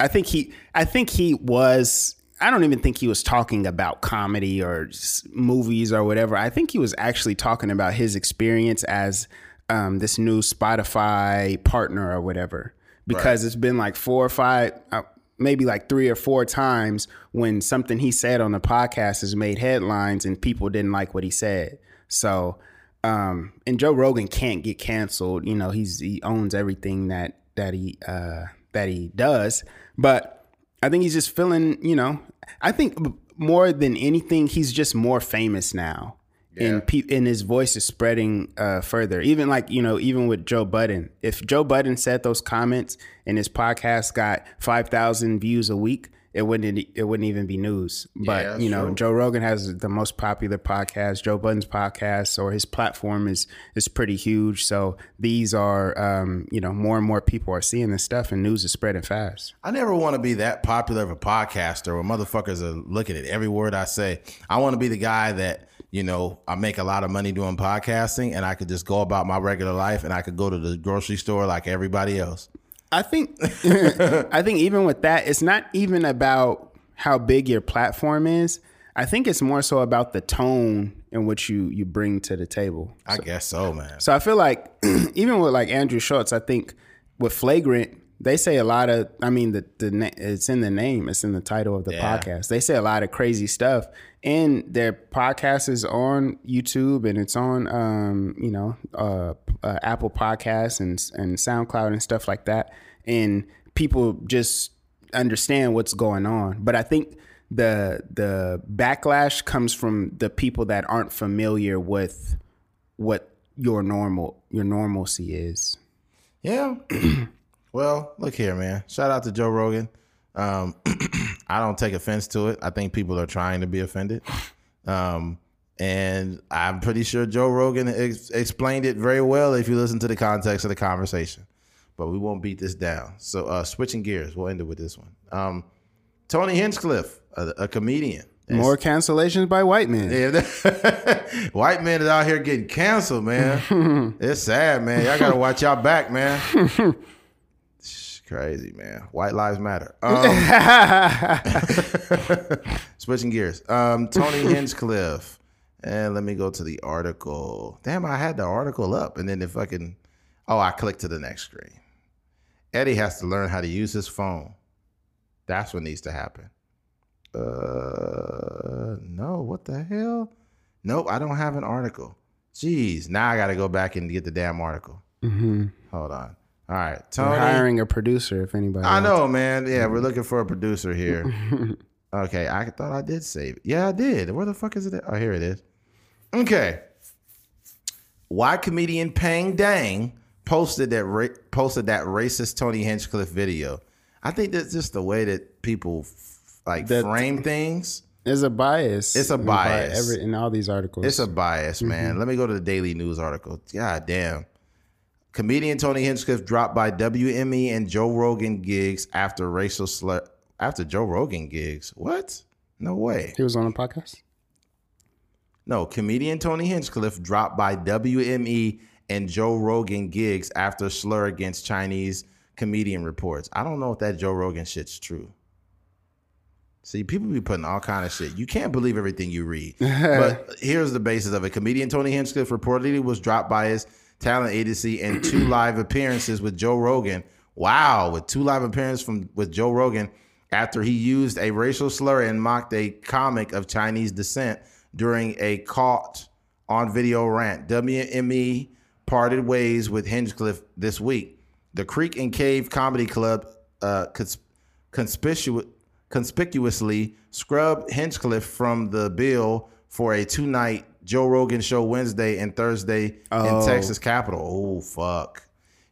I think he I think he was. I don't even think he was talking about comedy or movies or whatever. I think he was actually talking about his experience as um, this new Spotify partner or whatever. Because it's been like four or five, uh, maybe like three or four times when something he said on the podcast has made headlines and people didn't like what he said. So, um, and Joe Rogan can't get canceled. You know, he's he owns everything that that he uh, that he does. But I think he's just feeling. You know, I think more than anything, he's just more famous now. And pe- and his voice is spreading uh, further. Even like you know, even with Joe Budden, if Joe Budden said those comments and his podcast got five thousand views a week, it wouldn't it wouldn't even be news. But that's you know, true. Joe Rogan has the most popular podcast. Joe Budden's podcast or his platform is is pretty huge. So these are um, you know more and more people are seeing this stuff, and news is spreading fast. I never want to be that popular of a podcaster where motherfuckers are looking at every word I say. I want to be the guy that, you know, I make a lot of money doing podcasting and I could just go about my regular life and I could go to the grocery store like everybody else. I think I think even with that, it's not even about how big your platform is. I think it's more so about the tone in which you you bring to the table. I guess so, man. So I feel like even with like Andrew Schulz, I think with Flagrant, they say a lot of. I mean, the the it's in the name, it's in the title of the Yeah. podcast. They say a lot of crazy stuff, and their podcast is on YouTube and it's on, um, you know, uh, uh, Apple Podcasts and and SoundCloud and stuff like that. And people just understand what's going on. But I think the the backlash comes from the people that aren't familiar with what your normal your normalcy is. Yeah. well, look here, man. Shout out to Joe Rogan. Um, I don't take offense to it. I think people are trying to be offended. Um, and I'm pretty sure Joe Rogan ex- explained it very well if you listen to the context of the conversation. But we won't beat this down. So, uh, switching gears, we'll end it with this one. Um, Tony Hinchcliffe, a, a comedian. More cancellations by white men. Yeah, white men is out here getting canceled, man. it's sad, man. Y'all gotta watch y'all back, man. It's crazy, man. White lives matter. Um, switching gears. Um, Tony Hinchcliffe, and let me go to the article. Damn, I had the article up, and then the fucking oh, I clicked to the next screen. Eddie has to learn how to use his phone. That's what needs to happen. Uh, no, what the hell? Nope, I don't have an article. Jeez, now I got to go back and get the damn article. Hold on. All right, We're hiring a producer if anybody. I know, man. Yeah, we're mm-hmm. looking for a producer here. okay, I thought I did save it. Yeah, I did. Where the fuck is it? at? Oh, here it is. Okay. Why comedian Peng Dang posted that ra- posted that racist Tony Hinchcliffe video? I think that's just the way that people f- like That- frame things. There's a bias. It's a bias. every, in all these articles. It's a bias, man. Mm-hmm. Let me go to the Daily News article. God damn. Comedian Tony Hinchcliffe dropped by WME and Joe Rogan gigs after racial slur. After Joe Rogan gigs, what? No way. he was on a podcast. No, comedian Tony Hinchcliffe dropped by WME and Joe Rogan gigs after slur against Chinese comedian reports. I don't know if that Joe Rogan shit's true. See, people be putting all kind of shit. You can't believe everything you read. but here's the basis of it. Comedian Tony Hinchcliffe reportedly was dropped by his talent agency and two live appearances with Joe Rogan. Wow, with two live appearances from with Joe Rogan after he used a racial slur and mocked a comic of Chinese descent during a caught on video rant. WME parted ways with Hinchcliffe this week. The Creek and Cave Comedy Club uh, cons- conspicu- conspicuously scrubbed Hinchcliffe from the bill for a two night Joe Rogan show Wednesday and Thursday in oh. Texas Capitol. Oh, fuck.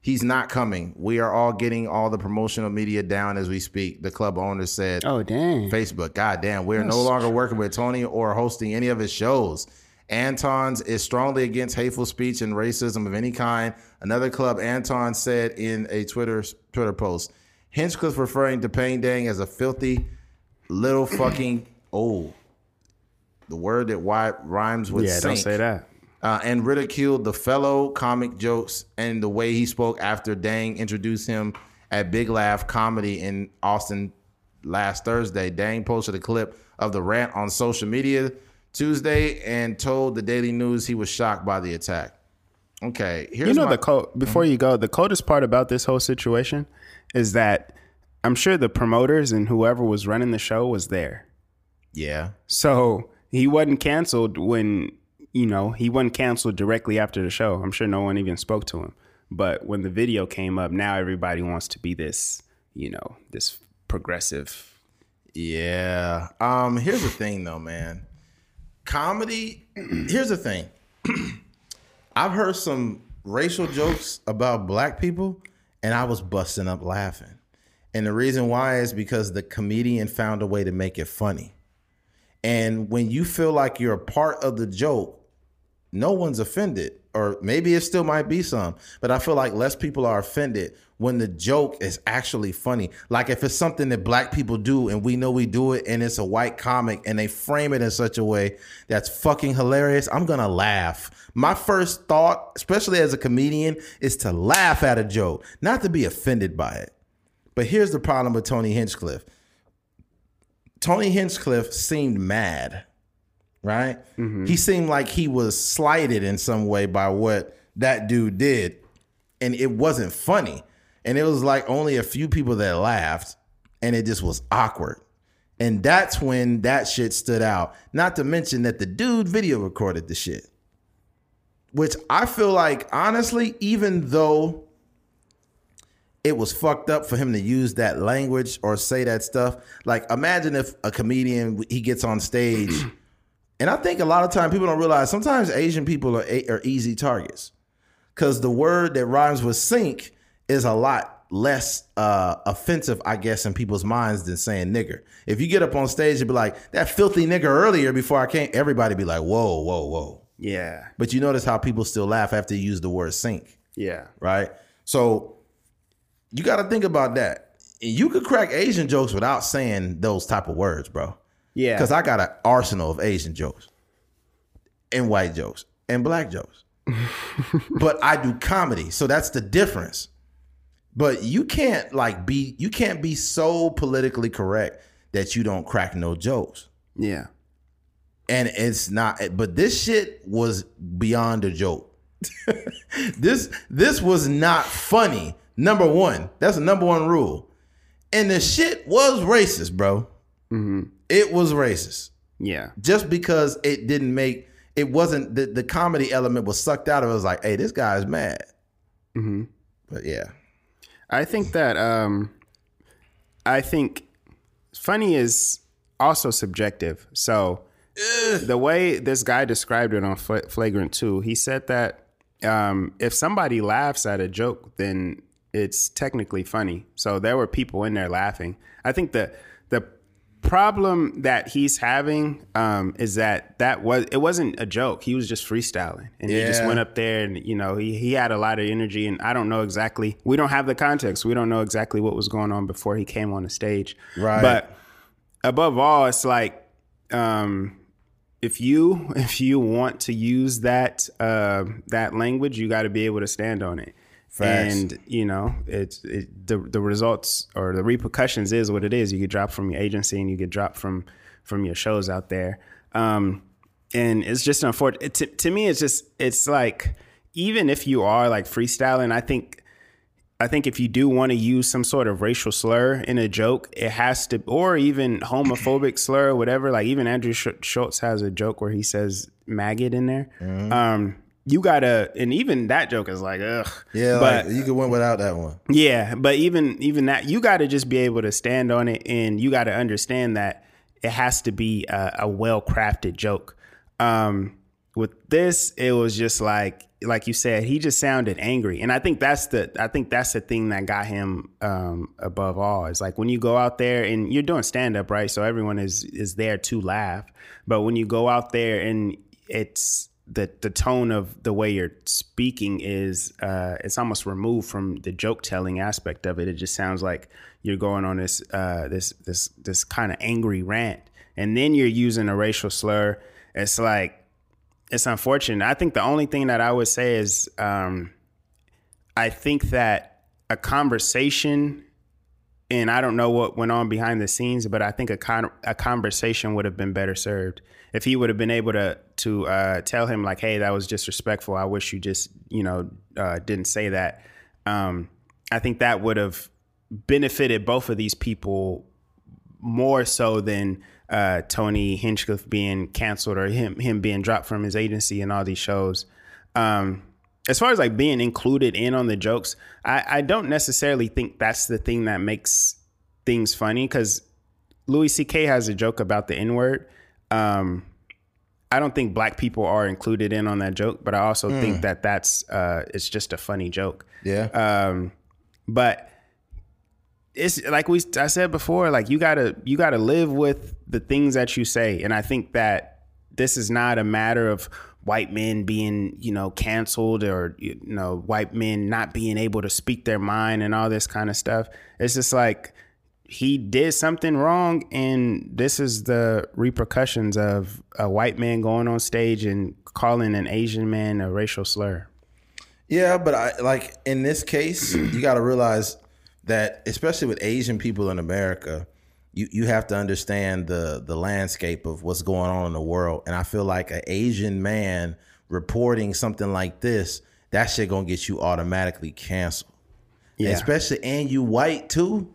He's not coming. We are all getting all the promotional media down as we speak, the club owner said. Oh dang! Facebook. God damn, we're no longer working with Tony or hosting any of his shows. Antone's is strongly against hateful speech and racism of any kind. Another club, Anton said in a Twitter Twitter post. Hinchcliffe referring to Peng Dang as a filthy little fucking oh, the word that rhymes with Yeah, don't say that. uh, and ridiculed the fellow comic jokes and the way he spoke after Dang introduced him at Big Laugh Comedy in Austin last Thursday. Dang posted a clip of the rant on social media Tuesday and told the Daily News he was shocked by the attack. Okay, here's You know my, the code. Before you go, the coldest part about this whole situation is that I'm sure the promoters and whoever was running the show was there. yeah. So he wasn't canceled when you know he wasn't canceled directly after the show. I'm sure no one even spoke to him. But when the video came up, now everybody wants to be this, you know, this progressive. Yeah. Um. Here's the thing, though, man. Comedy. here's the thing. I've heard some racial jokes about black people, and I was busting up laughing. And the reason why is because the comedian found a way to make it funny. And when you feel like you're a part of the joke, no one's offended. Or maybe it still might be some, but I feel like less people are offended when the joke is actually funny. Like if it's something that black people do and we know we do it and it's a white comic and they frame it in such a way that's fucking hilarious, I'm gonna laugh. My first thought, especially as a comedian, is to laugh at a joke, not to be offended by it. But here's the problem with Tony Hinchcliffe. Tony Hinchcliffe seemed mad, right? Mm-hmm. He seemed like he was slighted in some way by what that dude did. And it wasn't funny. And it was like only a few people that laughed, and it just was awkward. And that's when that shit stood out. Not to mention that the dude video recorded the shit. Which I feel like, honestly, even though it was fucked up for him to use that language or say that stuff. Like, imagine if a comedian he gets on stage, and I think a lot of time people don't realize sometimes Asian people are are easy targets because the word that rhymes with sink is a lot less uh, offensive, I guess, in people's minds than saying nigger. If you get up on stage and be like that filthy nigger earlier before I came, everybody be like, whoa, whoa, whoa. Yeah. But you notice how people still laugh after you use the word sink Yeah. right? So you got to think about that. And You could crack Asian jokes without saying those type of words, bro. Yeah. Because I got an arsenal of Asian jokes, and white jokes, and black jokes. but I do comedy, so that's the difference. But you can't like be you can't be so politically correct that you don't crack no jokes. yeah. And it's not but this shit was beyond a joke. this this was not funny. Number one. That's the number one rule. And the shit was racist, bro. It was racist. Yeah. Just because it didn't make it wasn't the, the comedy element was sucked out of it. It was like, hey, this guy's mad. But yeah. I think that um I think funny is also subjective. So the way this guy described it on Flagrant 2, he said that um if somebody laughs at a joke then it's technically funny. So there were people in there laughing. I think the the problem that he's having um, is that that was it wasn't a joke. He was just freestyling, and he just went up there and you know he he had a lot of energy. And I don't know exactly. We don't have the context. We don't know exactly what was going on before he came on the stage. Right. But above all, it's like um, if you if you want to use that uh, that language, you got to be able to stand on it. Facts. And you know, it's it, the the results or the repercussions is what it is. You get dropped from your agency, and you get dropped from from your shows out there. Um, and it's just unfortunate. To, to me, it's just it's like even if you are like freestyling, I think I think if you do want to use some sort of racial slur in a joke, it has to, or even homophobic slur, or whatever. Like even Andrew Sch- Schulz has a joke where he says maggot in there. Um, you gotta, and even that joke is like, ugh. Yeah, but like, you could win without that one. yeah, but even even that, you got to just be able to stand on it, and you got to understand that it has to be a, a well crafted joke. Um, with this, it was just like like you said, he just sounded angry, and I think that's the I think that's the thing that got him um, above all. Is like when you go out there and you're doing stand up, right? So everyone is is there to laugh, but when you go out there and it's the the tone of the way you're speaking is uh, it's almost removed from the joke telling aspect of it. It just sounds like you're going on this uh, this this this kind of angry rant, and then you're using a racial slur. It's like it's unfortunate. I think the only thing that I would say is um, I think that a conversation, and I don't know what went on behind the scenes, but I think a con- a conversation would have been better served if he would have been able to to uh, tell him like, "Hey, that was disrespectful. I wish you just you know uh, didn't say that." Um, I think that would have benefited both of these people more so than uh, Tony Hinchcliffe being canceled or him him being dropped from his agency and all these shows. Um, as far as like being included in on the jokes, I, I don't necessarily think that's the thing that makes things funny because Louis C.K. has a joke about the N word. Um, I don't think black people are included in on that joke, but I also think that that's uh, it's just a funny joke. Yeah. Um, but it's like we I said before, like you gotta you gotta live with the things that you say, and I think that this is not a matter of white men being you know canceled or you know white men not being able to speak their mind and all this kind of stuff. It's just like he did something wrong and this is the repercussions of a white man going on stage and calling an asian man a racial slur Yeah, but I like in this case, you got to realize that especially with Asian people in America, you you have to understand the the landscape of what's going on in the world. And I feel like an Asian man reporting something like this, that shit gonna get you automatically canceled. yeah Especially and you white too,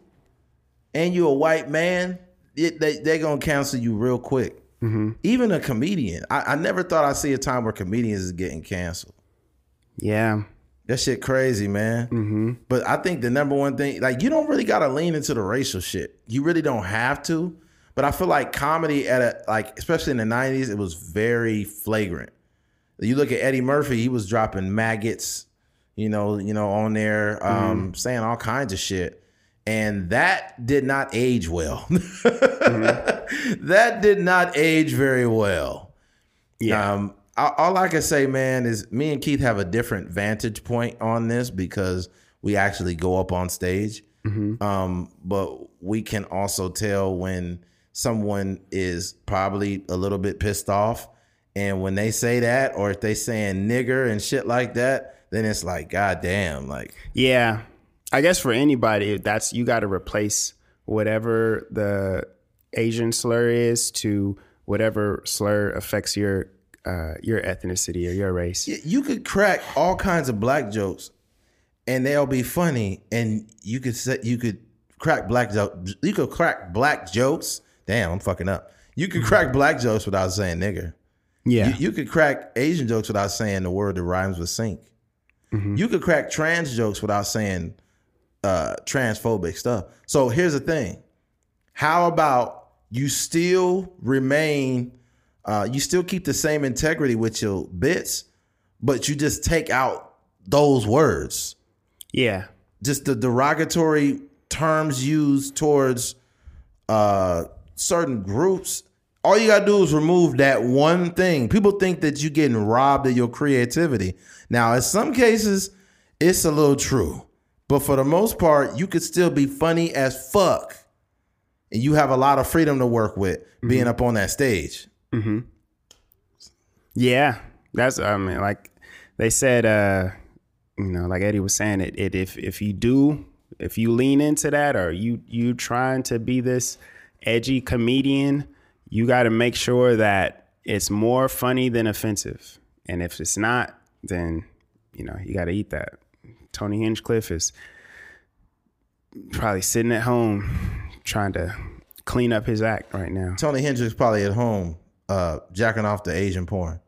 and you're a white man, it, they they gonna cancel you real quick. Even a comedian, I, I never thought I'd see a time where comedians is getting canceled. yeah That shit crazy, man. Mm-hmm. But I think the number one thing, like, you don't really gotta lean into the racial shit. You really don't have to. But I feel like comedy at a like, especially in the '90s, it was very flagrant. You look at Eddie Murphy; he was dropping maggots, you know, you know, on there, um, saying all kinds of shit, and that did not age well. That did not age very well. yeah Um, all, I can say, man, is me and Keith have a different vantage point on this because we actually go up on stage. Um, but we can also tell when someone is probably a little bit pissed off. And when they say that, or if they saying nigger and shit like that, then it's like, God damn, like, yeah i guess for anybody that's you got to replace whatever the asian slur is to whatever slur affects your uh, your ethnicity or your race. You could crack all kinds of black jokes and they'll be funny and you could say you could crack black jokes you could crack black jokes. Damn i'm fucking up. You could crack black jokes without saying nigger. Yeah. You, you could crack asian jokes without saying the word that rhymes with sink. You could crack trans jokes without saying uh transphobic stuff. So here's the thing. How about you still remain uh you still keep the same integrity with your bits but you just take out those words? Yeah. Just the derogatory terms used towards uh certain groups. All you gotta do is remove that one thing. People think that you're getting robbed of your creativity. Now in some cases it's a little true but for the most part you could still be funny as fuck. And you have a lot of freedom to work with being up on that stage. Yeah, that's I mean, like they said, uh, you know, like Eddie was saying, it, it if if you do, if you lean into that, or you you trying to be this edgy comedian, you got to make sure that it's more funny than offensive, and if it's not, then you know you got to eat that. Tony Hinchcliffe is probably sitting at home trying to clean up his act right now. tony hendricks probably at home uh jacking off the asian porn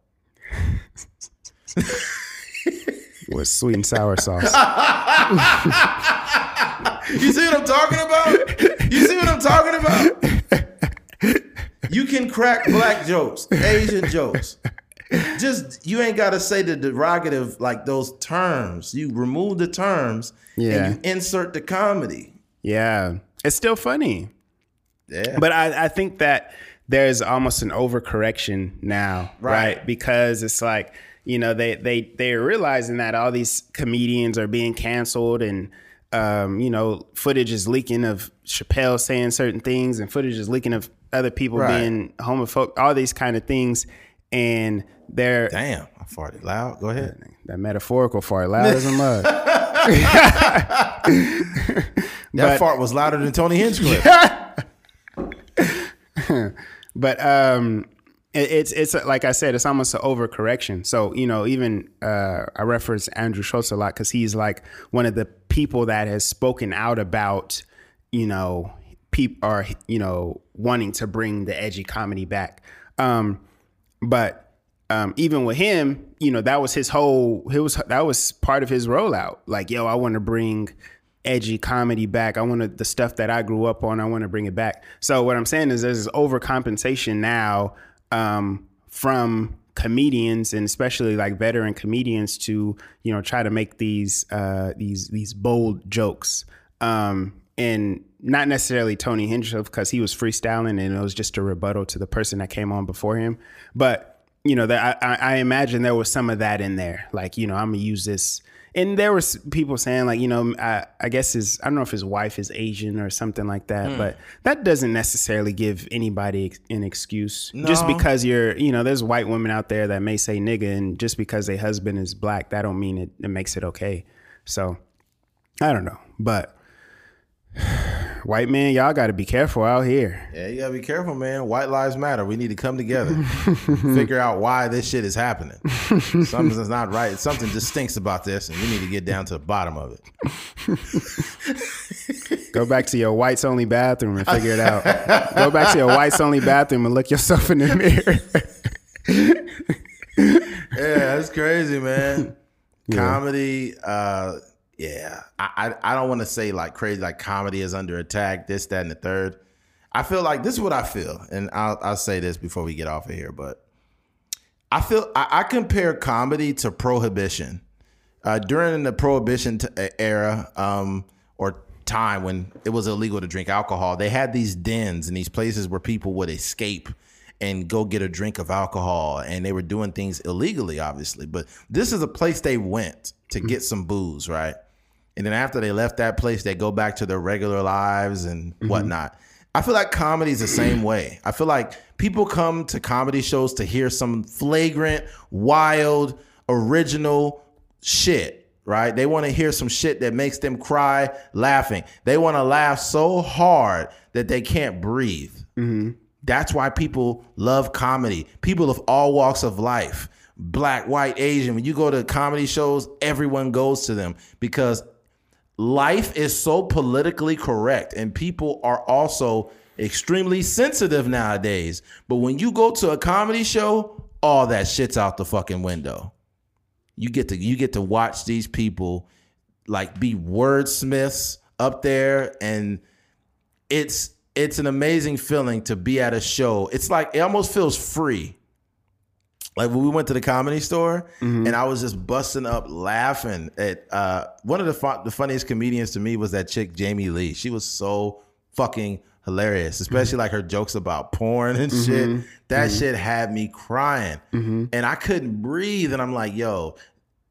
with sweet and sour sauce. You see what I'm talking about? You see what I'm talking about? You can crack black jokes, Asian jokes. Just you ain't gotta say the derogative like those terms. You remove the terms Yeah. and you insert the comedy. Yeah, it's still funny. Yeah. But I, I think that there's almost an overcorrection now, Right. right? Because it's like, you know, they they they're realizing that all these comedians are being canceled and um, you know, footage is leaking of Chappelle saying certain things and footage is leaking of other people Right. being homophobic, all these kind of things. And they're Damn, I farted loud. Go ahead. that metaphorical fart loud as a mug. That fart was louder than Tony Hinchcliffe. but um it- it's it's like I said, it's almost an overcorrection. So you know, even uh, I reference Andrew Schulz a lot because he's like one of the people that has spoken out about you know people are you know wanting to bring the edgy comedy back. Um, but um, even with him, you know, that was his whole. It was that was part of his rollout. Like, yo, I want to bring edgy comedy back. I want the stuff that I grew up on. I want to bring it back. So what I'm saying is there's this overcompensation now um, from comedians and especially like veteran comedians to you know try to make these uh, these these bold jokes. Um, and not necessarily Tony Hinchcliffe because he was freestyling and it was just a rebuttal to the person that came on before him. But you know, that I, I imagine there was some of that in there. Like, you know, I'm gonna use this. And there was people saying like, you know, I, I guess his I don't know if his wife is Asian or something like that, Hmm. but that doesn't necessarily give anybody an excuse. Just because you're, you know, there's white women out there that may say nigga, and just because their husband is black, that don't mean it, it makes it okay. So I don't know, but white man, y'all got to be careful out here. Yeah, you gotta be careful, man. White lives matter. We need to come together, figure out why this shit is happening. Something's not right. Something just stinks about this, and we need to get down to the bottom of it. Go back to your whites only bathroom and figure it out. Go back to your whites only bathroom and look yourself in the mirror. Yeah, that's crazy, man. Comedy, uh, yeah. I I, I don't want to say like crazy, like comedy is under attack, this, that, and the third. I feel like this is what I feel, and I'll I'll say this before we get off of here, but I feel I, I compare comedy to prohibition. Uh, during the prohibition era um, or time when it was illegal to drink alcohol, they had these dens and these places where people would escape and go get a drink of alcohol, and they were doing things illegally, obviously. But this is a place they went to get some booze, right? And then after they left that place, they go back to their regular lives and mm-hmm. whatnot. I feel like comedy is the same way. I feel like people come to comedy shows to hear some flagrant, wild, original shit, right? They want to hear some shit that makes them cry laughing. They want to laugh so hard that they can't breathe. Mm-hmm. That's why people love comedy. People of all walks of life, black, white, Asian. When you go to comedy shows, everyone goes to them because life is so politically correct and people are also extremely sensitive nowadays. But when you go to a comedy show, all that shit's out the fucking window. You get to you get to watch these people like be wordsmiths up there and it's it's an amazing feeling to be at a show. It's like it almost feels free. Like when we went to the comedy store mm-hmm. and I was just busting up laughing at uh, one of the fu- the funniest comedians to me was that chick Jamie Lee. She was so fucking hilarious, mm-hmm. especially like her jokes about porn and mm-hmm. shit. That shit had me crying, and I couldn't breathe. And I'm like, yo,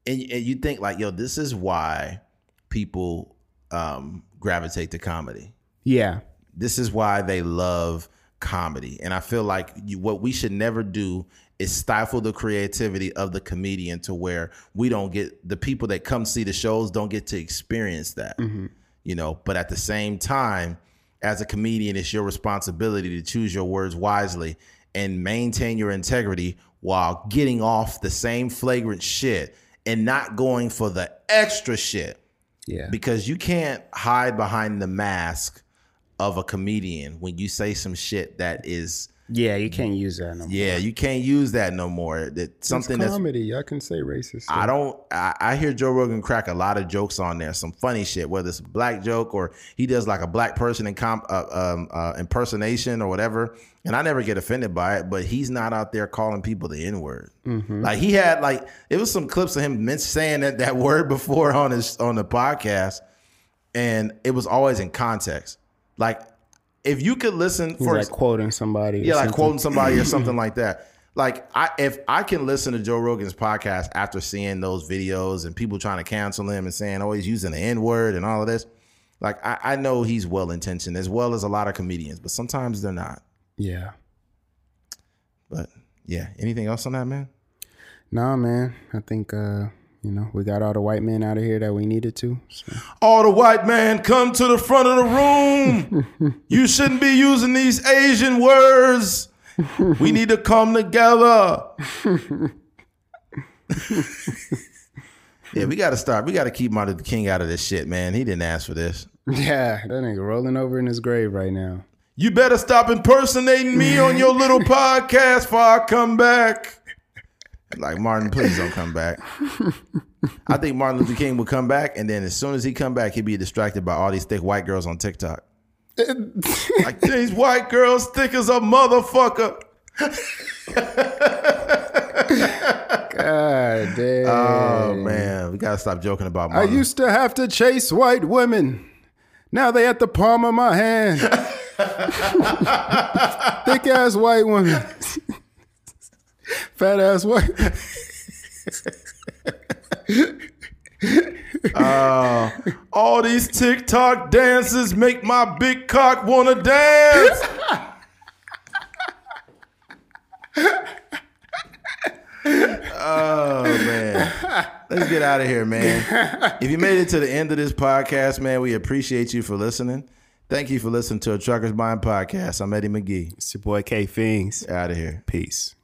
and, and you think like, yo, this is why people um, gravitate to comedy Yeah. this is why they love comedy and i feel like you, what we should never do is stifle the creativity of the comedian to where we don't get the people that come see the shows don't get to experience that mm-hmm. you know? But at the same time as a comedian it's your responsibility to choose your words wisely and maintain your integrity while getting off the same flagrant shit and not going for the extra shit. Yeah. because you can't hide behind the mask of a comedian when you say some shit that is yeah, you can't use that no more. yeah you can't use that no more that something that's comedy. I can say racist. I don't. I, I hear Joe Rogan crack a lot of jokes on there, some funny shit, whether it's a black joke or he does like a black person in comp, uh, um, uh, impersonation or whatever. And I never get offended by it, but he's not out there calling people the N word. Like he had like it was some clips of him saying that that word before on his on the podcast, and it was always in context. Like if you could listen He's for like quoting somebody. yeah, like something. quoting somebody or something like that. Like I if I can listen to Joe Rogan's podcast after seeing those videos and people trying to cancel him and saying, oh, he's using the N-word and all of this, like I, I know he's well intentioned as well as a lot of comedians, but sometimes they're not. Yeah. But yeah, anything else on that, man? Nah, man. I think uh, you know, we got all the white men out of here that we needed to. So. All the white man come to the front of the room. you shouldn't be using these Asian words. We need to come together. yeah, we got to start. We got to keep Martin Luther King out of this shit, man. He didn't ask for this. Yeah, that nigga rolling over in his grave right now. You better stop impersonating me on your little podcast before I come back. Like Martin, please don't come back. I think Martin Luther King would come back, and then as soon as he come back, he'd be distracted by all these thick white girls on TikTok. like these white girls thick as a motherfucker. God damn. Oh man, we gotta stop joking about I used to have to chase white women. Now they at the palm of my hand. Thick ass white women. Fat ass white. Uh, all these TikTok dances make my big cock wanna dance. oh man. Let's get out of here, man. If you made it to the end of this podcast, man, we appreciate you for listening. Thank you for listening to a Trucker's Mind podcast. I'm Eddie McGee. It's your boy K Fings. Out of here. Peace.